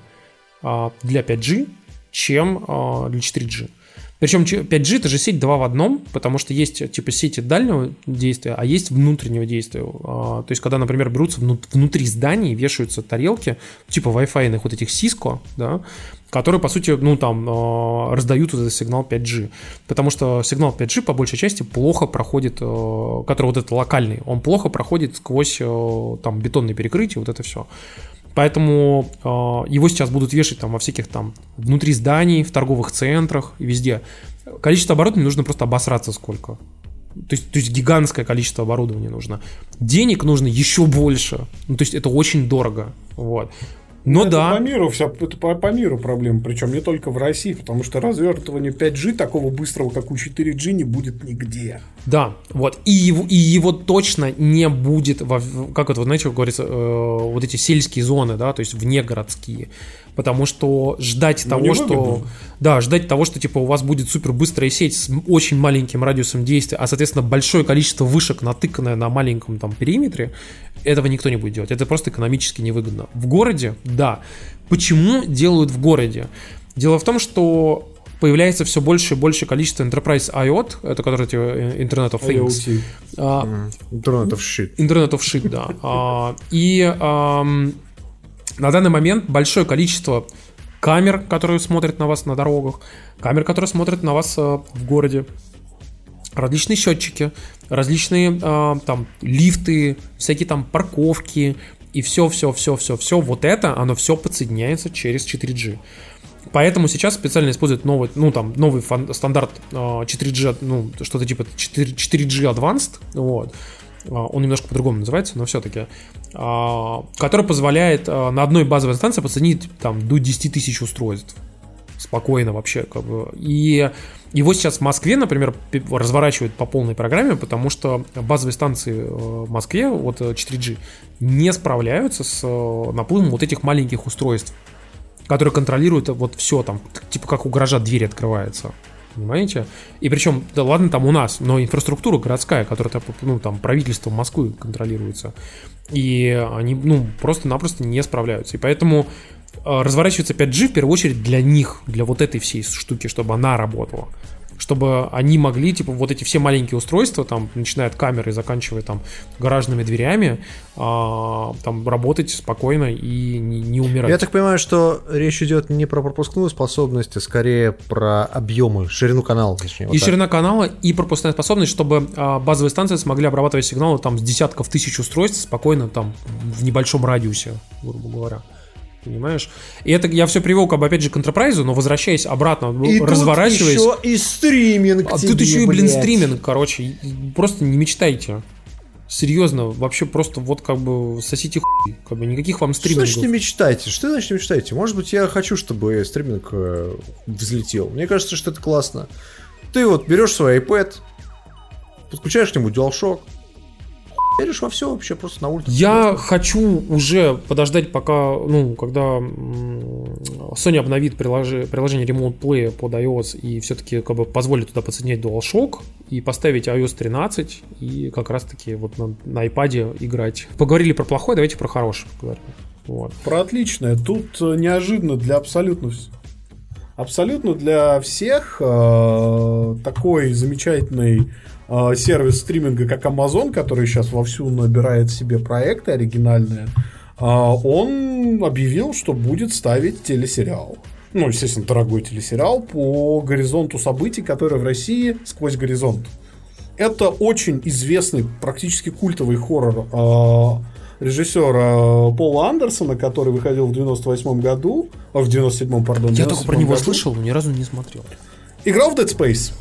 а, для 5G, чем а, для 4G. Причем че- 5G это же сеть 2 в одном, потому что есть типа сети дальнего действия, а есть внутреннего действия. А, То есть, когда, например, берутся вну- внутри зданий, вешаются тарелки, типа Wi-Fi вот этих Cisco, да, которые, по сути, ну, там, э, раздают вот этот сигнал 5G. Потому что сигнал 5G, по большей части, плохо проходит, э, который вот этот локальный, он плохо проходит сквозь, э, там, бетонные перекрытия, вот это все. Поэтому э, его сейчас будут вешать там во всяких там внутри зданий, в торговых центрах и везде. Количество оборудования нужно просто обосраться сколько. То есть, то есть гигантское количество оборудования нужно. Денег нужно еще больше. Ну, то есть это очень дорого. Вот. Но Ну, это да. по миру вся, это по, по миру проблема, причем не только в России, потому что развертывание 5G такого быстрого, как у 4G, не будет нигде. Да, вот. И его, и его точно не будет, во, как это, знаете, как говорится, э, вот эти сельские зоны, да, то есть внегородские. Потому что ждать Ну, того, что... Да, ждать того, что, типа, у вас будет супер быстрая сеть с очень маленьким радиусом действия, а, соответственно, большое количество вышек, натыканное на маленьком там периметре, этого никто не будет делать. Это просто экономически невыгодно. В городе, да. Почему делают в городе? Дело в том, что появляется все больше и больше количество Enterprise IoT, это который типа, э, Internet of Things. IoT. А, Интернетов щит. Internet of Shit, да. А, и ам, на данный момент большое количество камер, которые смотрят на вас на дорогах, камер, которые смотрят на вас а, в городе, различные счетчики, различные а, там лифты, всякие там парковки и все, все, все, все, все. Вот это, оно все подсоединяется через 4G. Поэтому сейчас специально используют новый, ну, там, новый фан- стандарт а, 4G, ну, что-то типа 4, 4G Advanced, вот. А, Он немножко по-другому называется, но все-таки. Который позволяет а, на одной базовой станции подсоединить там до 10 тысяч устройств. Спокойно вообще, как бы. И его сейчас в Москве, например, разворачивают по полной программе, потому что базовые станции э, в Москве, вот э, 4G, не справляются с э, наплывом вот этих маленьких устройств который контролирует вот все там, типа как у гаража дверь открывается. Понимаете? И причем, да ладно, там у нас, но инфраструктура городская, которая ну, там правительством Москвы контролируется. И они, ну, просто-напросто не справляются. И поэтому э, разворачивается 5G в первую очередь для них, для вот этой всей штуки, чтобы она работала. Чтобы они могли, типа, вот эти все маленькие устройства, там, начиная от камеры и заканчивая там гаражными дверями, а, там, работать спокойно и не, не умирать. Я так понимаю, что речь идет не про пропускную способность, а скорее про объемы, ширину канала, точнее. вот и так. ширина канала, и пропускная способность, чтобы а, базовые станции смогли обрабатывать сигналы там с десятков тысяч устройств спокойно там в небольшом радиусе, грубо говоря. Понимаешь? И это я все привел, как бы, опять же, к Enterprise, но возвращаясь обратно, И тут разворачиваясь. еще и стриминг а тебе, тут еще и, блин, блядь. стриминг, короче. и- Просто не мечтайте. Серьезно, вообще просто вот как бы сосите хуй. Как бы никаких вам Что значит не стримингов. мечтайте? Что значит не мечтайте? Может быть, я хочу, чтобы стриминг э, взлетел. Мне кажется, что это классно. Ты вот берешь свой iPad, подключаешь к нему DualShock, веришь во все вообще просто на улице. Я хочу уже подождать, пока, ну, когда Sony обновит приложи- приложение Remote Play под iOS и все-таки как бы позволит туда подсоединять DualShock и поставить iOS 13 и как раз-таки вот на, на iPad играть. Поговорили про плохое, давайте про хорошее поговорим. Вот. Про отличное. Тут э, неожиданно для абсолютно абсолютно для всех э, такой замечательный э, сервис стриминга, как Amazon, который сейчас вовсю набирает себе проекты оригинальные, э, он объявил, что будет ставить телесериал. Ну, естественно, дорогой телесериал по горизонту событий, который в России сквозь горизонт. Это очень известный, практически культовый хоррор э, режиссера Пола Андерсона, который выходил в 98 году, а, в 97 пардон. Я 97 только про него году. слышал, но ни разу не смотрел. Играл в Dead Space.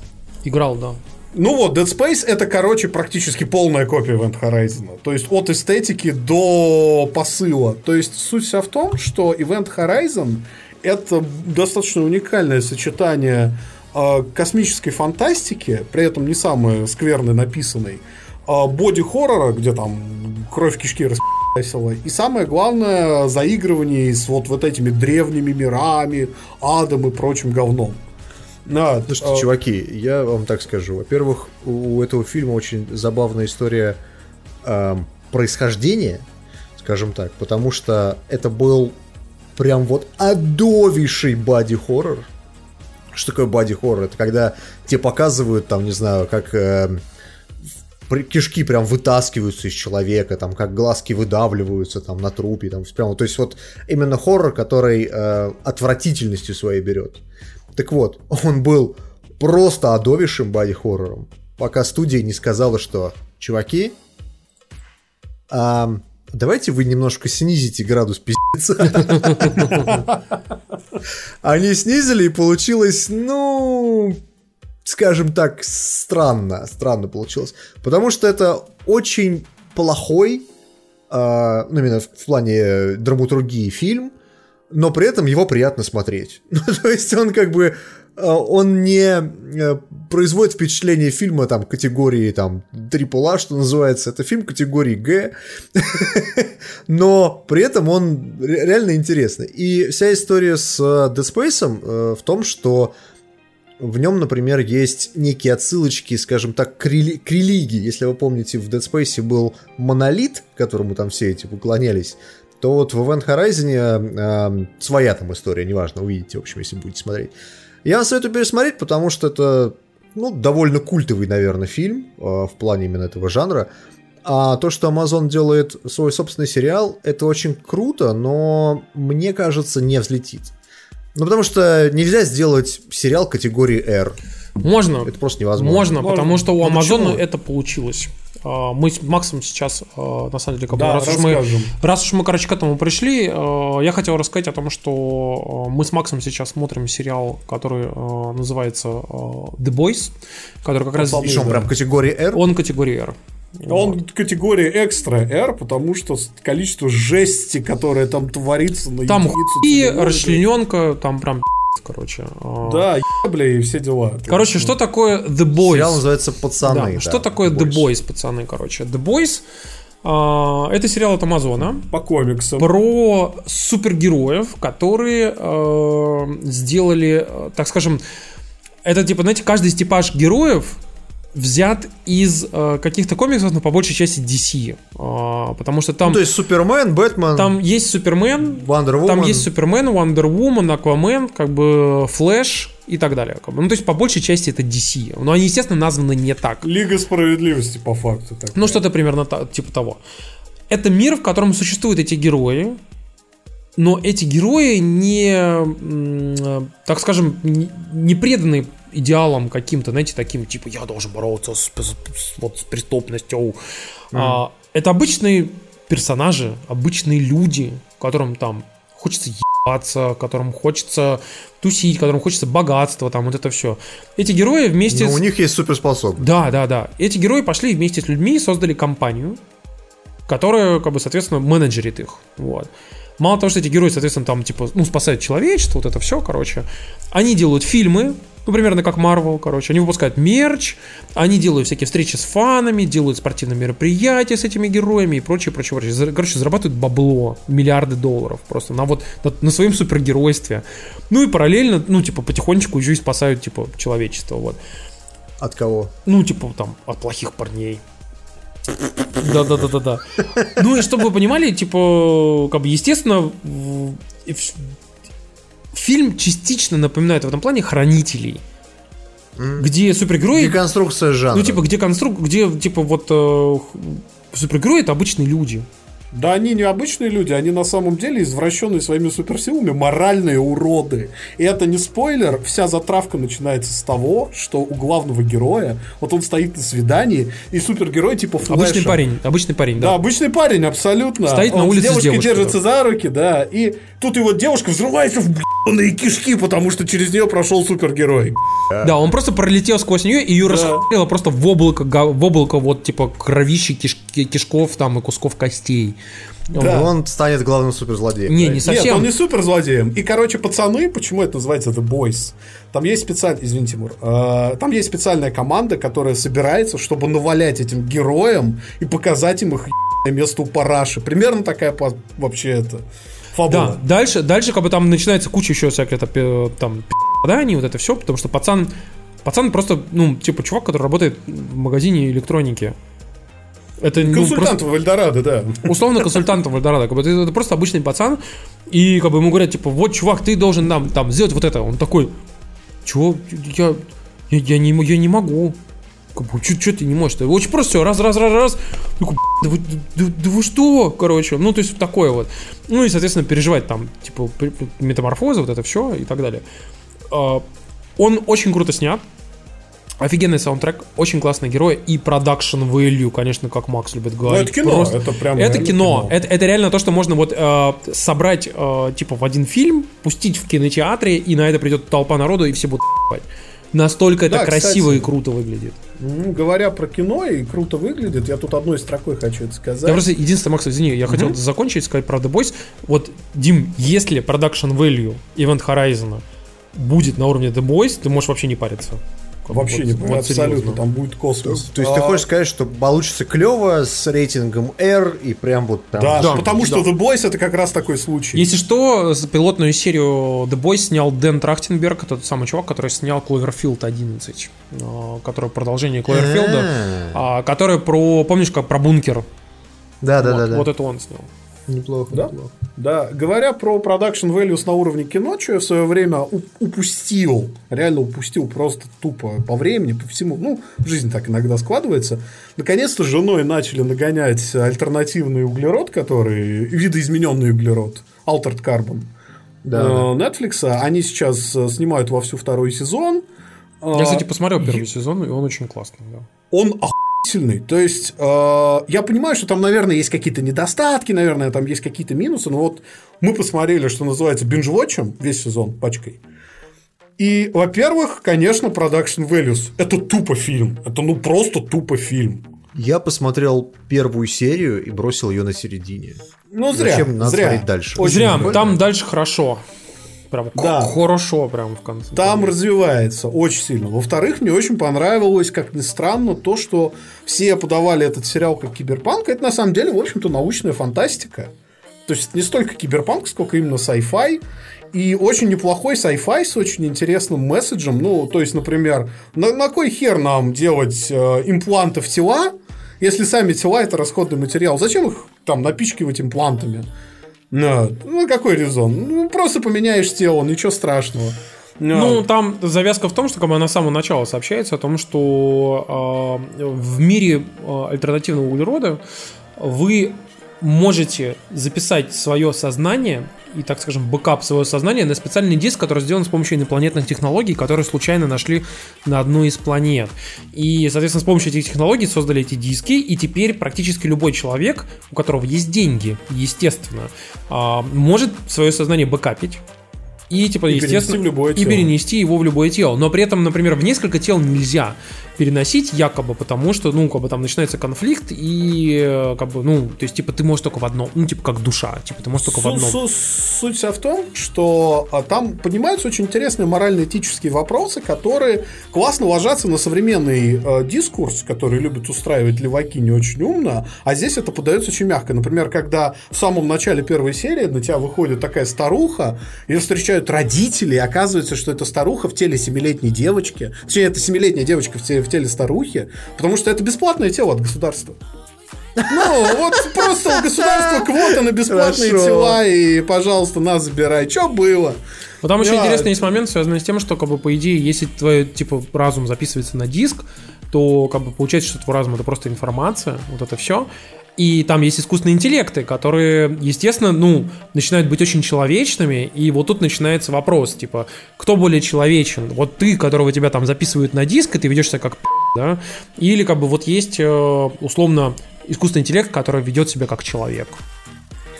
Играл, да. Ну вот, Dead Space это, короче, практически полная копия Event Horizon. То есть от эстетики до посыла. То есть суть вся в том, что Event Horizon это достаточно уникальное сочетание э, космической фантастики, при этом не самой скверной написанной, э, боди-хоррора, где там кровь кишки расписала, и самое главное, заигрывание с вот, вот этими древними мирами, адом и прочим говном. Да, Слушайте, э, чуваки, я вам так скажу. Во-первых, у этого фильма очень забавная история эм, происхождения, скажем так, потому что это был прям вот адовейший боди-хоррор. Что такое боди-хоррор? Это когда тебе показывают, там, не знаю, как э, кишки прям вытаскиваются из человека, там, как глазки выдавливаются там на трупе, там, прям, то есть вот именно хоррор, который э, отвратительностью своей берет. Так вот, он был просто одовившим боди-хоррором, пока студия не сказала, что, чуваки, а, давайте вы немножко снизите градус пиздеца. Они снизили, и получилось, ну, скажем так, странно. Странно получилось. Потому что это очень плохой, э, ну, именно в плане драматургии фильм, но при этом его приятно смотреть. Ну, то есть он как бы он не производит впечатление фильма там категории там AAA, что называется. Это фильм категории Г, но при этом он реально интересный. И вся история с Dead Space в том, что в нем, например, есть некие отсылочки, скажем так, к, рели- к религии. Если вы помните, в Dead Space был монолит, которому там все эти уклонялись, то вот в Event Horizon э, своя там история, неважно, увидите, в общем, если будете смотреть. Я вам советую пересмотреть, потому что это ну, довольно культовый, наверное, фильм э, в плане именно этого жанра. А то, что Amazon делает свой собственный сериал, это очень круто, но мне кажется, не взлетит. Ну, потому что нельзя сделать сериал категории R. Можно. Это просто невозможно. Можно, Можно. потому что у Ну, почему? это получилось. А, Мы с Максом сейчас, а, на самом деле, как бы, Да, раз, уж мы, раз уж мы, короче, к этому пришли, а, я хотел рассказать о том, что мы с Максом сейчас смотрим сериал, который называется The Boys, который как раз... Пацаны, И что, он да. прям категории R? Он категории R. Он категория экстра R, потому что количество жести, которое там творится на Там и расчлененка, там прям короче. А, Да, ебля и все дела. Короче, что такое The Boys? Сериал называется «Пацаны». Да, да, что такое The Boys, пацаны, короче? The Boys а, это сериал от Амазона По комиксам. про супергероев, которые э, сделали, так скажем, это типа, знаете, каждый из типаж героев взят из э, каких-то комиксов, но по большей части DC. А, потому что там, Ну, то есть Супермен, Бэтмен, там есть Супермен, Wonder Woman. там есть Супермен, Wonder Woman, Аквамен, как бы Флэш и так далее. как бы. Ну, то есть, по большей части это DC. Но они, естественно, названы не так. Лига справедливости, по факту. такая. Ну, что-то примерно та- типа того. Это мир, в котором существуют эти герои, но эти герои не, э, так скажем, не, не преданы идеалам каким-то, знаете, таким, типа, я должен бороться с, с- с- вот, с преступностью. А, это обычные персонажи, обычные люди, которым там хочется ебаться, которым хочется тусить, которым хочется богатства, там вот это все. Эти герои вместе Но с... у них есть суперспособность. Да, да, да. Эти герои пошли вместе с людьми и создали компанию, которая, как бы, соответственно, менеджерит их. Вот. Мало того, что эти герои, соответственно, там, типа, ну, спасают человечество, вот это все, короче. Они делают фильмы, ну, примерно как Marvel, короче. Они выпускают мерч, они делают всякие встречи с фанами, делают спортивные мероприятия с этими героями и прочее, прочее, прочее. Короче, зарабатывают бабло, миллиарды долларов просто на вот, на, на своем супергеройстве. Ну и параллельно, ну, типа, потихонечку еще и спасают, типа, человечество, вот. От кого? Ну, типа, там, от плохих парней. Да-да-да-да-да. Ну, и чтобы вы понимали, типа, как бы, естественно, фильм частично напоминает в этом плане «Хранителей», где супергерои... Деконструкция жанра. Ну, типа, где конструк... Где, типа, вот... э, Супергерои — это обычные люди. Да они не обычные люди, они на самом деле извращенные своими суперсилами моральные уроды. И это не спойлер, вся затравка начинается с того, что у главного героя, вот он стоит на свидании, и супергерой типа Флэша. Обычный парень. Обычный парень, Да, да. обычный парень, абсолютно. Стоит на Он улице с девушкой, держится за руки, да. И тут его девушка взрывается в ебаные кишки, потому что через нее прошел супергерой. Да, он просто пролетел сквозь нее и ее расхуяло просто в облако, в облако вот, типа, кровищи, киш- кишков там и кусков костей. Да. Он станет главным суперзлодеем. Не, не совсем. Нет, он не суперзлодеем. И, короче, пацаны, почему это называется The Boys? Там есть специальная, извини, Тимур, э, там есть специальная команда, которая собирается, чтобы навалять этим героям и показать им их место у параши. Примерно такая вообще это Да, фабула. дальше, дальше как бы там начинается куча еще всяких это, там пи***даний, вот это все, потому что пацан, пацан просто, ну, типа чувак, который работает в магазине электроники. Это ну, Консультант в Эльдорадо, да. просто условно консультант в Эльдорадо. Как бы, это, это просто обычный пацан, и как бы ему говорят, типа, вот, чувак, ты должен нам там сделать вот это. Он такой, чего, я, я, я не, я не могу. Что ты не можешь? -то? Очень просто все, раз, раз, раз, раз. Такой, да вы, да, да вы что? Короче, ну, то есть такое вот. Ну, и, соответственно, переживать там, типа, метаморфозы, вот это все и так далее. А, он очень круто снят. Офигенный саундтрек, очень классный герой и production value, конечно, как Макс любит говорить. Ну, это кино, Просто... это прям Это кино. кино. Это, это реально то, что можно вот э, собрать э, типа в один фильм, пустить в кинотеатре, и на это придет толпа народу, и все будут Настолько да, это красиво кстати, и круто выглядит. Ну, говоря про кино и круто выглядит, я тут одной строкой хочу это сказать. Я просто единственное, Макс, извини, я угу. хотел закончить, сказать про The Boys. Вот, Дим, если production value Event Horizon будет на уровне The Boys, ты можешь вообще не париться. Вообще вот, не вот абсолютно, серьезно. там будет космос. То, то есть а... ты хочешь сказать, что получится клево с рейтингом R и прям вот там... Да, да потому да. что The Boys это как раз такой случай. Если что, пилотную серию The Boys снял Дэн Трахтенберг, это тот самый чувак, который снял Cloverfield 11, а, который продолжение Cloverfield, а, который про, помнишь, как про бункер? Да, да, да, да. Вот это он снял. Неплохо, да? неплохо. Да, говоря про продакшн values на уровне кино, что я в свое время упустил, реально упустил просто тупо по времени, по всему, ну, в жизни так иногда складывается. Наконец-то с женой начали нагонять альтернативный углерод, который, видоизмененный углерод, Altered Carbon. Да, э, Netflix, они сейчас э, снимают вовсю второй сезон. Я, кстати, посмотрел первый сезон, и он очень классный, да. Он сильный. То есть, э, я понимаю, что там, наверное, есть какие-то недостатки, наверное, там есть какие-то минусы, но вот мы посмотрели, что называется, бинж-вотчем весь сезон пачкой. И, во-первых, конечно, Production Values. Это тупо фильм. Это ну просто тупо фильм. Я посмотрел первую серию и бросил ее на середине. Ну, зря. Зачем надо зря. смотреть дальше? Очень зря. Там дальше хорошо. Прям да. хорошо прям в конце. Там развивается очень сильно. Во-вторых, мне очень понравилось, как ни странно, то, что все подавали этот сериал как киберпанк. Это на самом деле, в общем-то, научная фантастика. То есть не столько киберпанк, сколько именно sci-fi. И очень неплохой sci-fi с очень интересным месседжем. Ну, то есть, например, на, на кой хер нам делать э, импланты в тела, если сами тела это расходный материал? Зачем их там напичкивать имплантами? Ну, ну какой резон? Ну, просто поменяешь тело, ничего страшного. No. Ну, там завязка в том, что как бы, она с самого начала сообщается о том, что э, в мире э, альтернативного углерода вы можете записать свое сознание и, так скажем, бэкап своего сознания на специальный диск, который сделан с помощью инопланетных технологий, которые случайно нашли на одной из планет. И, соответственно, с помощью этих технологий создали эти диски, и теперь практически любой человек, у которого есть деньги, естественно, а, может свое сознание бэкапить и, типа, и естественно, перенести и перенести его в любое тело. Но при этом, например, в несколько тел нельзя переносить, якобы, потому что, ну, как бы там начинается конфликт, и, э, как бы, ну, то есть, типа, ты можешь только в одном, ну, типа, как душа, типа, ты можешь только в одном. Суть вся в том, что а, там поднимаются очень интересные морально-этические вопросы, которые классно ложатся на современный э, дискурс, который любят устраивать леваки не очень умно, а здесь это подается очень мягко. Например, когда в самом начале первой серии на тебя выходит такая старуха, ее встречают родители, и оказывается, что это старуха в теле семилетней девочки, точнее, это семилетняя девочка в теле в теле старухи, потому что это бесплатное тело от государства. Ну, вот просто у государства квота на бесплатные Хорошо. тела, и, пожалуйста, нас забирай. Что было? Вот там еще интересный есть момент, связанный с тем, что, как бы, по идее, если твой, типа, разум записывается на диск, то, как бы, получается, что твой разум это просто информация, вот это все. И там есть искусственные интеллекты, которые, естественно, ну, начинают быть очень человечными, и вот тут начинается вопрос, типа, кто более человечен? Вот ты, которого тебя там записывают на диск, и ты ведешь себя как да? Или как бы вот есть э, условно искусственный интеллект, который ведет себя как человек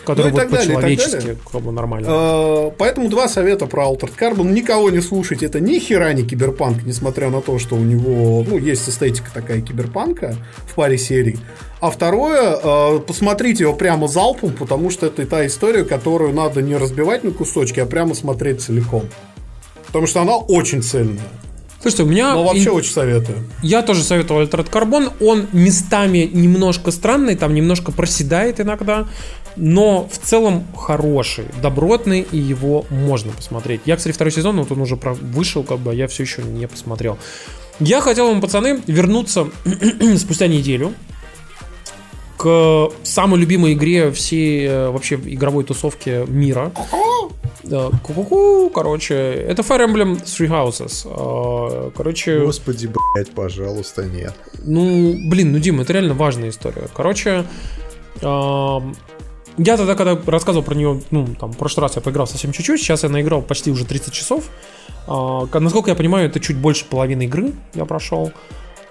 который ну, вот по-человечески как бы нормально. А, поэтому два совета про Altered Carbon. Никого не слушать, это ни хера не киберпанк, несмотря на то, что у него ну, есть эстетика такая киберпанка в паре серий. А второе, э, посмотрите его прямо залпом, потому что это та история, которую надо не разбивать на кусочки, а прямо смотреть целиком. Потому что она очень цельная. Слушайте, у меня... Ну, вообще и... очень советую. Я тоже советую Альтерат Карбон. Он местами немножко странный, там немножко проседает иногда, но в целом хороший, добротный, и его можно посмотреть. Я, кстати, второй сезон, вот он уже вышел, как бы, а я все еще не посмотрел. Я хотел вам, пацаны, вернуться спустя неделю к самой любимой игре всей э, вообще игровой тусовки мира. Да, ку-ку-ку, короче, это Fire Emblem Three Houses. А, Короче, Господи, блядь, пожалуйста, нет. ну, блин, ну, Дима, это реально важная история. Короче, я тогда, когда рассказывал про нее, ну, там, в прошлый раз я поиграл совсем чуть-чуть, сейчас я наиграл почти уже 30 часов. А, насколько я понимаю, это чуть больше половины игры я прошел.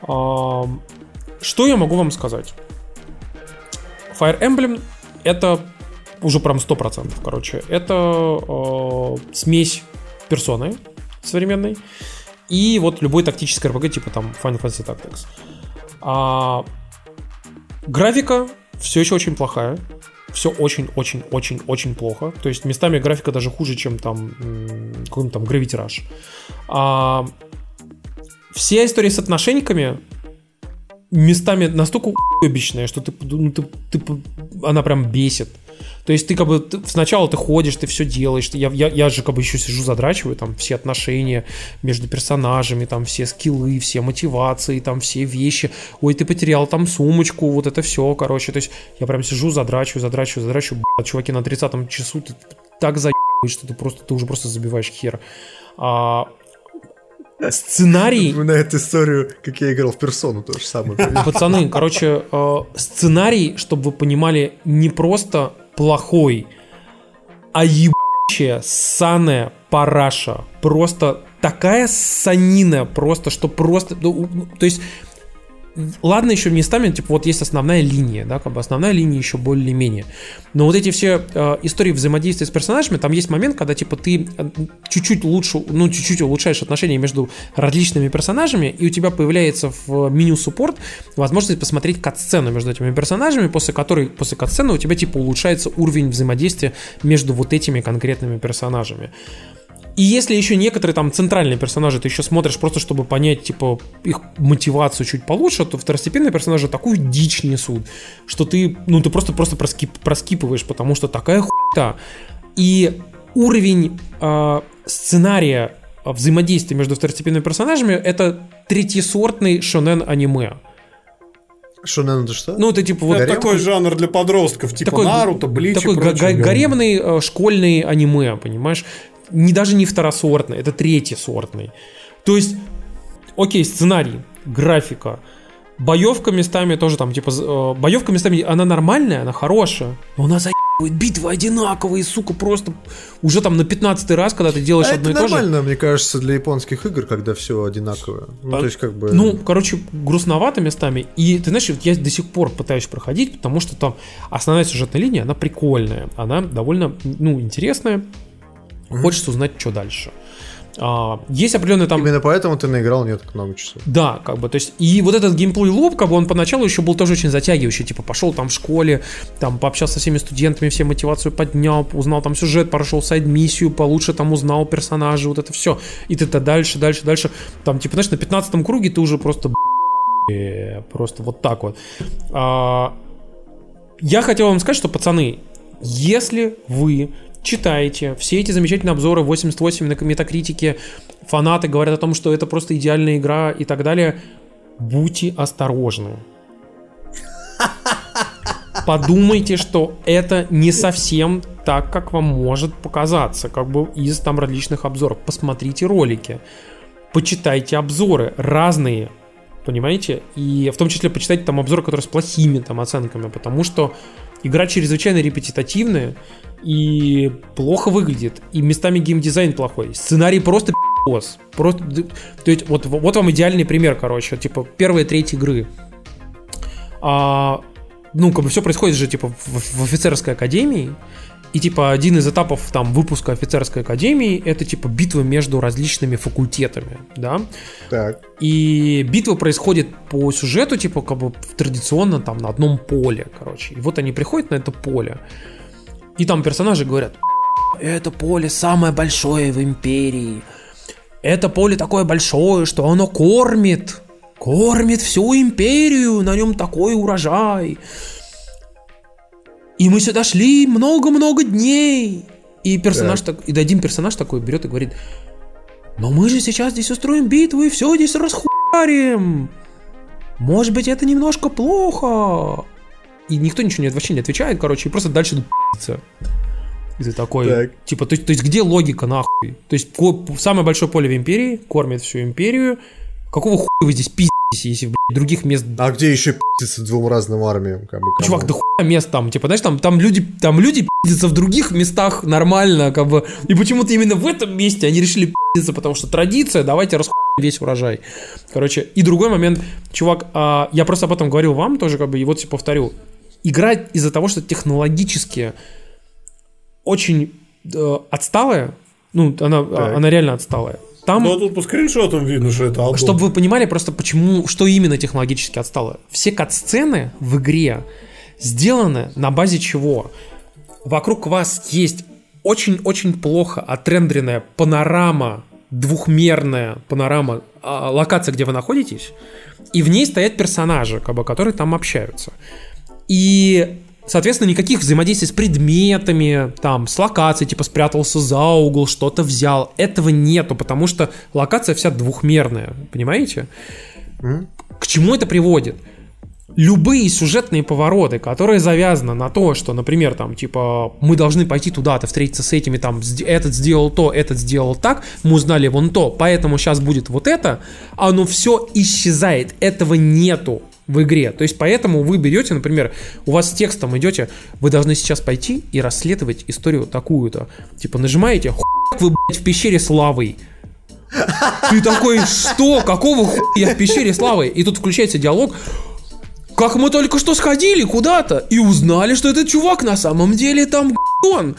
Ам, что я могу вам сказать? Fire Emblem это уже прям 100%, короче. Это э, смесь персоны современной и вот любой тактической RPG, типа там Final Fantasy Tactics. А, графика все еще очень плохая. Все очень-очень-очень-очень плохо. То есть местами графика даже хуже, чем там какой-нибудь там Gravity Rush. А, все истории с отношениями местами настолько уебищная, что ты, ну, ты, ты- она прям бесит. То есть ты как бы ты- сначала ты ходишь, ты все делаешь. ты- Я, я, я же как бы еще сижу, задрачиваю там все отношения между персонажами, там все скиллы, все мотивации, там все вещи. Ой, ты потерял там сумочку, вот это все, короче. То есть я прям сижу, задрачиваю, задрачиваю, задрачиваю. Блядь, чуваки, на 30 часу ты так заебываешь, что ты просто, ты уже просто забиваешь хер. А, сценарий... Напоминает эту историю, как я играл в персону, то же самое. Пацаны, короче, э, сценарий, чтобы вы понимали, не просто плохой, а ебучая, ссаная параша. Просто такая санина, просто, что просто... ну, ну, То есть, ладно еще местами, типа, вот есть основная линия, да, как бы основная линия еще более-менее. Но вот эти все э, истории взаимодействия с персонажами, там есть момент, когда, типа, ты э, чуть-чуть лучше, ну, чуть-чуть улучшаешь отношения между различными персонажами, и у тебя появляется в меню суппорт возможность посмотреть кат-сцену между этими персонажами, после которой, после кат-сцены у тебя, типа, улучшается уровень взаимодействия между вот этими конкретными персонажами. И если еще некоторые там центральные персонажи ты еще смотришь просто, чтобы понять, типа, их мотивацию чуть получше, то второстепенные персонажи такую дичь несут, что ты, ну, ты просто, просто проскип, проскипываешь, потому что такая хуйта. И уровень э, сценария взаимодействия между второстепенными персонажами это третьесортный шонен аниме. Шонен это что? Ну, это типа вот Гарем? такой жанр для подростков, типа Такой- Наруто, Блич такой и прочее. га- гаремный э, школьный аниме, понимаешь? Не даже не второсортный, это третьесортный. То есть, окей, сценарий, графика, боевка местами тоже там, типа, э, боевка местами, она нормальная, она хорошая, но она заебывает, битвы одинаковые, сука, просто уже там на 15 раз, когда ты делаешь А одно это и то же. нормально, мне кажется, для японских игр, когда все одинаковое. Ну, А, то есть, как бы... Ну, короче, грустновато местами. И ты знаешь, вот я до сих пор пытаюсь проходить, потому что там основная сюжетная линия, она прикольная. Она довольно, ну, интересная. Хочется узнать, что дальше. А, есть определенные там... Именно поэтому ты наиграл не так много часов. Да, как бы, то есть, и вот этот геймплей луп, как бы он поначалу еще был тоже очень затягивающий, типа, пошел там в школе, там, пообщался со всеми студентами, все мотивацию поднял, узнал там сюжет, прошел сайд-миссию, получше там узнал персонажей, вот это все, и ты-то дальше, дальше, дальше, там, типа, знаешь, на 15 круге ты уже просто, просто вот так вот. А, я хотел вам сказать, что, пацаны, если вы читаете все эти замечательные обзоры 88 на метакритике, фанаты говорят о том, что это просто идеальная игра и так далее, будьте осторожны. Подумайте, что это не совсем так, как вам может показаться, как бы из там различных обзоров. Посмотрите ролики, почитайте обзоры разные, понимаете? И в том числе почитайте там обзоры, которые с плохими там оценками, потому что игра чрезвычайно репетитативная и плохо выглядит, и местами геймдизайн плохой, сценарий просто пи***ос. Просто, то есть, вот, вот вам идеальный пример, короче, типа первая треть игры. А, ну, как бы все происходит же, типа, в, в офицерской академии, и, типа, один из этапов там выпуска офицерской академии это, типа, битва между различными факультетами, да, Так. и битва происходит по сюжету, типа, как бы традиционно там на одном поле, короче. И вот они приходят на это поле. И там персонажи говорят, это поле самое большое в империи. Это поле такое большое, что оно кормит. Кормит всю империю, на нем такой урожай. И мы сюда шли много-много дней. И персонаж так. и один персонаж такой берет и говорит, но мы же сейчас здесь устроим битву и все здесь расхуярим. Может быть, это немножко плохо. И никто ничего не, вообще не отвечает, короче, и просто дальше идут. И ты такой, Так. типа, то, есть- то есть где логика нахуй? То есть ко- самое большое поле в империи кормит всю империю. Какого хуя вы здесь пиздитесь, если блядь, других мест А где еще пиздиться двум разным армиям? Как бы, кому? Чувак, да хуя мест там, типа, знаешь, там, там люди, там люди пиздятся в других местах нормально, как бы, и почему-то именно в этом месте они решили пиздиться, потому что традиция, давайте расхуем весь урожай. Короче, и другой момент, чувак, а, я просто об этом говорил вам тоже, как бы, и вот себе повторю, играть из-за того, что технологически очень э, отсталая, ну, она, Так. она реально отсталая. Там Ну, а тут по скриншотам видно, что это Алдон. чтобы вы понимали просто почему, что именно технологически отстало. Все кат-сцены в игре сделаны на базе чего? Вокруг вас есть очень-очень плохо отрендеренная панорама, двухмерная панорама, а, локация, где вы находитесь, и в ней стоят персонажи, как бы, которые там общаются. И, соответственно, никаких взаимодействий с предметами, там, с локацией, типа спрятался за угол, что-то взял. Этого нету, потому что локация вся двухмерная, понимаете? К чему это приводит? Любые сюжетные повороты, которые завязаны на то, что, например, там, типа, мы должны пойти туда-то, встретиться с этими, там, этот сделал то, этот сделал так, мы узнали вон то, поэтому сейчас будет вот это, оно все исчезает, этого нету в игре. То есть поэтому вы берете, например, у вас с текстом идете, вы должны сейчас пойти и расследовать историю такую-то. Типа нажимаете, хуй вы, блядь, в пещере с лавой. Ты такой, что? Какого хуя я в пещере с лавой? И тут включается диалог. Как мы только что сходили куда-то и узнали, что этот чувак на самом деле там он.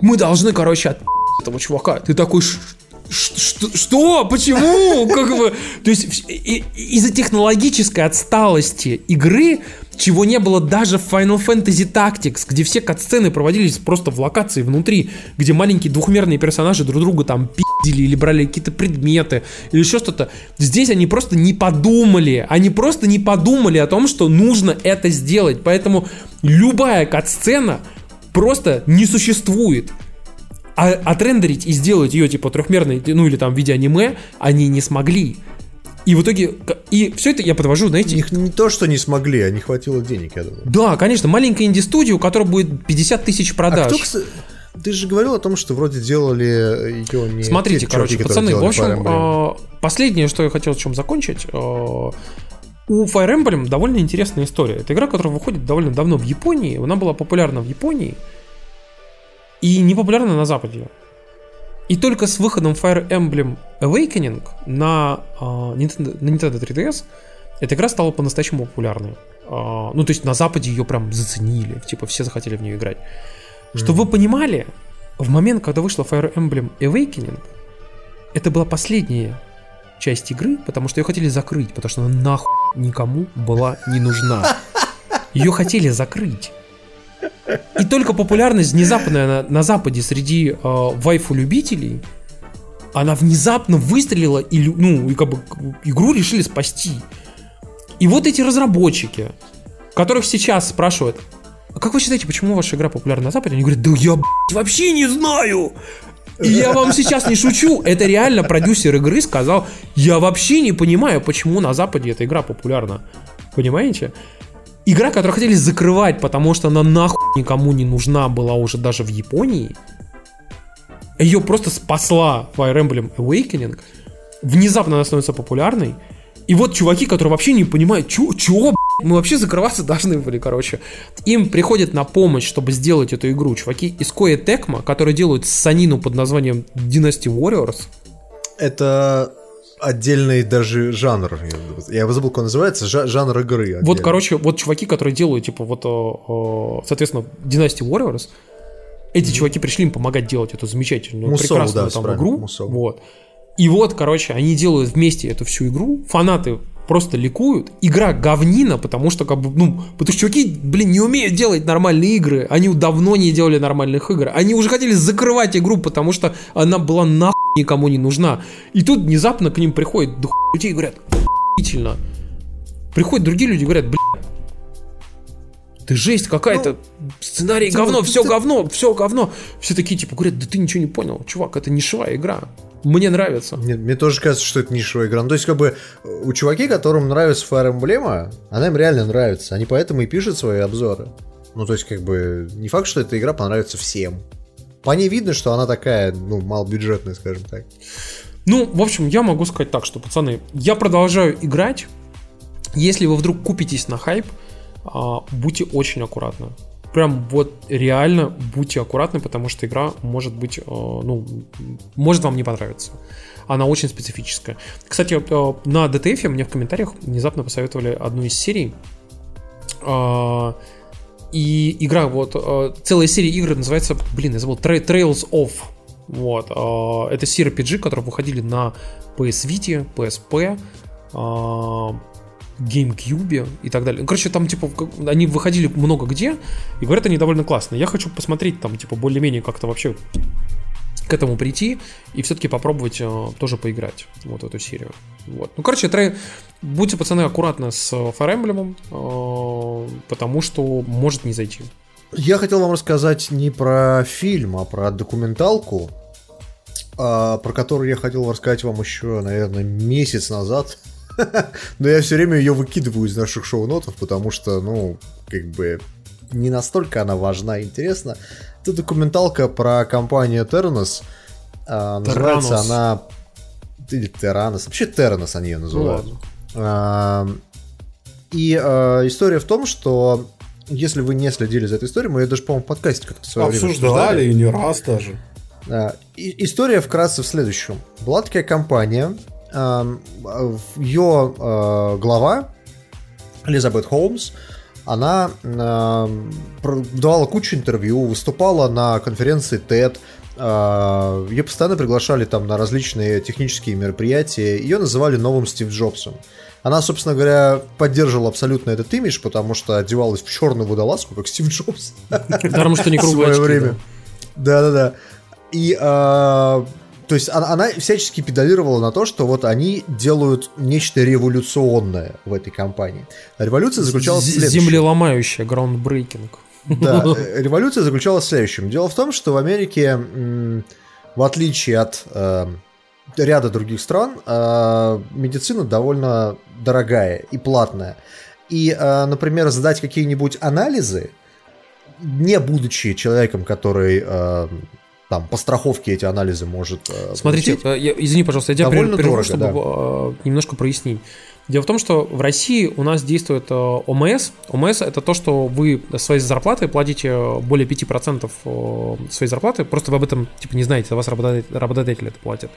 Мы должны, короче, от этого чувака. Ты такой, «Ш- ш- что? Почему? Как бы, то есть из-за технологической отсталости игры, чего не было даже в Final Fantasy Tactics, где все катсцены проводились просто в локации внутри, где маленькие двухмерные персонажи друг друга там пиздили или брали какие-то предметы или еще что-то. Здесь они просто не подумали, они просто не подумали о том, что нужно это сделать. Поэтому любая катсцена просто не существует. А отрендерить и сделать ее типа трехмерной, ну или там в виде аниме, они не смогли. И в итоге, и все это я подвожу, знаете, Их не то, что не смогли, а не хватило денег, я думаю. да, конечно, маленькая инди-студия, у которой будет 50 тысяч А продаж. кто, кстати, ты же говорил о том, что вроде делали ее не Смотрите, те короче, чуваки, пацаны, в общем, э, последнее, что я хотел чем закончить, э, у Fire Emblem довольно интересная история. Это игра, которая выходит довольно давно в Японии, она была популярна в Японии и не популярна на Западе. И только с выходом Fire Emblem Awakening на, э, Nintendo, на Nintendo 3DS эта игра стала по-настоящему популярной. А, ну, то есть на Западе ее прям заценили, типа все захотели в нее играть. Чтобы вы понимали, в момент, когда вышла Fire Emblem Awakening, это была последняя часть игры, потому что ее хотели закрыть, потому что она нахуй никому была не нужна. Ее хотели закрыть. И только популярность внезапная на, на Западе среди э, вайфу-любителей, она внезапно выстрелила, и, ну, и как бы игру решили спасти. И вот эти разработчики, которых сейчас спрашивают, а как вы считаете, почему ваша игра популярна на Западе? Они говорят, да я, блядь, вообще не знаю. И я вам сейчас не шучу, это реально продюсер игры сказал, я вообще не понимаю, почему на Западе эта игра популярна. Понимаете? Игра, которую хотели закрывать, потому что она нахуй никому не нужна была уже даже в Японии, ее просто спасла Fire Emblem Awakening, внезапно она становится популярной, и вот чуваки, которые вообще не понимают, б***ь, мы вообще закрываться должны были, короче. Им приходит на помощь, чтобы сделать эту игру, чуваки из Koei Tecmo, которые делают санину под названием Dynasty Warriors. Это отдельный даже жанр. я- забыл, как он называется. жа- жанр игры. Вот, отдельный. короче, вот чуваки, которые делают, типа, вот, э, э, соответственно, Dynasty Warriors, эти чуваки пришли им помогать делать эту замечательную, Мусоу, прекрасную да, там игру. Мусоу. Вот. И вот, короче, они делают вместе эту всю игру, фанаты просто ликуют. Игра говнина, потому что, как бы, ну, потому что чуваки, блин, не умеют делать нормальные игры. Они давно не делали нормальных игр. Они уже хотели закрывать игру, потому что она была нахуй никому не нужна. И тут внезапно к ним приходит хуя людей и говорят, охуительно. Приходят другие люди и говорят, блин, ты жесть какая-то, сценарий ты говно, вот- все ты- говно, все говно. Все такие типа говорят, да ты ничего не понял, чувак, это нишевая игра. Мне нравится. Мне, мне тоже кажется, что это нишевая игра. Ну, то есть, как бы, у чуваки, которым нравится Fire Emblem, она им реально нравится. Они поэтому и пишут свои обзоры. Ну, то есть, как бы, не факт, что эта игра понравится всем. По ней видно, что она такая, ну, малобюджетная, скажем так. Ну, в общем, я могу сказать так, что, пацаны, я продолжаю играть. Если вы вдруг купитесь на хайп, а, будьте очень аккуратны. Прям вот реально будьте аккуратны, потому что игра может быть, а, ну, может вам не понравиться. Она очень специфическая. Кстати, а, на DTF мне в комментариях внезапно посоветовали одну из серий. И игра, вот, целая серия игр называется, блин, я забыл, Trails of. Вот. Это CRPG, которые выходили на PS Vita, PSP, GameCube и так далее. Короче, там, типа, они выходили много где, и говорят, они довольно классные. Я хочу посмотреть там, типа, более-менее как-то вообще к этому прийти и все-таки попробовать э, тоже поиграть вот эту серию. Вот. Ну, короче, трей... будьте, пацаны, аккуратны с Fire Emblem, э, потому что может не зайти. Я хотел вам рассказать не про фильм, а про документалку, э, про которую я хотел рассказать вам еще, наверное, месяц назад. Но я все время ее выкидываю из наших шоу-нотов, потому что, ну, как бы не настолько она важна и интересна. Это документалка про компанию Terranos. А, называется она... Или Terranos. Вообще Terranos они ее называют. Ну, а, и а, история в том, что если вы не следили за этой историей, мы ее даже, по-моему, в подкасте как-то в свое Обсуждали, и не раз даже. И, история вкратце в следующем. Была такая компания, ее э, глава Элизабет Холмс, она давала кучу интервью, выступала на конференции TED, э, ее постоянно приглашали там на различные технические мероприятия, ее называли новым Стив Джобсом. Она, собственно говоря, поддерживала абсолютно этот имидж, потому что одевалась в черную водолазку, как Стив Джобс. Потому что не круглые время. Да-да-да. И а, то есть она, она всячески педалировала на то, что вот они делают нечто революционное в этой компании. революция заключалась в следующем. Землеломающая, groundbreaking. Да, э, революция заключалась в следующем. Дело в том, что в Америке, в отличие от э, ряда других стран, э, медицина довольно дорогая и платная. И, э, например, сдать какие-нибудь анализы, не будучи человеком, который там по страховке эти анализы может э, Смотрите, получить. Э, я, извини, пожалуйста, я тебя Довольно прерву, дорого, чтобы да. Э, немножко прояснить. Дело в том, что в России у нас действует ОМС. ОМС это то, что вы своей зарплаты платите более 5% своей зарплаты. Просто вы об этом типа не знаете, вас работодатель, работодатель это платит.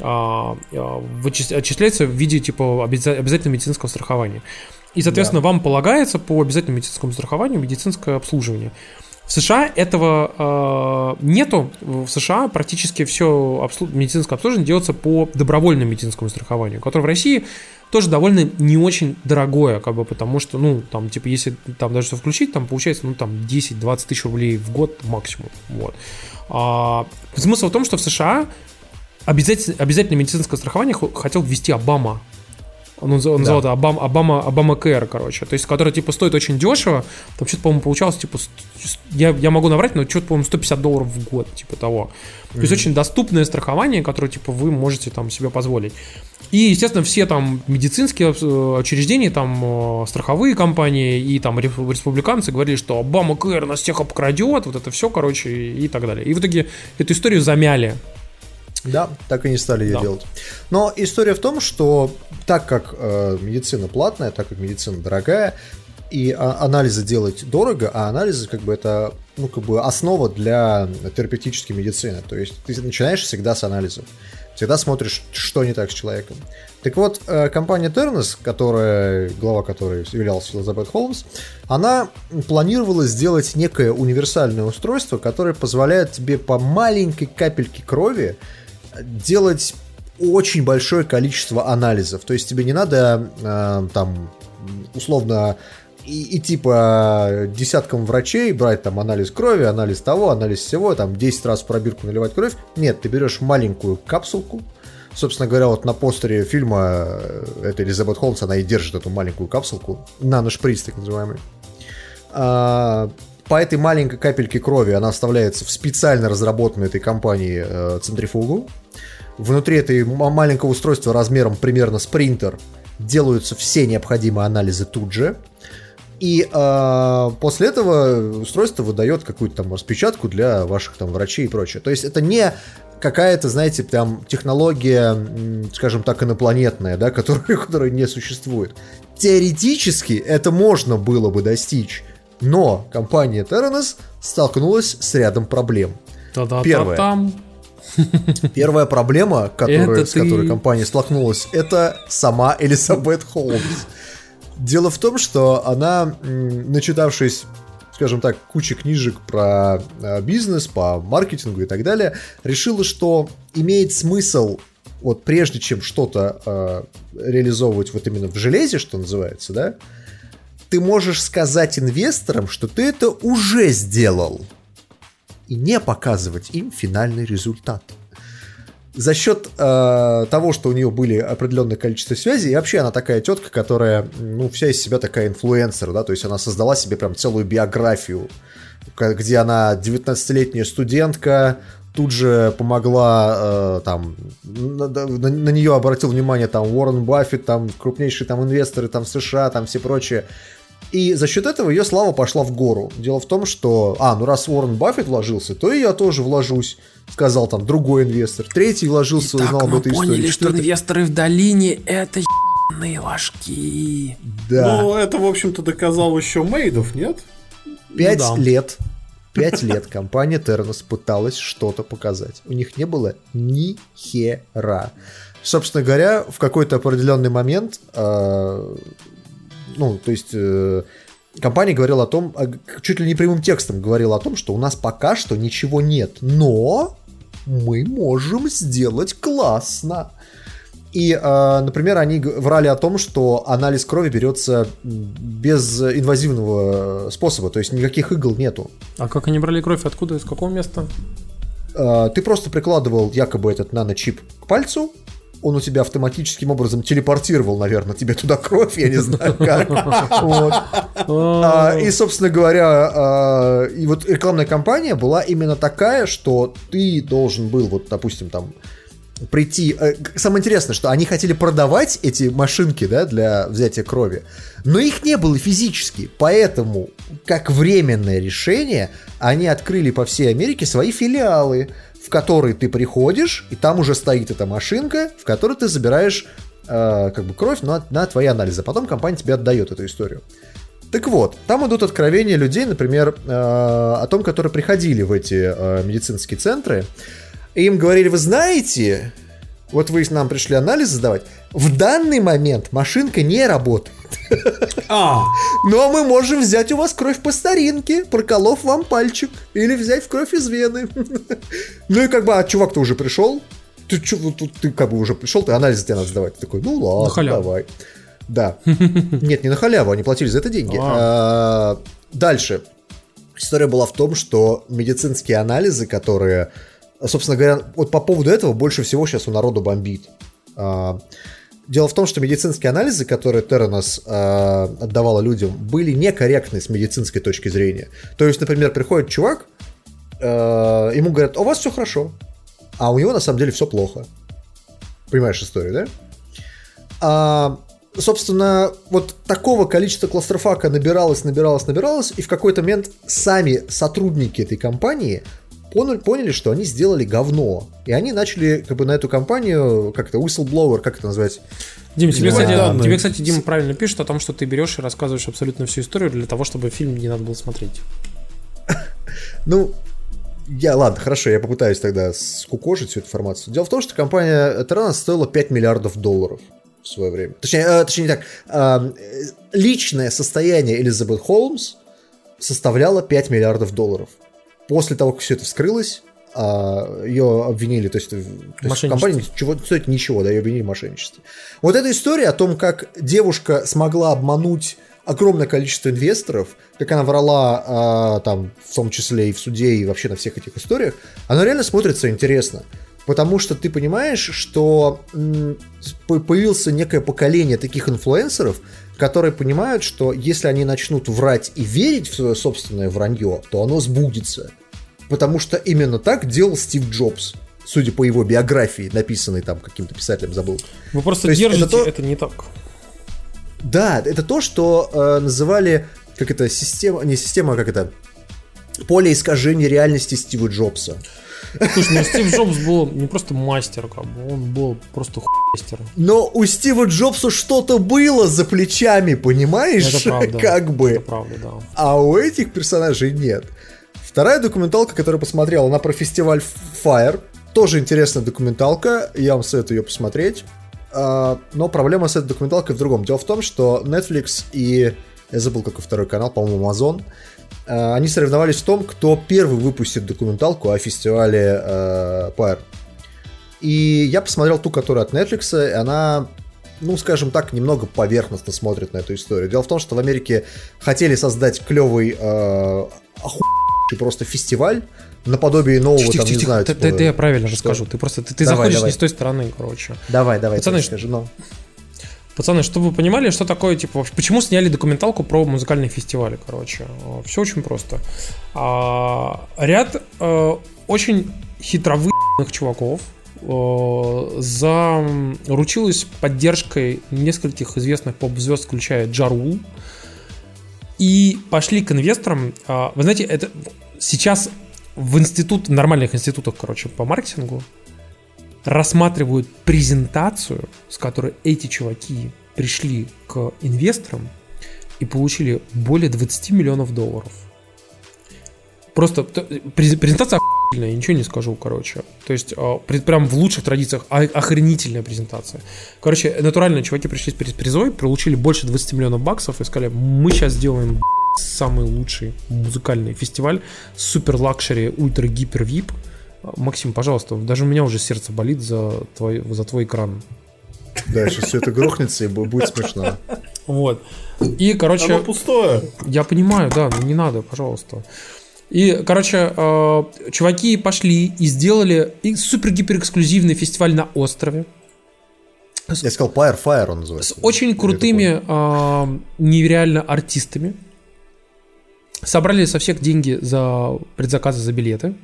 А, отчисляется в виде типа обязательного медицинского страхования. И, соответственно, да. вам полагается по обязательному медицинскому страхованию медицинское обслуживание. В США этого э, нету. В США практически все обслуж... медицинское обслуживание делается по добровольному медицинскому страхованию, которое в России тоже довольно не очень дорогое, как бы, потому что, ну, там, типа, если там даже все включить, там получается, ну, там, 10-20 тысяч рублей в год максимум, вот. А, смысл в том, что в США обязательно, обязательно медицинское страхование хотел ввести Обама, он, он да. называл это Обама, Обама, Обама Кэр, короче. То есть, который, типа, стоит очень дешево. Там что-то, по-моему, получалось, типа, я, я могу наврать, но что-то, по-моему, 150 долларов в год, типа того. То mm-hmm. есть, очень доступное страхование, которое, типа, вы можете там себе позволить. И, естественно, все там медицинские э, учреждения, там э, страховые компании и там республиканцы говорили, что Обама Кэр нас всех обкрадет, вот это все, короче, и так далее. И в итоге эту историю замяли. Да, так и не стали ее да. делать. Но история в том, что так как э, медицина платная, так как медицина дорогая, и а, анализы делать дорого, а анализы как бы это ну, как бы основа для терапевтической медицины. То есть ты начинаешь всегда с анализов. Всегда смотришь, что не так с человеком. Так вот, э, компания Ternos, которая, глава которой являлась Элизабет Холмс, она планировала сделать некое универсальное устройство, которое позволяет тебе по маленькой капельке крови делать очень большое количество анализов. То есть тебе не надо э, там условно и, и типа десяткам врачей брать там анализ крови, анализ того, анализ всего, там 10 раз в пробирку наливать кровь. Нет, ты берешь маленькую капсулку. Собственно говоря, вот на постере фильма э, это Элизабет Холмс, она и держит эту маленькую капсулку, наношприц так называемый. А, по этой маленькой капельке крови она вставляется в специально разработанную этой компанией э, центрифугу. Внутри этой маленького устройства размером примерно с принтер делаются все необходимые анализы тут же. И э, после этого устройство выдает какую-то там распечатку для ваших там врачей и прочее. То есть это не какая-то, знаете, там технология, скажем так, инопланетная, да, которая, которая не существует. Теоретически это можно было бы достичь, но компания Terranos столкнулась с рядом проблем. Первое. Первая проблема, которая, с которой ты... компания столкнулась, это сама Элизабет Холмс. Дело в том, что она, начитавшись скажем так, кучи книжек про э, бизнес, по маркетингу и так далее, решила, что имеет смысл вот прежде чем что-то э, реализовывать вот именно в железе, что называется, да, ты можешь сказать инвесторам, что ты это уже сделал, и не показывать им финальный результат за счет э, того, что у нее были определенное количество связей, и вообще она такая тетка, которая, ну, вся из себя такая инфлюенсер, да, то есть она создала себе прям целую биографию, где она 19-летняя студентка, тут же помогла э, там на, на, на нее обратил внимание там Уоррен Баффет, там крупнейшие там инвесторы там США, там все прочее. И за счет этого ее слава пошла в гору. Дело в том, что, а, ну раз Уоррен Баффет вложился, то и я тоже вложусь, сказал там другой инвестор. Третий вложился, узнал об этой поняли, истории. что инвесторы в долине это ебаные ложки. Да. Ну, это, в общем-то, доказал еще Мейдов, нет? Пять ну, да. лет Пять лет компания Тернос пыталась что-то показать. У них не было ни хера. Собственно говоря, в какой-то определенный момент э, ну, то есть э, компания говорила о том, чуть ли не прямым текстом говорила о том, что у нас пока что ничего нет, но мы можем сделать классно. И, э, например, они врали о том, что анализ крови берется без инвазивного способа, то есть никаких игл нету. А как они брали кровь? Откуда? Из какого места? Э, ты просто прикладывал якобы этот наночип к пальцу, он у тебя автоматическим образом телепортировал, наверное, тебе туда кровь, я не знаю как. А, и, собственно говоря, а, и вот рекламная кампания была именно такая, что ты должен был, вот, допустим, там, прийти... Э, самое интересное, что они хотели продавать эти машинки, да, для взятия крови, но их не было физически, поэтому, как временное решение, они открыли по всей Америке свои филиалы, в который ты приходишь, и там уже стоит эта машинка, в которой ты забираешь э, как бы кровь на, на твои анализы. Потом компания тебе отдает эту историю. Так вот, там идут откровения людей, например, э, о том, которые приходили в эти э, медицинские центры, и им говорили, вы знаете, вот вы нам пришли анализ сдавать, в данный момент машинка не работает. А. Но мы можем взять у вас кровь по старинке, проколов вам пальчик, или взять в кровь из вены. Ну и как бы, а чувак-то уже пришел, ты, ты, ты как бы уже пришел, ты анализ тебе надо сдавать. Ты такой, ну ладно, давай. Да. Нет, не на халяву, они платили за это деньги. А. А, дальше. История была в том, что медицинские анализы, которые, собственно говоря, вот по поводу этого больше всего сейчас у народа бомбит. А, Дело в том, что медицинские анализы, которые Терранос э, отдавала людям, были некорректны с медицинской точки зрения. То есть, например, приходит чувак, э, ему говорят, у вас все хорошо, а у него на самом деле все плохо. Понимаешь историю, да? А, собственно, вот такого количества кластрофака набиралось, набиралось, набиралось, и в какой-то момент сами сотрудники этой компании поняли, поняли, что они сделали говно. И они начали как бы на эту компанию, как это, whistleblower, как это называть? Дим, тебе, кстати, тебе, кстати, Дима правильно пишет о том, что ты берешь и рассказываешь абсолютно всю историю для того, чтобы фильм не надо было смотреть. Ну, я, ладно, хорошо, я попытаюсь тогда скукожить всю эту информацию. Дело в том, что компания Terranos стоила 5 миллиардов долларов в свое время. Точнее, э, точнее не так. Э, личное состояние Элизабет Холмс составляло 5 миллиардов долларов после того, как все это вскрылось, а, ее обвинили, то есть, компания ничего, стоит ничего, да, ее обвинили в мошенничестве. Вот эта история о том, как девушка смогла обмануть огромное количество инвесторов, как она врала а, там, в том числе и в суде, и вообще на всех этих историях, она реально смотрится интересно. Потому что ты понимаешь, что появился некое поколение таких инфлюенсеров, которые понимают, что если они начнут врать и верить в свое собственное вранье, то оно сбудется. Потому что именно так делал Стив Джобс. Судя по его биографии, написанной там каким-то писателем, забыл. Вы просто то держите, это, то... это не так. Да, это то, что э, называли как это, система, не система, а как это, поле искажения реальности Стива Джобса. Слушай, ну Стив Джобс был не просто мастер, как бы, он был просто мастер. Но у Стива Джобса что-то было за плечами, понимаешь? Это правда. Как бы. Это правда, да. А у этих персонажей нет. Вторая документалка, которую посмотрел, она про фестиваль Fire. Тоже интересная документалка, я вам советую ее посмотреть. А, но проблема с этой документалкой в другом. Дело в том, что Netflix и... Я забыл, какой второй канал, по-моему, Amazon. А, Они соревновались в том, кто первый выпустит документалку о фестивале э, Fire. И я посмотрел ту, которая от Netflix, и она ну, скажем так, немного поверхностно смотрит на эту историю. Дело в том, что в Америке хотели создать клевый э, охуенный просто фестиваль наподобие нового, Тихо, там, тихо, не тихо. знаю, Ты- типа- ты- ты я правильно Что? расскажу. Ты просто ты, ты Давай, заходишь давай. не с той стороны, короче. Давай, давай, Пацаны, ты скажи, ну. Пацаны, чтобы вы понимали, что такое, типа, почему сняли документалку про музыкальные фестивали, короче. Все очень просто. А, ряд э, очень хитровыебанных чуваков э, заручилась поддержкой нескольких известных поп-звезд, включая Джарул, и пошли к инвесторам. А, Вы знаете, это сейчас в институт, в нормальных институтах, короче, по маркетингу рассматривают презентацию, с которой эти чуваки пришли к инвесторам и получили более 20 миллионов долларов. Просто презентация охуительная, я ничего не скажу, короче. То есть а, прям в лучших традициях а- охренительная презентация. Короче, натурально чуваки пришли с приз- призой, получили больше 20 миллионов баксов и сказали, мы сейчас сделаем самый лучший музыкальный фестиваль, супер luxury, ультра гипер VIP. Максим, пожалуйста, даже у меня уже сердце болит за твой, за твой экран. Да, сейчас все это грохнется и бу- будет смешно. Вот. И, короче, Оно пустое. я понимаю, да, но не надо, пожалуйста. И, короче, э, чуваки пошли и сделали и супер-гипер эксклюзивный фестиваль на острове Я сказал Fire, Fire он называется. с очень крутыми, э, нереально артистами. Собрали со всех деньги за предзаказы за билеты.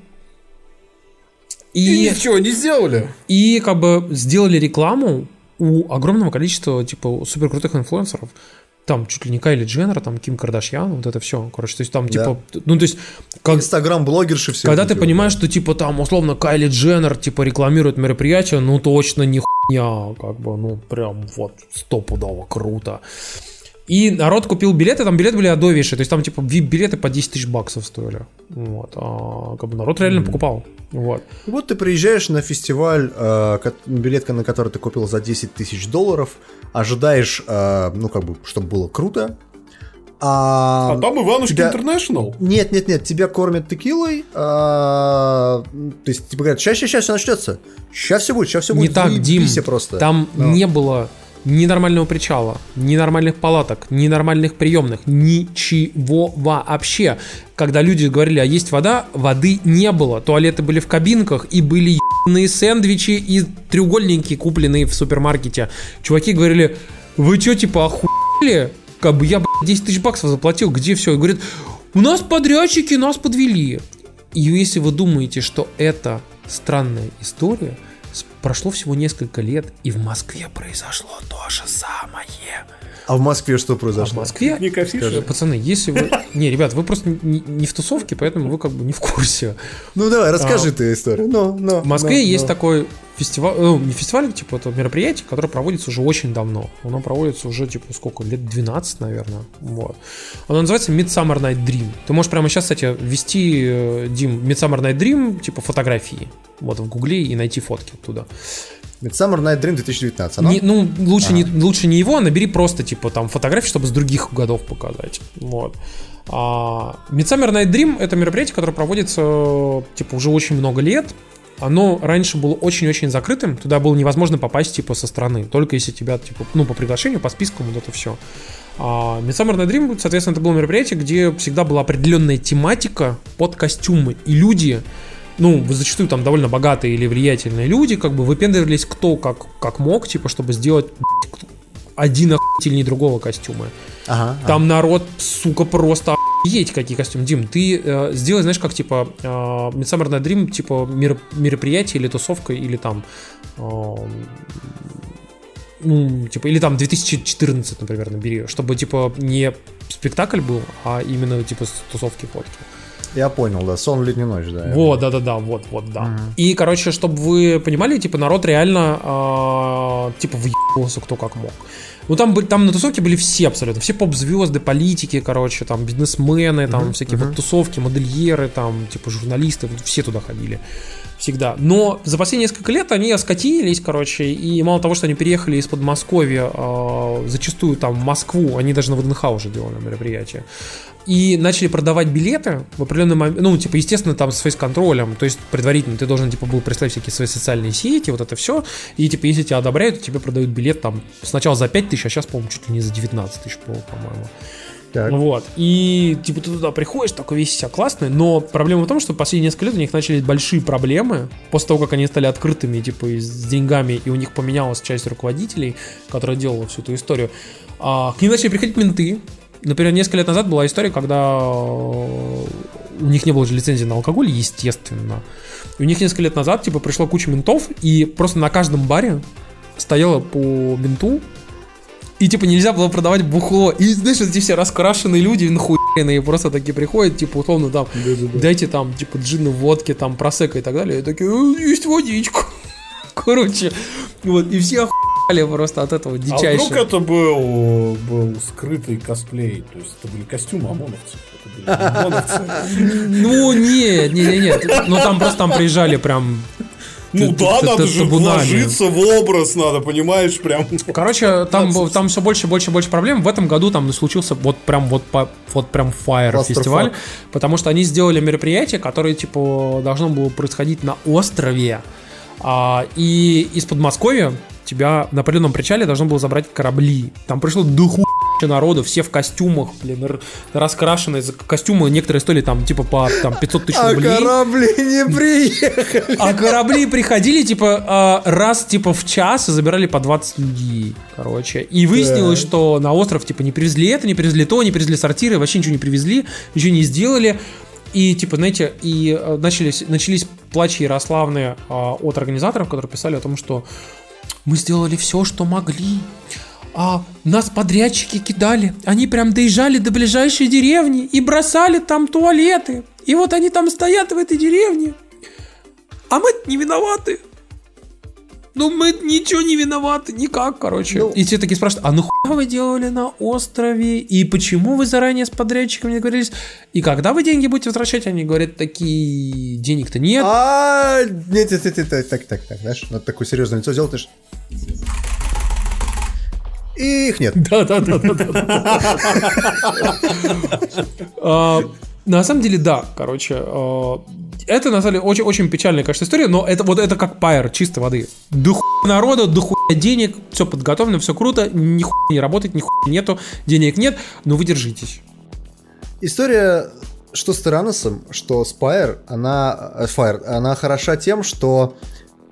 И И, ничего не сделали. и как бы сделали рекламу у огромного количества типа супер крутых инфлюенсеров. Там чуть ли не Кайли Дженнер, там Ким Кардашьян, вот это все. Короче, то есть там Да. типа, ну то есть, как, Инстаграм-блогерши все. когда ты понимаешь, что типа там условно Кайли Дженнер типа рекламирует мероприятие, ну точно не хуйня, как бы, ну прям вот стопудово круто. И народ купил билеты, там билеты были адовейшие, то есть там типа VIP-билеты по 10 тысяч баксов стоили. Вот, а как бы народ реально покупал. Вот. Вот ты приезжаешь на фестиваль, э, ко- билет на который ты купил за 10 тысяч долларов, ожидаешь, э, ну, как бы, чтобы было круто. А, А там Иванушки тебя- Интернешнл. Нет, нет, нет, тебя кормят текилой. а, то есть, типа говорят, сейчас, сейчас, сейчас все начнется. Сейчас все будет, сейчас все Не будет. так, Дим. просто. Там Ну. не было ни нормального причала, ни нормальных палаток, ни нормальных приемных, ничего вообще. Когда люди говорили, а есть вода, воды не было. Туалеты были в кабинках и были ебаные сэндвичи и треугольники, купленные в супермаркете. Чуваки говорили, вы что, типа, охуели? Как бы я, блядь, 10 тысяч баксов заплатил, где все? И говорит, у нас подрядчики нас подвели. И если вы думаете, что это странная история, прошло всего несколько лет, и в Москве произошло то же самое. А в Москве что А в произошло? Москве, афиши. Э, пацаны, если вы... Не, ребят, вы просто не, не в тусовке, поэтому вы как бы не в курсе. Ну давай, расскажи А, ты историю. Ну, ну, В Москве ну, есть ну. такой фестиваль, ну, не фестиваль, типа, это мероприятие, которое проводится уже очень давно. Оно проводится уже, типа, сколько, лет 12, наверное. Вот. Оно называется Midsummer Night Dream. Ты можешь прямо сейчас, кстати, ввести, э, Дим, Midsummer Night Dream, типа, фотографии. Вот в гугле и найти фотки оттуда. Midsummer Night Dream 2019. Оно? Не- ну, лучше, не, лучше не его, а набери просто, типа, там, фотографии, чтобы с других годов показать. Вот. А, Midsummer Night Dream — это мероприятие, которое проводится, типа, уже очень много лет. Оно раньше было очень-очень закрытым, туда было невозможно попасть, типа, со стороны, только если тебя, типа, ну, по приглашению, по спискам, вот это все. А Midsummer Night Dream, соответственно, это было мероприятие, где всегда была определенная тематика под костюмы, и люди, ну, зачастую там довольно богатые или влиятельные люди, как бы выпендривались кто как, как мог, типа, чтобы сделать один охуительнее другого костюма. Ага, Там народ, сука, просто охуеть, какие костюмы. Дим, ты э, сделай, знаешь, как, типа, э, Midsummer Night Dream, типа, мер- мероприятие или тусовка, или там, э, ну, типа, или там 2014, например, набери, чтобы, типа, не спектакль был, а именно, типа, тусовки фотки. Я понял, да, сон летнюю ночь, да. Вот, да, да, да, вот, вот, да. И, короче, чтобы вы понимали, типа, народ реально, а, типа, въебался кто как мог. Ну, там, там на тусовке были все абсолютно, все поп-звезды, политики, короче, там, бизнесмены, там, всякие вот тусовки, модельеры, там, типа, журналисты, все туда ходили. Всегда. Но за последние несколько лет они оскатились, короче, и мало того, что они переехали из Подмосковья э, зачастую там в Москву, они даже на ВДНХ уже делали мероприятие, и начали продавать билеты в определенный момент, ну, типа, естественно, там с фейс-контролем, то есть предварительно ты должен, типа, был прислать всякие свои социальные сети, вот это все, и, типа, если тебя одобряют, то тебе продают билет там сначала за 5 тысяч, а сейчас, по-моему, чуть ли не за 19 тысяч, по- по-моему. Так. Вот. И типа ты туда приходишь, такой весь себя классный, но проблема в том, что последние несколько лет у них начались большие проблемы. После того, как они стали открытыми, типа, и с деньгами, и у них поменялась часть руководителей, которая делала всю эту историю. а, к ним начали приходить менты. Например, несколько лет назад была история, когда э, у них не было же лицензии на алкоголь, естественно. И у них несколько лет назад, типа, пришло куча ментов, и просто на каждом баре стояло по менту, и типа нельзя было продавать бухло. И знаешь, эти все раскрашенные люди, нахуйные, просто такие приходят, типа, условно, там, дайте там, типа, джины, водки, там, просека и так далее. И такие, «Э, есть водичку. Короче, вот, и все охуяли просто от этого А вдруг это был, был скрытый косплей? То есть это были костюмы ОМОНовцев? Ну, нет, не, не, нет. Ну, там просто там приезжали прям... Ну да, т- надо т- же вложиться в образ, надо, понимаешь, прям. Короче, там, там все больше, больше, больше проблем. В этом году там случился вот прям вот, по- вот прям Fire Clusterfuck. фестиваль, потому что они сделали мероприятие, которое типа должно было происходить на острове, А, и из Подмосковья тебя на определенном причале должно было забрать корабли. Там пришло доху народу, все в костюмах, блин, раскрашенные костюмы, некоторые стоили там типа по там 500 тысяч А рублей. корабли не приехали. А корабли приходили, типа, а, раз, типа, в час и забирали по 20 людей, короче. И выяснилось, Так. что на остров, типа, не привезли это, не привезли то, не привезли сортиры, вообще ничего не привезли, ничего не сделали. И, типа, знаете, и э, начались, начались плачи Ярославные а, от организаторов, которые писали о том, что мы сделали все, что могли. А нас подрядчики кидали. Они прям доезжали до ближайшей деревни и бросали там туалеты. И вот они там стоят в этой деревне. А мы не виноваты. Ну, мы ничего не виноваты, никак, короче. Ну. и все такие спрашивают, а нахуя вы делали на острове? И почему вы заранее с подрядчиками не договорились? И когда вы деньги будете возвращать? Они говорят, такие, денег-то нет. А, нет, нет, нет, нет, так, так, так, знаешь, надо такое серьезное лицо сделать, знаешь. И их нет. Да, да, да, да, да. А, На самом деле, да, короче, а, это на самом деле очень, очень печальная, конечно, история, но это вот это как пайр чистой воды. Дохуя народа, дохуя денег, все подготовлено, все круто, нихуя не работает, нихуя нету, денег нет, но вы держитесь. История, что с Тираносом, что с Fire, она, э, Fire, она хороша тем, что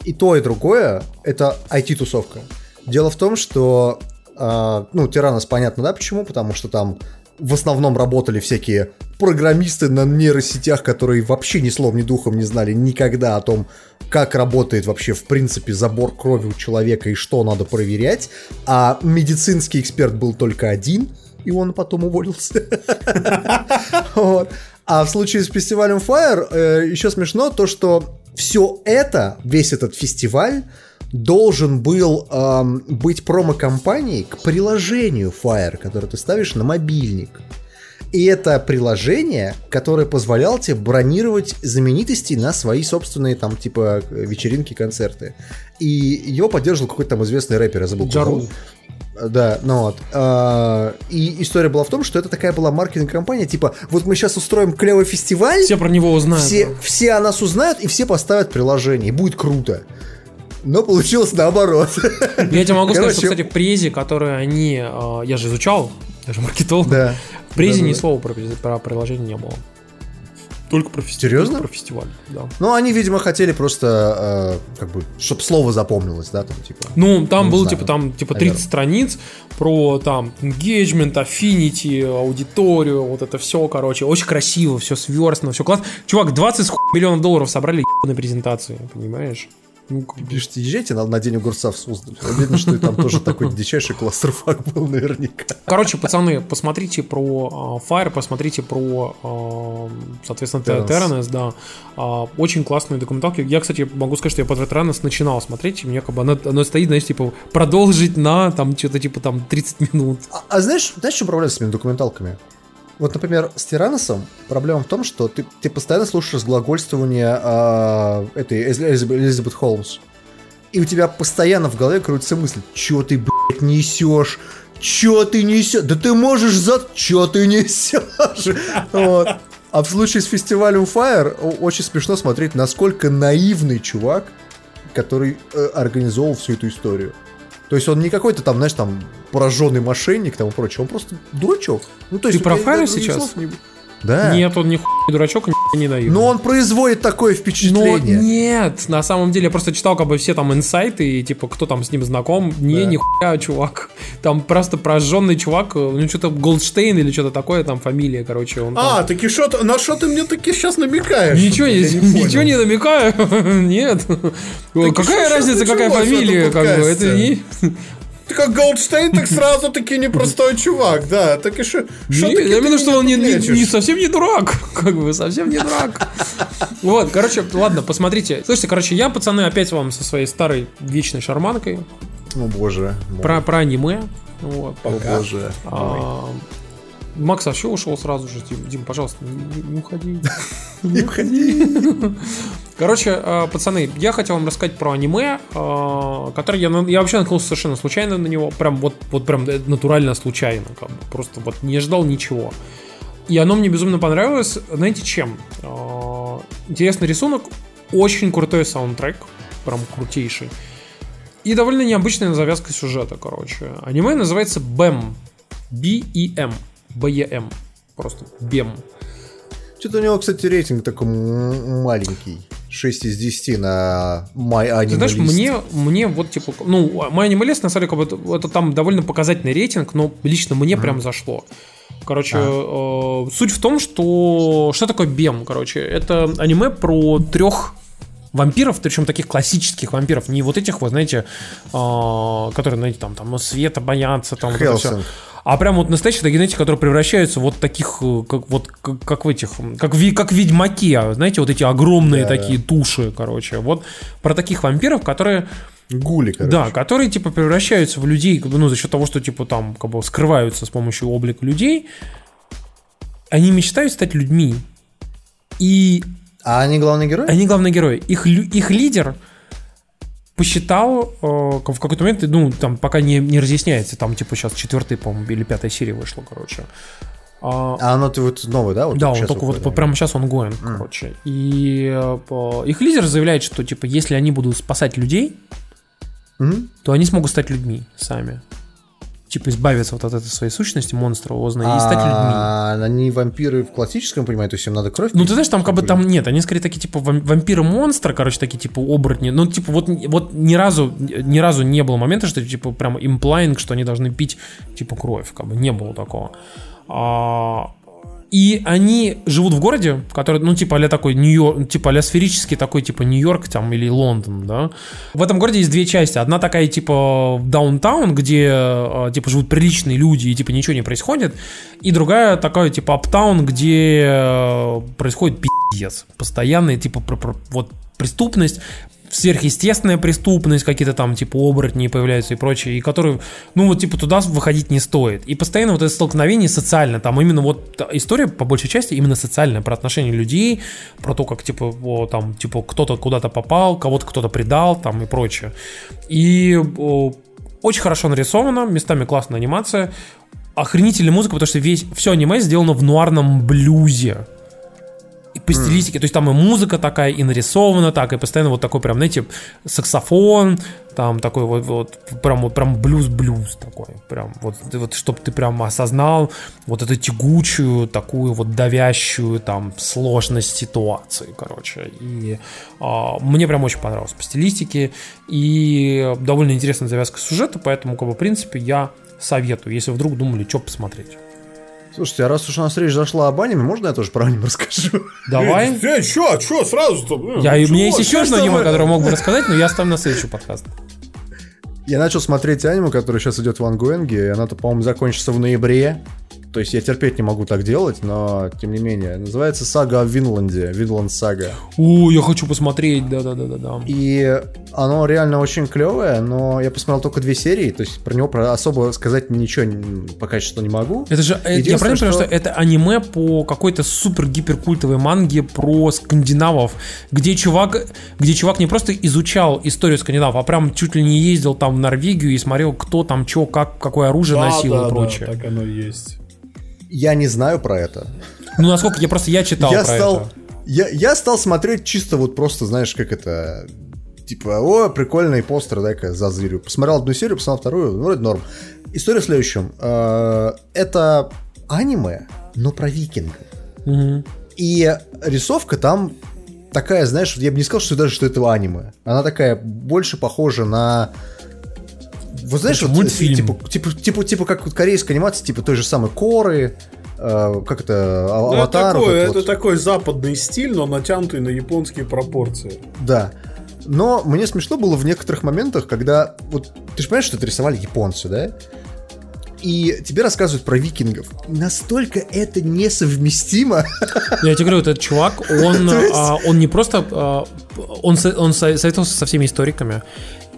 и то, и другое это IT-тусовка. Дело в том, что, э, ну, Тиранос понятно, да, почему? Потому что там в основном работали всякие программисты на нейросетях, которые вообще ни словом, ни духом не знали никогда о том, как работает вообще в принципе забор крови у человека и что надо проверять. А медицинский эксперт был только один, и он потом уволился. А в случае с фестивалем Fire э, еще смешно то, что все это, весь этот фестиваль, должен был эм, быть промо-компанией к приложению Fire, которое ты ставишь на мобильник. И это приложение, которое позволяло тебе бронировать знаменитостей на свои собственные там типа вечеринки, концерты. И его поддерживал какой-то там известный рэпер, я забыл. как Джару. зовут. Да, ну вот. А, И история была в том, что это такая была маркетинговая компания, типа, вот мы сейчас устроим клевый фестиваль, Все про него узнают. все, все о нас узнают, и все поставят приложение, и будет круто. Но получилось наоборот. Я тебе могу сказать, что, кстати, в презе, которые они... э, Я же изучал, я же маркетолог. Да. В презе Да, ни да. слова про, про приложение не было. Только про фестиваль. Серьезно? Только про фестиваль, да. Ну, они, видимо, хотели просто, э, как бы, чтобы слово запомнилось, да, там, типа. Ну, там Не было, знаю, типа, там, типа, 30 наверное. страниц про, там, engagement, affinity, аудиторию, вот это все, короче. Очень красиво, все сверстно, все классно. Чувак, 20 с хуй миллионов долларов собрали на презентации, понимаешь? Ну. Пишите, езжайте на, на день огурца в Суздаль. Видно, что и там тоже такой дичайший кластерфак был наверняка. Короче, пацаны, посмотрите про а, Fire, посмотрите про, а, соответственно. Терренес, да. А, Очень классные документалки. Я, кстати, могу сказать, что я под Терренес начинал смотреть, и мне как бы оно, оно стоит, знаешь, типа, продолжить на, там, что-то типа, там, 30 минут. А, а знаешь, знаешь, что проблема с этими документалками? Вот, например, с Тираносом проблема в том, что ты, ты постоянно слушаешь разглагольствование а, этой Элизабет, Холмс. И у тебя постоянно в голове крутится мысль, чё ты, блядь, несешь? Чё ты несешь? Да ты можешь за... Чё ты несешь? Вот. А в случае с фестивалем Fire очень смешно смотреть, насколько наивный чувак, который э, организовал всю эту историю. То есть он не какой-то там, знаешь, там, пораженный мошенник там и прочее, он просто дурачок. Ну, то есть, про у меня Файра сейчас? не- Да. Нет, он ни хуй дурачок, ни не наивный. Но он производит такое Но впечатление. нет, на самом деле я просто читал как бы все там инсайты и типа кто там с ним знаком. Не, Да. нихуя, чувак. Там просто прожженный чувак, ну что-то Голдштейн или что-то такое, там фамилия, короче. Он там- А, таки что на что ты мне таки сейчас намекаешь? Ничего, не ничего не намекаю. Нет. какая что разница, какая фамилия, как бы. Это не. Ты как Голдштейн, так сразу таки непростой чувак, да. Так и что? Я имею в виду, что он не, не- не совсем не дурак. Как бы совсем не дурак. Вот, короче, ладно, посмотрите. Слушайте, короче, я, пацаны, опять вам со своей старой вечной шарманкой О боже. про, про аниме. Вот. О боже. Макс вообще ушел сразу же. Дим, Дим, пожалуйста, не, не уходи. Не уходи. Короче, э, пацаны, я хотел вам рассказать про аниме, э, которое я, я вообще наткнулся совершенно случайно на него, прям вот, вот прям э, натурально случайно, как бы, просто вот не ждал ничего. И оно мне безумно понравилось, знаете чем? Интересный рисунок, очень крутой саундтрек, прям крутейший. И довольно необычная завязка сюжета, короче. Аниме называется BEM. B-E-M. B-E-M. Просто BEM. Что-то у него, кстати, рейтинг такой маленький. 6 из 10 на My Anime Ты знаешь, мне, мне вот типа, ну, мой анималист, на самом деле, как бы, это, это там довольно показательный рейтинг, но лично мне прям зашло. Короче, э, суть в том, что что такое Бем, короче, это аниме про трех вампиров, причем таких классических вампиров, не вот этих, вот, знаете, э, которые, знаете, там, там, ну, света боятся, там, вот это всё. А прям вот настоящие такие, знаете, которые превращаются вот таких, э, как вот как, как в этих, как, ви- как ведьмаки, а, знаете, вот эти огромные Да, такие туши, короче. Вот про таких вампиров, которые, Гули, короче. да, которые типа превращаются в людей, ну за счет того, что типа там как бы скрываются с помощью облика людей, они мечтают стать людьми. И А они главные герои? они главные герои. Их, их лидер посчитал э, в какой-то момент, ну, там пока не, не разъясняется, там, типа, сейчас четвертая, по-моему, или пятая серия вышла, короче. А, А оно ты вот новый, да? Вот да, он только вот выходит? прямо сейчас он гоин, короче. И э, их лидер заявляет, что, типа, если они будут спасать людей, Мгм. то они смогут стать людьми сами. Типа, избавиться вот от этой своей сущности монструозной и стать людьми. А они вампиры в классическом понимании, то есть им надо кровь Ну, ты знаешь, там как бы там нет, они скорее такие, типа, вам- вампиры-монстры, короче, такие, типа, оборотни. Ну, типа, вот, вот ни разу, ни разу не было момента, что, типа, прям имплайнг, что они должны пить, типа, кровь, как бы, не было такого. А, и они живут в городе, который, ну, типа, а такой Нью-Йорк, типа, а сферический такой, типа, Нью-Йорк там или Лондон, да. В этом городе есть две части. Одна такая, типа, даунтаун, где, э, типа, живут приличные люди и, типа, ничего не происходит. И другая такая, типа, аптаун, где э, происходит пиздец. Постоянная, типа, про- про- вот, преступность, сверхъестественная преступность, какие-то там, типа, оборотни появляются и прочее, и которые, ну, вот, типа, туда выходить не стоит. И постоянно вот это столкновение социально, там именно вот история, по большей части, именно социальная, про отношения людей, про то, как, типа, о, там, типа, кто-то куда-то попал, кого-то кто-то предал, там, и прочее. И о, очень хорошо нарисовано, местами классная анимация, охренительная музыка, потому что весь, все аниме сделано в нуарном блюзе. По стилистике, то есть там и музыка такая, и нарисована так, и постоянно вот такой прям, знаете, саксофон, там такой вот, вот прям, вот прям блюз-блюз такой, прям вот, вот чтобы ты прям осознал вот эту тягучую, такую вот давящую там сложность ситуации, короче. И а, мне прям очень понравилось по стилистике, и довольно интересная завязка сюжета, поэтому, как бы, в принципе, я советую, если вдруг думали, что посмотреть. Слушайте, а раз уж у нас речь зашла об аниме, можно я тоже про аниме расскажу? Давай. Э, чё, чё, сразу-то? Э, Я, у меня есть еще одно аниме, которое мог бы рассказать, но я оставлю на следующий подкаст. Я начал смотреть аниме, которое сейчас идет в ангоинге, и она-то, по-моему, закончится в ноябре. То есть я терпеть не могу так делать, но тем не менее. Называется сага о Винланде, Винланд сага. О, я хочу посмотреть, да-да-да-да. И оно реально очень клевое, но я посмотрел только две серии, то есть про него про- особо сказать ничего пока что не могу. Это же, э, я правильно понимаю, что- что это аниме по какой-то супер гиперкультовой манге про скандинавов, где чувак, где чувак не просто изучал историю скандинавов, а прям чуть ли не ездил там в Норвегию и смотрел, кто там, что, как, какое оружие Да, носил да, и да, прочее. так оно и есть. Я не знаю про это. Ну, насколько я просто я читал я про стал, это. Я, я стал смотреть чисто вот просто, знаешь, как это... Типа, о, прикольный постер, дай-ка зазырю. Посмотрел одну серию, посмотрел вторую, ну, вроде норм. История в следующем. Э, Это аниме, но про викингов. Мгм. И рисовка там такая, знаешь, я бы не сказал, что даже что это аниме. Она такая больше похожа на вот знаешь, вот, мультфильм. типа, типа, типа, типа как вот корейская анимация, типа той же самой Коры, э, как это, а- Ну, это Аватар. вот такой, это вот. такой западный стиль, но натянутый на японские пропорции. Да. Но мне смешно было в некоторых моментах, когда... Вот ты же понимаешь, что это рисовали японцы, да? И тебе рассказывают про викингов. Настолько это несовместимо. Я тебе говорю, этот чувак, он, есть- а, он не просто, а, он, он со- советовался со всеми историками,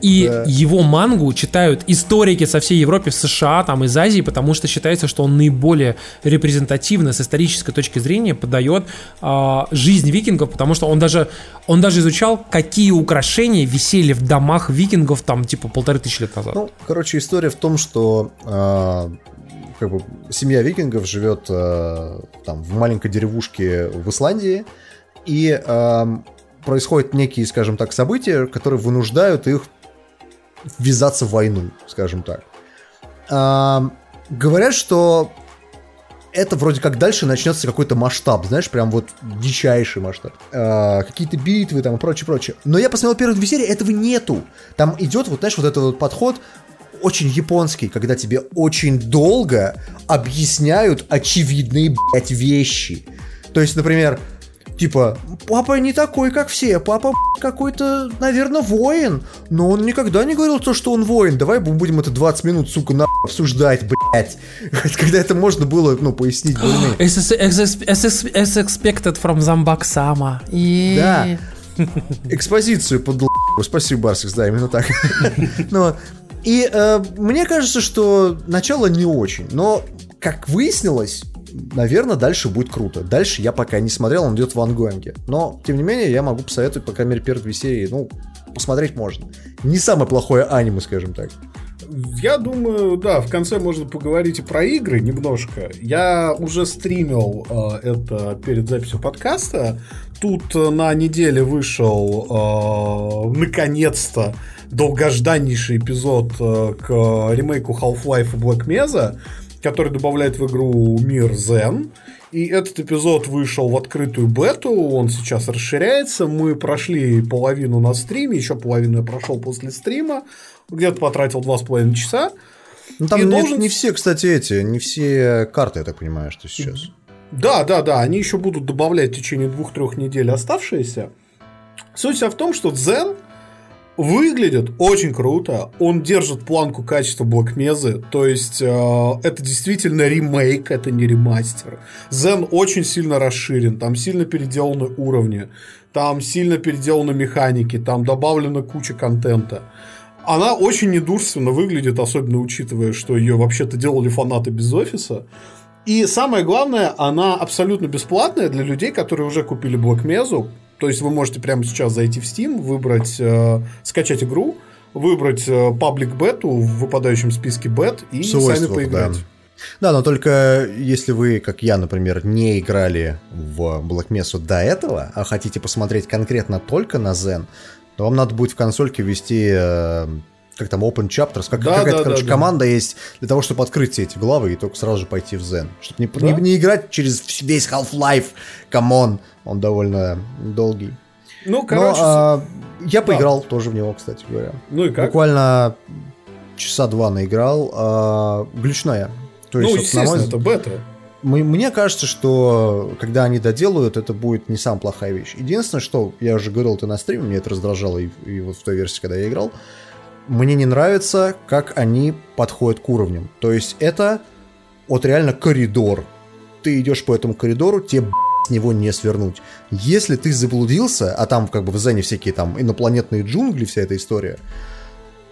и Да. его мангу читают историки со всей Европы, в США, там, из Азии, потому что считается, что он наиболее репрезентативно с исторической точки зрения подает а, жизнь викингов, потому что он даже, он даже изучал, какие украшения висели в домах викингов там, типа, полторы тысячи лет назад. Ну, короче, история в том, что а, как бы семья викингов живет а, там в маленькой деревушке в Исландии, и ам, происходят некие, скажем так, события, которые вынуждают их ввязаться в войну, скажем так. Ам, говорят, что это вроде как дальше начнется какой-то масштаб, знаешь, прям вот дичайший масштаб. А, какие-то битвы там и прочее, прочее. Но я посмотрел первые две серии, этого нету. Там идет вот, знаешь, вот этот вот подход очень японский, когда тебе очень долго объясняют очевидные, блядь, вещи. То есть, например, типа, папа не такой, как все, папа какой-то, наверное, воин, но он никогда не говорил то, что он воин. Давай будем это 20 минут, сука, на обсуждать, блядь. Когда это можно было, ну, пояснить. As, expected from Zambak Sama. И- Да. Экспозицию под Спасибо, Барсикс, да, именно так. Но, и э, мне кажется, что начало не очень, но, как выяснилось, наверное, дальше будет круто. Дальше я пока не смотрел, он идет в ангоинге. Но, тем не менее, я могу посоветовать, по крайней мере, первые две серии, ну, посмотреть можно. Не самое плохое аниме, скажем так. Я думаю, да, в конце можно поговорить и про игры немножко. Я уже стримил э, это перед записью подкаста. Тут э, на неделе вышел э, наконец-то долгожданнейший эпизод э, к ремейку Half-Life и Black Mesa, который добавляет в игру мир Zen. И этот эпизод вышел в открытую бету, он сейчас расширяется. Мы прошли половину на стриме, еще половину я прошел после стрима. Где-то потратил два с половиной часа. Ну, там И не, должен- не все, кстати, эти, не все карты, я так понимаю, что сейчас. Да, да, да, они еще будут добавлять в течение двух-трех недель оставшиеся. Суть вся в том, что Zen выглядит очень круто. Он держит планку качества Блэкмезы. То есть, э, это действительно ремейк, это не ремастер. Zen очень сильно расширен. Там сильно переделаны уровни. Там сильно переделаны механики. Там добавлена куча контента. Она очень недурственно выглядит, особенно учитывая, что ее вообще-то делали фанаты без офиса. И самое главное, она абсолютно бесплатная для людей, которые уже купили Black Mesa. То есть вы можете прямо сейчас зайти в Steam, выбрать, э, скачать игру, выбрать э, паблик бету в выпадающем списке бет и сами поиграть. да. Да, но только если вы, как я, например, не играли в Black Mesa до этого, а хотите посмотреть конкретно только на Zen, то вам надо будет в консольке ввести э, как там Open Chapters, как, Да, какая-то, да, короче, да, да. команда есть для того, чтобы открыть все эти главы и только сразу же пойти в Zen. Чтобы не, Да. не- не играть через весь Half-Life, come on, он довольно долгий. Ну, Но короче, а, я поиграл тоже в него, кстати говоря. ну и как? Буквально часа два наиграл. а, глючная. То есть, ну, вот, на мой естественно, это бета. мне кажется, что когда они доделают, это будет не самая плохая вещь. Единственное, что я уже говорил это на стриме, мне это раздражало и, и вот в той версии, когда я играл, мне не нравится, как они подходят к уровням. То есть это вот реально коридор. Ты идешь по этому коридору, тебе с него не свернуть. Если ты заблудился, а там как бы в Зене всякие там инопланетные джунгли, вся эта история,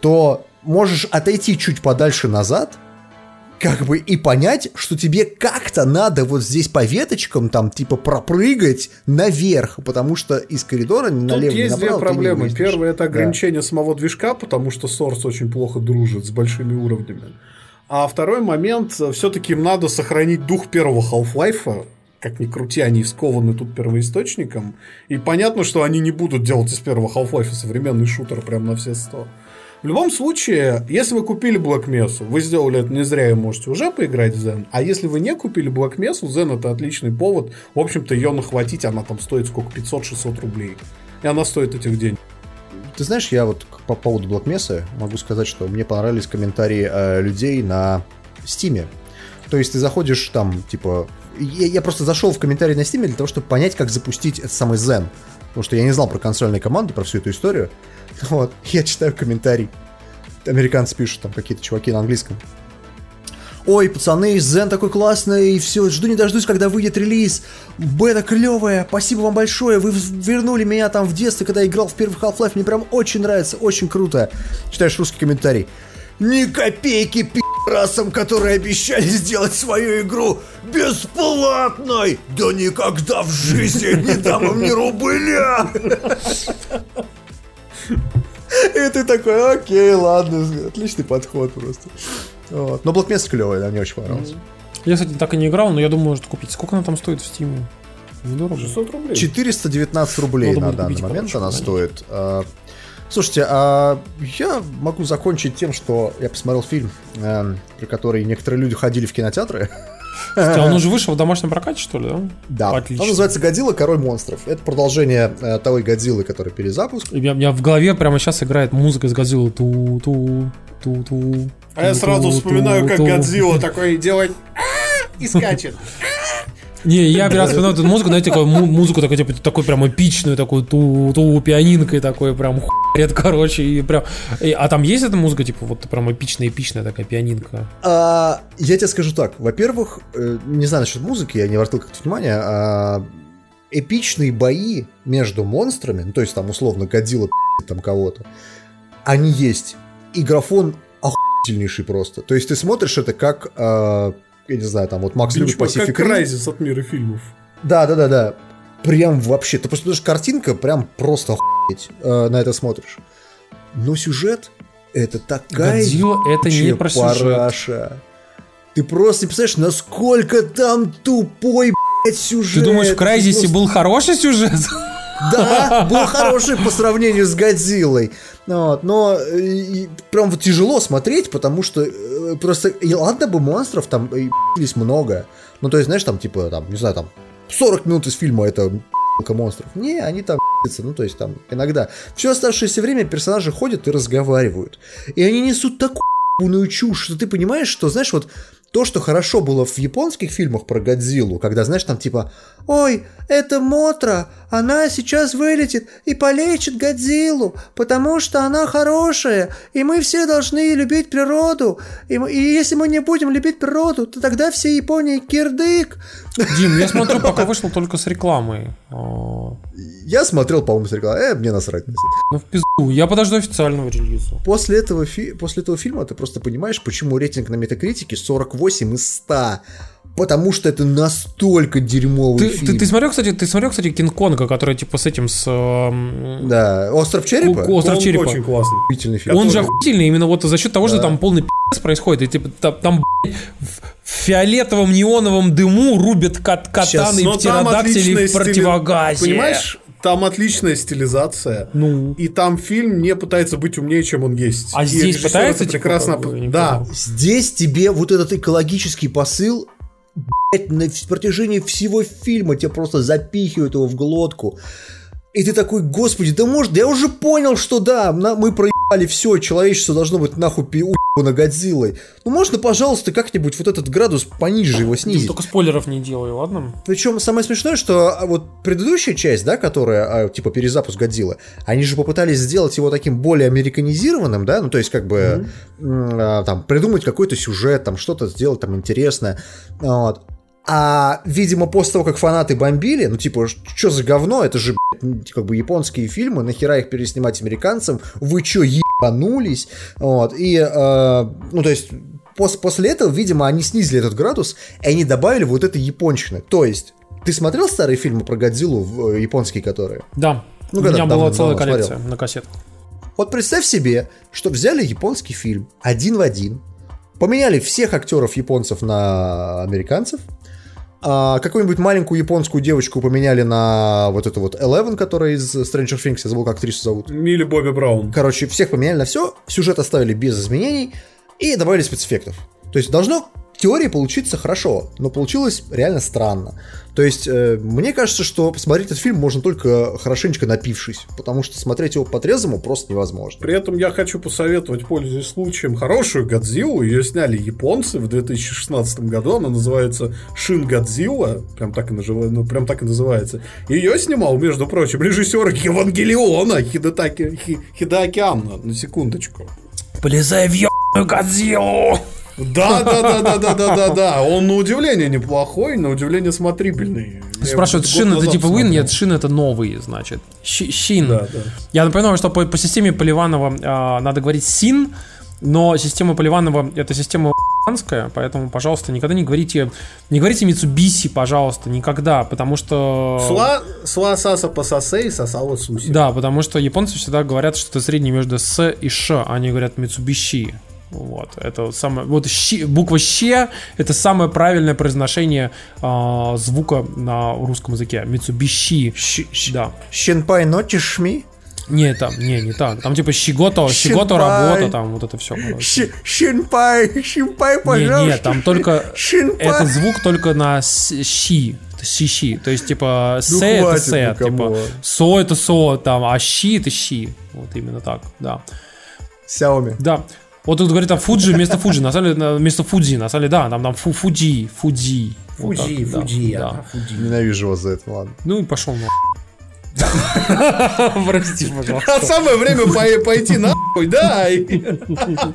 то можешь отойти чуть подальше назад, как бы и понять, что тебе как-то надо вот здесь по веточкам там типа пропрыгать наверх, потому что из коридора Тут налево есть направо две проблемы. Первое это ограничение да. самого движка, потому что Source очень плохо дружит с большими уровнями. А второй момент, все-таки им надо сохранить дух первого Half-Life, как ни крути, они скованы тут первоисточником. И понятно, что они не будут делать из первого Half-Life современный шутер прям на все сто. В любом случае, если вы купили Black Mesa, вы сделали это не зря и можете уже поиграть в Zen. А если вы не купили Black Mesa, Zen это отличный повод. В общем-то, ее нахватить, она там стоит сколько? 500-600 рублей. И она стоит этих денег. Ты знаешь, я вот по поводу Black Mesa могу сказать, что мне понравились комментарии э, людей на Стиме. То есть ты заходишь там, типа... Я, я просто зашел в комментарии на Стиме для того, чтобы понять, как запустить этот самый Zen. Потому что я не знал про консольные команды, про всю эту историю. Вот, я читаю комментарий. Американцы пишут, там какие-то чуваки на английском. Ой, пацаны, Zen такой классный, и все, жду не дождусь, когда выйдет релиз. Бета клевая, спасибо вам большое, вы вернули меня там в детстве, когда я играл в первый Half-Life, мне прям очень нравится, очень круто. Читаешь русский комментарий. Ни копейки пи***расам, которые обещали сделать свою игру бесплатной! Да никогда в жизни не дам им ни рубля! И ты такой, окей, ладно, отличный подход просто. Вот. Но Mesa клевая, да, мне очень понравилось. Я, кстати, так и не играл, но я думаю, может купить. Сколько она там стоит в Steam? Недорого. 600 рублей. 419 рублей Надо на данный момент она стоит. А, слушайте, а я могу закончить тем, что я посмотрел фильм, э, про который некоторые люди ходили в кинотеатры. А он уже вышел в домашнем прокате, что ли, да? Да. Отлично. Он называется «Годзилла. Король монстров». Это продолжение э, того Годзиллы, который перезапуск. И у меня в голове прямо сейчас играет музыка из Годзиллы. Ту-ту, ту-ту. А я сразу вспоминаю, как Годзилла такой делает и скачет. Не, я первый раз вспоминаю эту музыку, знаете, такую музыку такой, типа, такой прям эпичную, такую ту, ту пианинкой такой прям хуярит, короче, и прям... И, а там есть эта музыка, типа, вот прям эпичная-эпичная такая пианинка? А, я тебе скажу так, во-первых, э, не знаю насчет музыки, я не обратил как-то внимания, а эпичные бои между монстрами, ну, то есть там условно Годзилла там кого-то, они есть. И графон охуительнейший просто. То есть ты смотришь это как... А, я не знаю, там вот Макс любит Pacific как Crysis от мира фильмов. Да, да, да, да. Прям вообще. Ты просто потому картинка прям просто охуеть э, на это смотришь. Но сюжет это такая Годзилла это не про сюжет. Ты просто представляешь, насколько там тупой, блядь, сюжет. Ты думаешь, в Крайзисе просто... был хороший сюжет? Да, был хороший по сравнению с Годзиллой. Вот, но и, прям вот тяжело смотреть, потому что э, просто, и ладно бы монстров там ебались много. Ну, то есть, знаешь, там, типа, там, не знаю, там, 40 минут из фильма это монстров. Не, они там ну, то есть, там, иногда. Все оставшееся время персонажи ходят и разговаривают. И они несут такую чушь, что ты понимаешь, что, знаешь, вот то, что хорошо было в японских фильмах про Годзиллу, когда, знаешь, там типа «Ой, это Мотра, она сейчас вылетит и полечит Годзиллу, потому что она хорошая, и мы все должны любить природу, и, и если мы не будем любить природу, то тогда все Японии кирдык». Дим, я смотрю, пока вышел только с рекламой. А. Я смотрел, по-моему, с рекламой. Э, мне насрать. Ну, в пизду. Я подожду официального релиза. После этого, фи- после этого фильма ты просто понимаешь, почему рейтинг на Метакритике 48 из 100. Потому что это настолько дерьмовый ты, фильм. Ты, ты смотрел, кстати, ты смотрел, кстати, Кинг-Конга, который типа с этим с. Э, да, Остров черепа. Остров Он черепа. Очень классный. Охуительный фильм. Он который... же охуительный именно вот за счет того, да. что там полный пи***ц происходит. И типа там, там в фиолетовом неоновом дыму рубят кат катаны и птеродактили в противогазе. Понимаешь, там отличная стилизация. Ну. И там фильм не пытается быть умнее, чем он есть. А и здесь пытается типа, прекрасно. Да. Здесь тебе вот этот экологический посыл блядь, на протяжении всего фильма тебе просто запихивают его в глотку. И ты такой, господи, да может, я уже понял, что да, мы проебали али все, человечество должно быть нахуй на Годзиллой. Ну можно, пожалуйста, как-нибудь вот этот градус пониже его снизить. Только спойлеров не делай, ладно? Причем самое смешное, что а, вот предыдущая часть, да, которая, а, типа, перезапуск Годзиллы, они же попытались сделать его таким более американизированным, да, ну то есть как бы mm-hmm. там придумать какой-то сюжет, там что-то сделать там интересное. Вот. А, видимо, после того, как фанаты бомбили, ну, типа, что за говно, это же, блядь, как бы японские фильмы, нахера их переснимать американцам, вы чё, ебанулись? Вот, и, э, ну, то есть, пос после этого, видимо, они снизили этот градус, и они добавили вот это япончины. То есть, ты смотрел старые фильмы про Годзиллу, э, японские которые? Да, ну, у меня была целая коллекция смотрел. на кассетах. Вот представь себе, что взяли японский фильм один в один, поменяли всех актеров японцев на американцев, а, какую-нибудь маленькую японскую девочку поменяли на вот эту вот Eleven, которая из Stranger Things, я забыл, как актрису зовут. Милли Бобби Браун. Короче, всех поменяли на все, сюжет оставили без изменений и добавили спецэффектов. То есть должно теории получиться хорошо, но получилось реально странно. То есть, э, мне кажется, что посмотреть этот фильм можно только хорошенечко напившись, потому что смотреть его по-трезвому просто невозможно. При этом я хочу посоветовать, пользуясь случаем, хорошую Годзиллу. Ее сняли японцы в 2016 году. Она называется Шин Годзилла. Прям так и, нажив... ну, прям так и называется. Ее снимал, между прочим, режиссер Евангелиона Хидетаки... Хидаки Анна. На секундочку. Полезай в ебаную Годзиллу! Да, да, да, да, да, да, да, да. Он на удивление неплохой, на удивление смотрибельный. Спрашивают, Шин это типа Win? Нет, Шин это новый, значит. Шин. Да, да. Я напоминаю, что по, по системе Поливанова э, надо говорить Син, но система Поливанова это система поэтому, пожалуйста, никогда не говорите, не говорите Митсубиси, пожалуйста, никогда, потому что... Сла, сла саса пососей, сосала суси. Да, потому что японцы всегда говорят, что это среднее между с и ш, а они говорят Митсубиши. Вот, это самое, вот щи, буква щ это самое правильное произношение э, звука на русском языке. Митсубиши. Да. Щенпай ноти шми? Не, там, не, не так. Там типа щегото, щегото работа, там вот это все. Щенпай, щенпай, пожалуйста. Не, нет, там только этот звук только на щи. Щи, то есть типа ну, с это с, типа со это со, там, а щи это щи. Вот именно так, да. Xiaomi. Да. Вот тут говорит там Фуджи вместо Фуджи, на самом деле вместо Фудзи, на самом деле, да, там там фу, Фуджи, Фуджи. Фуджи, вот Фуджи, да, да. Фуджи. Ненавижу вас за это, ладно. Ну и пошел на. Прости, пожалуйста. А самое время пойти нахуй, да.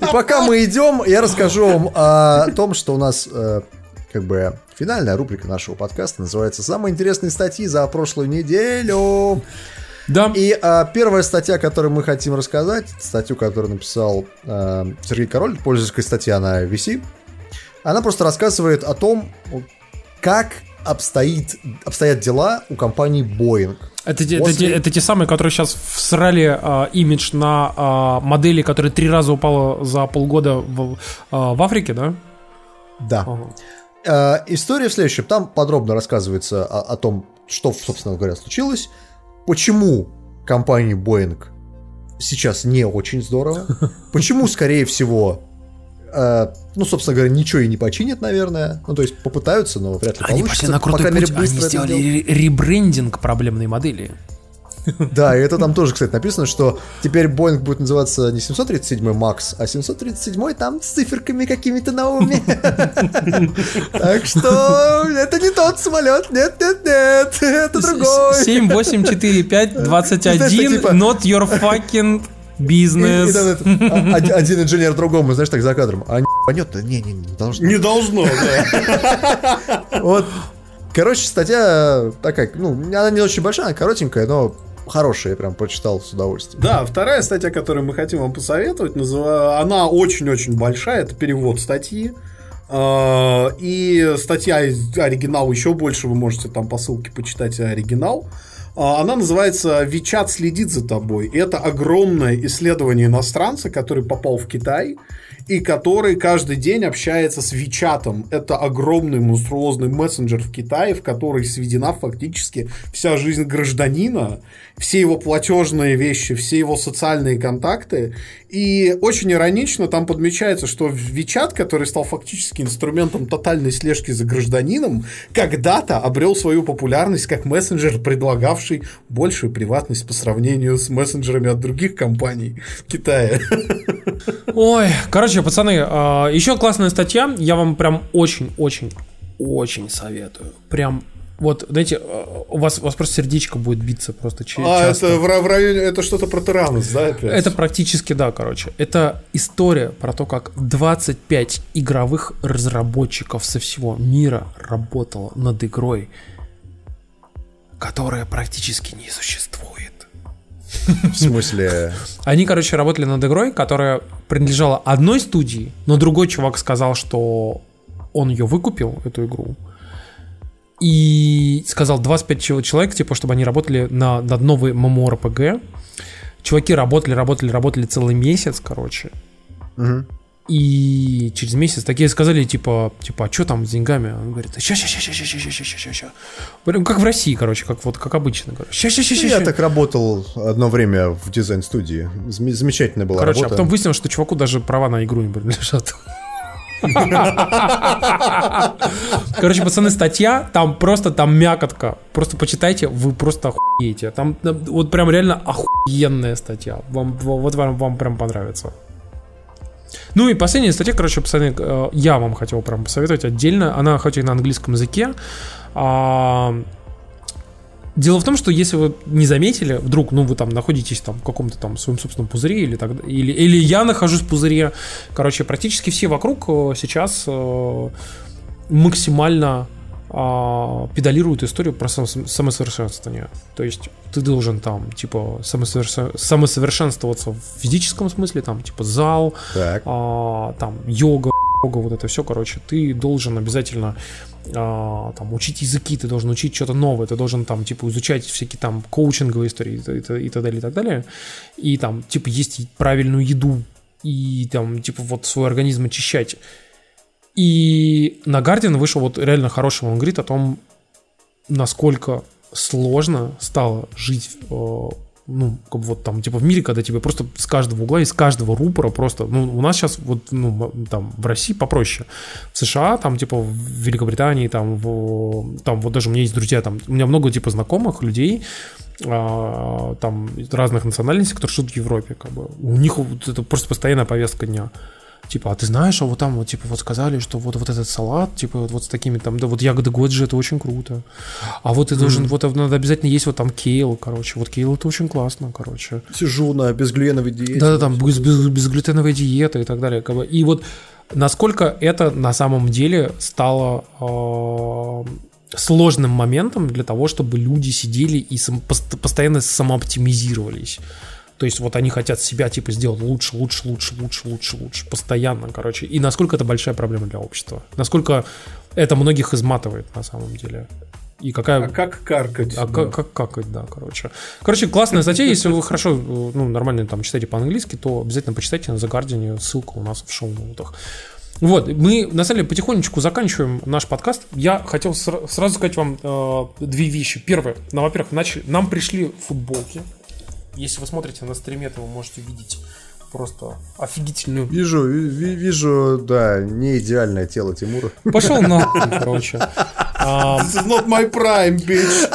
Пока мы идем, я расскажу вам о том, что у нас э, как бы финальная рубрика нашего подкаста называется «Самые интересные статьи за прошлую неделю». Да. И а, первая статья, которую мы хотим рассказать, статью, которую написал а, Сергей Король, пользовательская статья на VC, она просто рассказывает о том, как обстоит, обстоят дела у компании Boeing. Это, После... это, это, это те самые, которые сейчас всрали э, имидж на э, модели, которая три раза упала за полгода в, э, в Африке, да? Да. Ага. Э, история в следующем. Там подробно рассказывается о, о том, что, собственно говоря, случилось почему компании Boeing сейчас не очень здорово, почему, скорее всего, э, ну, собственно говоря, ничего и не починят, наверное. Ну, то есть попытаются, но вряд ли они получится. Они на крутой по мере, путь, они сделали ребрендинг проблемной модели. Да, и это там тоже, кстати, написано, что теперь Boeing будет называться не 737 Max, а 737 там с циферками какими-то новыми. Так что это не тот самолет, нет, нет, нет, это другой. 7, 8, 4, 5, 21, not your fucking Бизнес. А, один инженер другому, знаешь, так за кадром. А не понятно? Не, не, не должно. Не должно, да. Вот. Короче, статья такая, ну, она не очень большая, она коротенькая, но хорошая, я прям прочитал с удовольствием. Да, вторая статья, которую мы хотим вам посоветовать, назыв... она очень-очень большая, это перевод статьи. А, и статья оригинал еще больше, вы можете там по ссылке почитать оригинал. А, она называется «Вичат следит за тобой». Это огромное исследование иностранца, который попал в Китай и который каждый день общается с Вичатом. Это огромный монструозный мессенджер в Китае, в который сведена фактически вся жизнь гражданина, все его платежные вещи, все его социальные контакты. И очень иронично там подмечается, что Вичат, который стал фактически инструментом тотальной слежки за гражданином, когда-то обрел свою популярность как мессенджер, предлагавший большую приватность по сравнению с мессенджерами от других компаний в Китае. Ой, короче, пацаны, а, еще классная статья, я вам прям очень-очень очень советую. Прям вот, знаете, у вас, у вас просто сердечко будет биться просто ч- а, часто. это в, в районе, это что-то про Тиранус, да, опять? Это практически, да, короче. Это история про то, как 25 игровых разработчиков со всего мира работало над игрой, которая практически не существует. В смысле? Они, короче, работали над игрой, которая принадлежала одной студии, но другой чувак сказал, что он ее выкупил, эту игру, и сказал 25 человек, типа, чтобы они работали на, над новой MMORPG. Чуваки работали, работали, работали целый месяц, короче. Угу. И через месяц такие сказали, типа, типа, а что там с деньгами? Он говорит, ща, ща, ща, ща, ща, ща, ща, ща, ща. Прям как в России, короче, как вот как обычно. Ща, ща, ща, ща, Я так работал одно время в дизайн-студии. Замечательная была короче, работа. а потом выяснилось, что чуваку даже права на игру не принадлежат. Короче, пацаны, статья, там просто там мякотка. Просто почитайте, вы просто охуеете. Там вот прям реально охуенная статья. Вам, вот вам, вам прям понравится. Ну и последняя статья, короче, пацаны, э, я вам хотел прям посоветовать отдельно. Она хоть и на английском языке. А, Дело в том, что если вы не заметили, вдруг, ну, вы там находитесь там в каком-то там своем собственном пузыре, или, так, или, или я нахожусь в пузыре, короче, практически все вокруг э, сейчас э, максимально э, педалируют историю про самосовершенствование. То есть ты должен там, типа, самосовершенствоваться в физическом смысле, там, типа, зал, так. Э, там, йога, вот это все, короче, ты должен обязательно а, там, учить языки, ты должен учить что-то новое, ты должен там, типа, изучать всякие там коучинговые истории и, так далее, и так далее. И там, типа, есть правильную еду и там, типа, вот свой организм очищать. И на Guardian вышел вот реально хороший, он говорит о том, насколько сложно стало жить э, ну, как бы вот там, типа в мире, когда тебе просто с каждого угла, из каждого рупора просто, ну, у нас сейчас вот, ну, там, в России попроще. В США, там, типа, в Великобритании, там, в, там, вот даже у меня есть друзья, там, у меня много, типа, знакомых людей, а, там, разных национальностей, которые живут в Европе, как бы. У них вот это просто постоянная повестка дня типа, а ты знаешь, а вот там вот, типа, вот сказали, что вот, вот этот салат, типа, вот, вот с такими там, да, вот ягоды годжи, это очень круто. А вот ты должен, mm. вот надо обязательно есть вот там кейл, короче, вот кейл это очень классно, короче. Сижу на безглютеновой диете. Да, да, там без, без, безглютеновая диета и так далее. Как бы. И вот насколько это на самом деле стало э, сложным моментом для того, чтобы люди сидели и сам, постоянно самооптимизировались. То есть вот они хотят себя типа сделать лучше, лучше, лучше, лучше, лучше, лучше, постоянно, короче. И насколько это большая проблема для общества. Насколько это многих изматывает на самом деле. И какая... А как каркать? А да. как, как какать, да, короче. Короче, классная статья. Если вы хорошо, ну, нормально там читаете по-английски, то обязательно почитайте на The Guardian, ссылка у нас в шоу-ноутах. Вот, мы на самом деле потихонечку заканчиваем наш подкаст. Я хотел сразу сказать вам э, две вещи. Первое, ну, во-первых, начали, нам пришли футболки если вы смотрите на стриме, то вы можете видеть просто офигительную. Вижу, ви- вижу, да, не идеальное тело Тимура. Пошел на, короче. This is not my prime, bitch.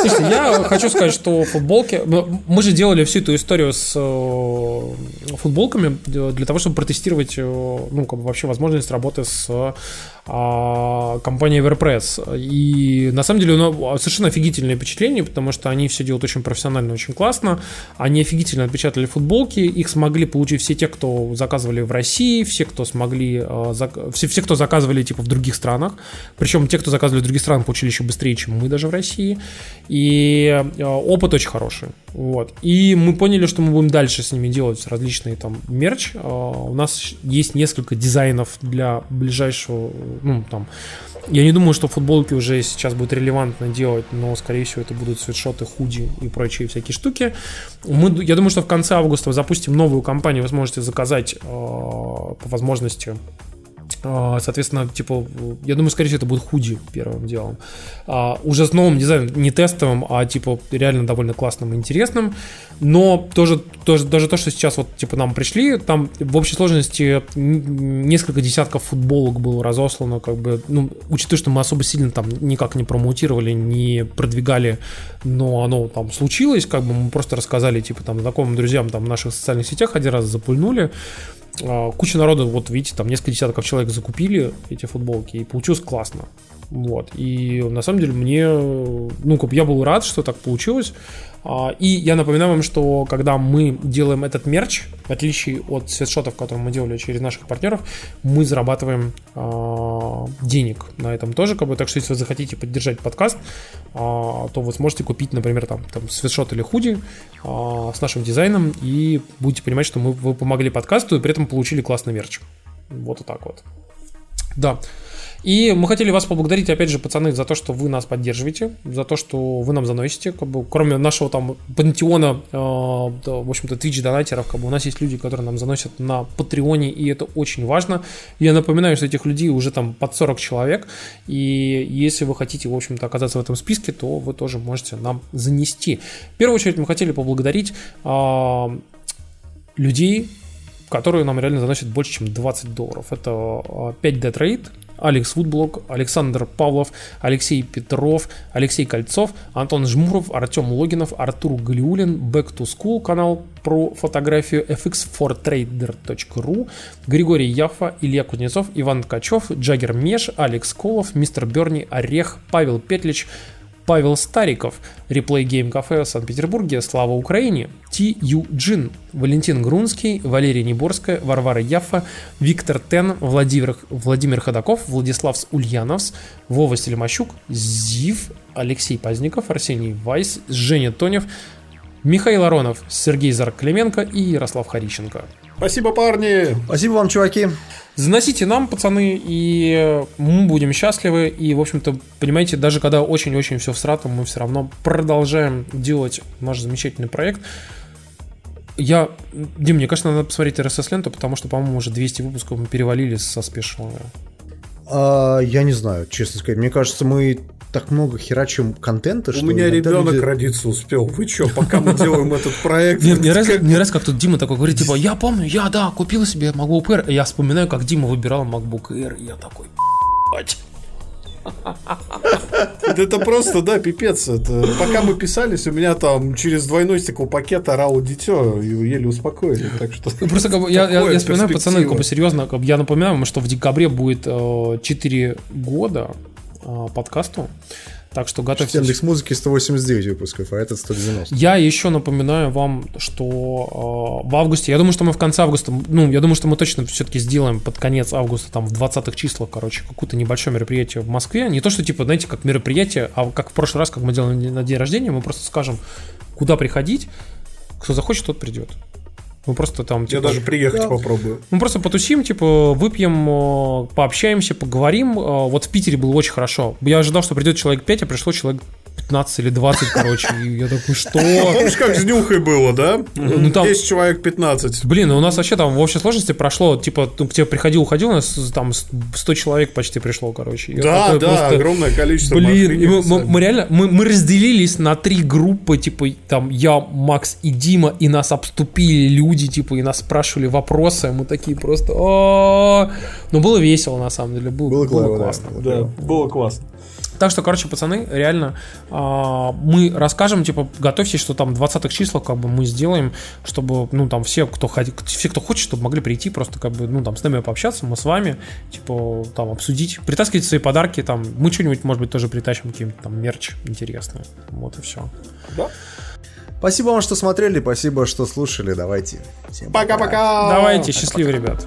Слушайте, я хочу сказать, что футболки... Мы же делали всю эту историю с э, футболками для того, чтобы протестировать, э, ну, как бы вообще возможность работы с а, компания Everpress. И на самом деле ну, совершенно офигительное впечатление, потому что они все делают очень профессионально, очень классно. Они офигительно отпечатали футболки, их смогли получить все те, кто заказывали в России, все, кто смогли, а, все, все, кто заказывали типа в других странах. Причем те, кто заказывали в других странах, получили еще быстрее, чем мы даже в России. И а, опыт очень хороший. Вот. И мы поняли, что мы будем дальше с ними делать различные там мерч. У нас есть несколько дизайнов для ближайшего ну, там, я не думаю, что футболки уже сейчас будет релевантно делать, но, скорее всего, это будут свитшоты, худи и прочие всякие штуки. Мы, я думаю, что в конце августа запустим новую кампанию, вы сможете заказать э, по возможности Соответственно, типа, я думаю, скорее всего, это будет худи первым делом. А, уже с новым дизайном, не тестовым, а типа реально довольно классным и интересным. Но тоже, тоже даже то, что сейчас вот типа нам пришли, там в общей сложности несколько десятков футболок было разослано, как бы, ну, учитывая, что мы особо сильно там никак не промоутировали, не продвигали, но оно там случилось, как бы мы просто рассказали, типа, там, знакомым друзьям там в наших социальных сетях один раз запульнули. А, куча народу, вот видите, там несколько десятков человек закупили эти футболки, и получилось классно. Вот. И на самом деле мне, ну, я был рад, что так получилось. А, и я напоминаю вам, что когда мы делаем этот мерч, в отличие от свитшотов, которые мы делали через наших партнеров, мы зарабатываем а, денег на этом тоже. Как бы, так что если вы захотите поддержать подкаст, а, то вы сможете купить, например, там, там свитшот или худи с нашим дизайном и будете понимать, что мы, вы помогли подкасту и при этом получили классный мерч. Вот и так вот. Да. И мы хотели вас поблагодарить, опять же, пацаны, за то, что вы нас поддерживаете, за то, что вы нам заносите, как бы, кроме нашего там пантеона, э, в общем-то, Twitch донатеров, как бы, у нас есть люди, которые нам заносят на Патреоне, и это очень важно. Я напоминаю, что этих людей уже там под 40 человек, и если вы хотите, в общем-то, оказаться в этом списке, то вы тоже можете нам занести. В первую очередь мы хотели поблагодарить э, людей, которые нам реально заносят больше, чем 20 долларов. Это 5D а, Trade, Алекс Вудблок, Александр Павлов, Алексей Петров, Алексей Кольцов, Антон Жмуров, Артем Логинов, Артур Галиулин, Back to School канал про фотографию fx4trader.ru, Григорий Яфа, Илья Кузнецов, Иван Ткачев, Джаггер Меш, Алекс Колов, Мистер Берни, Орех, Павел Петлич, Павел Стариков, Replay Game Cafe в Санкт-Петербурге, Слава Украине, Ти Ю Джин, Валентин Грунский, Валерия Неборская, Варвара Яффа, Виктор Тен, Владимир, Владимир Ходаков, Владислав Ульяновс, Вова Селимощук, Зив, Алексей Пазников, Арсений Вайс, Женя Тонев, Михаил Аронов, Сергей Зарклеменко и Ярослав Харищенко. Спасибо, парни! Спасибо вам, чуваки! Заносите нам, пацаны, и мы будем счастливы. И, в общем-то, понимаете, даже когда очень-очень все в всратом, мы все равно продолжаем делать наш замечательный проект. Я, Дим, мне кажется, надо посмотреть RSS-ленту, потому что, по-моему, уже 200 выпусков мы перевалили со спешилами. А, я не знаю, честно сказать. Мне кажется, мы так много херачим контента, У что... У меня ребенок люди... родиться успел. Вы что, пока мы делаем этот проект... Мне раз, мне раз как тут Дима такой говорит, типа, я помню, я, да, купил себе MacBook Air. Я вспоминаю, как Дима выбирал MacBook Air, и я такой, это просто, да, пипец. Это, пока мы писались, у меня там через двойной стеклопакет орало дитё, и еле успокоили. Так что ну, Просто как бы, я, я, я вспоминаю, пацаны, как бы серьезно, как бы, я напоминаю вам, что в декабре будет э, 4 года э, подкасту. Так что готовьтесь. Яндекс музыки 189 выпусков, а этот 190. Я еще напоминаю вам, что э, в августе, я думаю, что мы в конце августа, ну, я думаю, что мы точно все-таки сделаем под конец августа, там, в 20-х числах, короче, какое-то небольшое мероприятие в Москве. Не то, что, типа, знаете, как мероприятие, а как в прошлый раз, как мы делали на день рождения, мы просто скажем, куда приходить, кто захочет, тот придет. Мы просто там... Типа, Я даже приехать да. попробую. Мы просто потусим, типа, выпьем, э, пообщаемся, поговорим. Э, вот в Питере было очень хорошо. Я ожидал, что придет человек 5, а пришло человек 15 или 20, короче. И я такой, что? Помнишь, как с Нюхой было, да? Ну, там... 10 человек 15. Блин, ну у нас вообще там в общей сложности прошло, типа, ну, к тебе приходил, уходил, у нас там 100 человек почти пришло, короче. да, да, просто... огромное количество. Блин, мы, мы, мы реально, мы, мы разделились на три группы, типа, там, я, Макс и Дима, и нас обступили люди, типа, и нас спрашивали вопросы, мы такие просто... Ну, было весело, на самом деле, было, было, было классно. Да, было классно. Так что, короче, пацаны, реально а, мы расскажем, типа, готовьтесь, что там 20-х числах как бы мы сделаем, чтобы, ну, там все, кто, все, кто хочет, чтобы могли прийти, просто как бы, ну, там, с нами пообщаться, мы с вами, типа, там, обсудить, притаскивать свои подарки, там, мы что-нибудь, может быть, тоже притащим, каким-то там мерч интересный. Вот и все. Да. Спасибо вам, что смотрели, спасибо, что слушали. Давайте. Пока-пока. Давайте, счастливо, ребят.